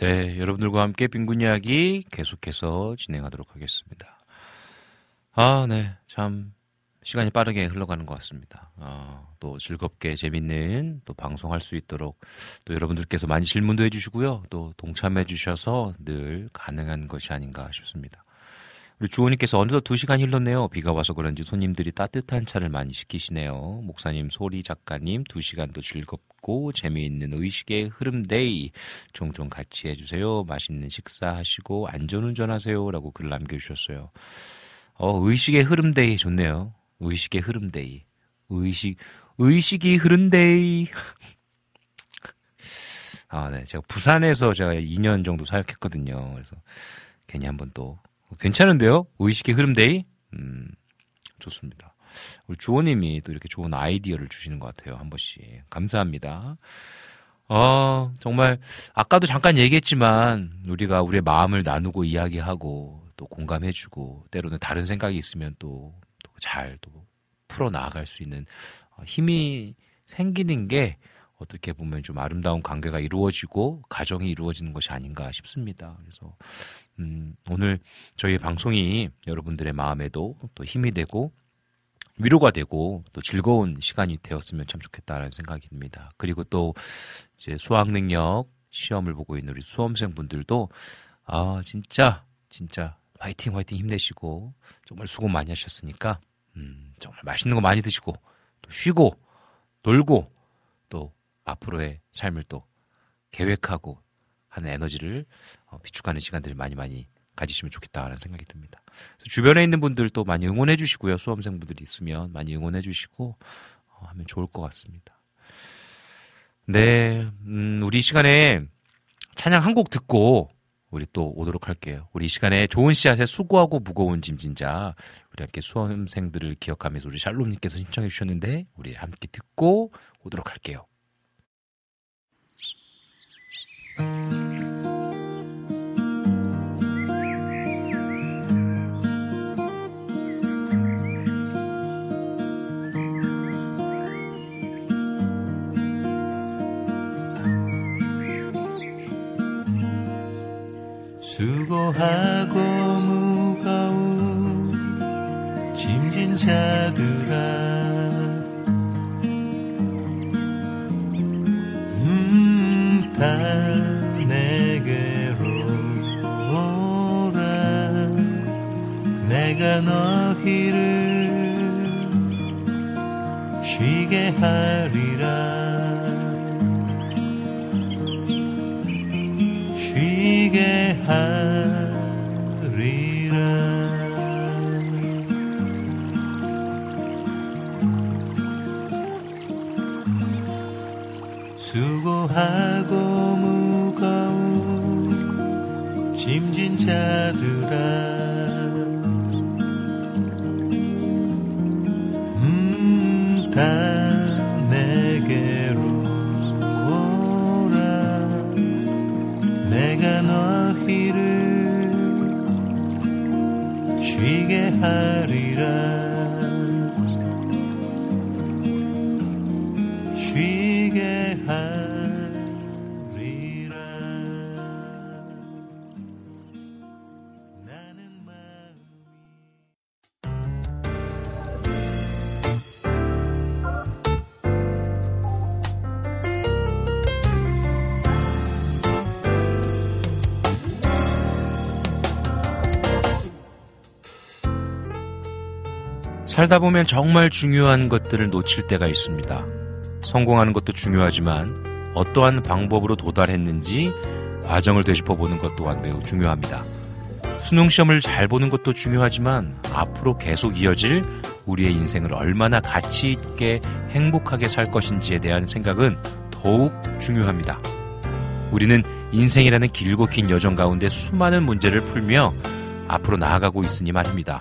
네, 여러분들과 함께 빈곤 이야기 계속해서 진행하도록 하겠습니다. 아, 네, 참 시간이 빠르게 흘러가는 것 같습니다. 어, 또 즐겁게 재밌는 또 방송할 수 있도록 또 여러분들께서 많이 질문도 해주시고요, 또 동참해 주셔서 늘 가능한 것이 아닌가 싶습니다. 우리 주호님께서 어느덧 두 시간이 흘렀네요. 비가 와서 그런지 손님들이 따뜻한 차를 많이 시키시네요. 목사님, 소리 작가님 두 시간도 즐겁고 재미있는 의식의 흐름데이 종종 같이 해주세요. 맛있는 식사하시고 안전운전하세요 라고 글 남겨주셨어요. 어, 의식의 흐름데이 좋네요. 의식의 흐름데이. 의식, 의식이 흐름데이. 아, 네. 제가 부산에서 제가 2년 정도 사역했거든요. 그래서 괜히 한번 또 괜찮은데요? 의식의 흐름데이? 음, 좋습니다. 우리 주호님이 또 이렇게 좋은 아이디어를 주시는 것 같아요. 한 번씩. 감사합니다. 어, 정말, 아까도 잠깐 얘기했지만, 우리가 우리의 마음을 나누고 이야기하고, 또 공감해주고, 때로는 다른 생각이 있으면 또, 또 잘, 또, 풀어나갈 수 있는 어, 힘이 생기는 게, 어떻게 보면 좀 아름다운 관계가 이루어지고, 가정이 이루어지는 것이 아닌가 싶습니다. 그래서, 음, 오늘 저희 방송이 여러분들의 마음에도 또 힘이 되고 위로가 되고 또 즐거운 시간이 되었으면 참 좋겠다라는 생각이 듭니다. 그리고 또 이제 수학 능력 시험을 보고 있는 우리 수험생 분들도 아 진짜 진짜 화이팅 화이팅 힘내시고 정말 수고 많이 하셨으니까 음, 정말 맛있는 거 많이 드시고 또 쉬고 놀고 또 앞으로의 삶을 또 계획하고 하는 에너지를 어, 비축하는 시간들을 많이 많이 가지시면 좋겠다라는 생각이 듭니다. 주변에 있는 분들도 많이 응원해 주시고요. 수험생분들이 있으면 많이 응원해 주시고 어, 하면 좋을 것 같습니다. 네, 음, 우리 시간에 찬양 한 곡 듣고 우리 또 오도록 할게요. 우리 이 시간에 좋은 씨앗에 수고하고 무거운 짐진자 우리 함께 수험생들을 기억하면서 우리 샬롬님께서 신청해 주셨는데 우리 함께 듣고 오도록 할게요. 하고 무거운 짐진 자들아. 음, 내가 너희를 쉬게 하리 짐 살다 보면 정말 중요한 것들을 놓칠 때가 있습니다. 성공하는 것도 중요하지만 어떠한 방법으로 도달했는지 과정을 되짚어 보는 것 또한 매우 중요합니다. 수능 시험을 잘 보는 것도 중요하지만 앞으로 계속 이어질 우리의 인생을 얼마나 가치 있게 행복하게 살 것인지에 대한 생각은 더욱 중요합니다. 우리는 인생이라는 길고 긴 여정 가운데 수많은 문제를 풀며 앞으로 나아가고 있으니 말입니다.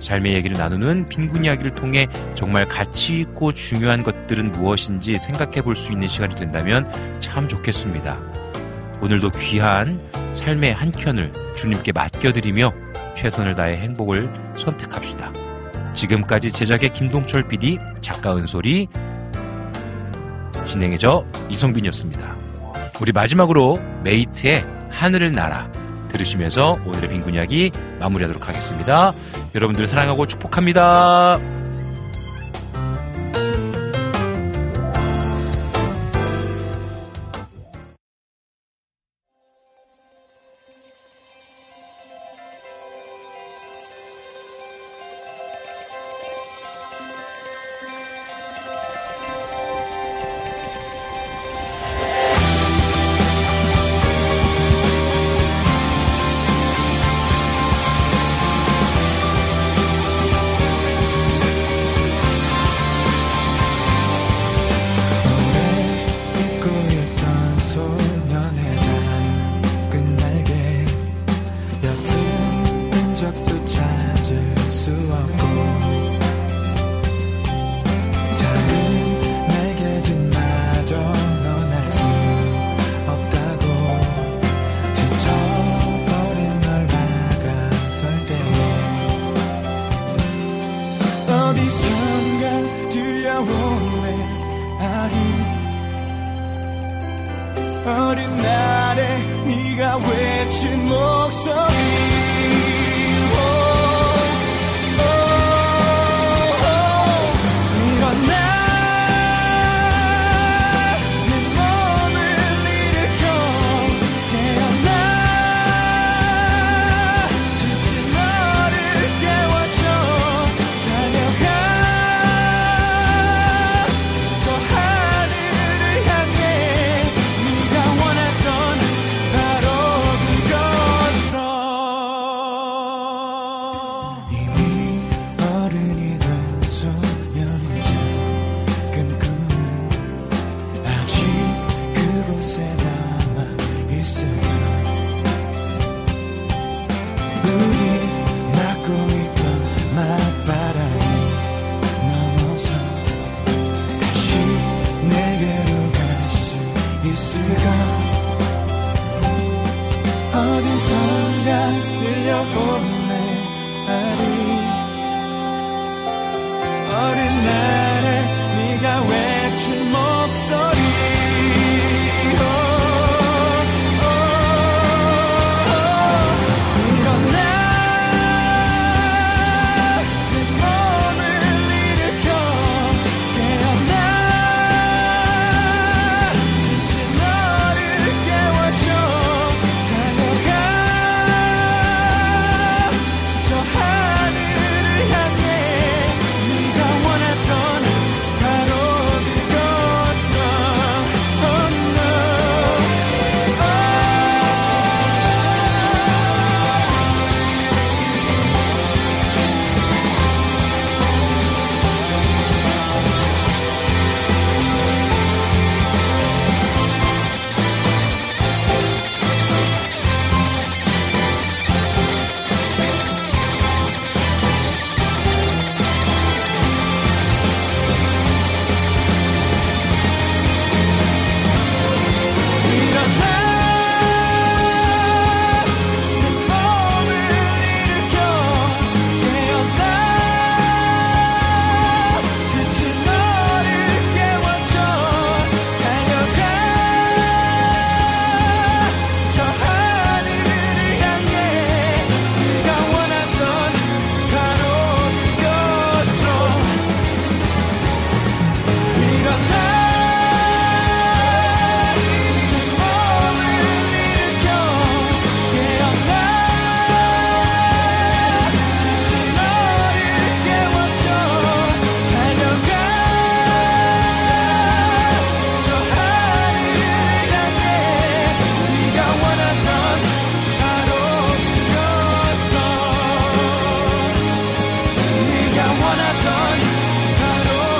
삶의 얘기를 나누는 빈곤 이야기를 통해 정말 가치 있고 중요한 것들은 무엇인지 생각해 볼 수 있는 시간이 된다면 참 좋겠습니다. 오늘도 귀한 삶의 한 켠을 주님께 맡겨드리며 최선을 다해 행복을 선택합시다. 지금까지 제작의 김동철 PD, 작가 은솔이 진행해 저 이성빈이었습니다. 우리 마지막으로 메이트의 하늘을 날아 들으시면서 오늘의 빈곤 이야기 마무리하도록 하겠습니다. 여러분들 사랑하고 축복합니다.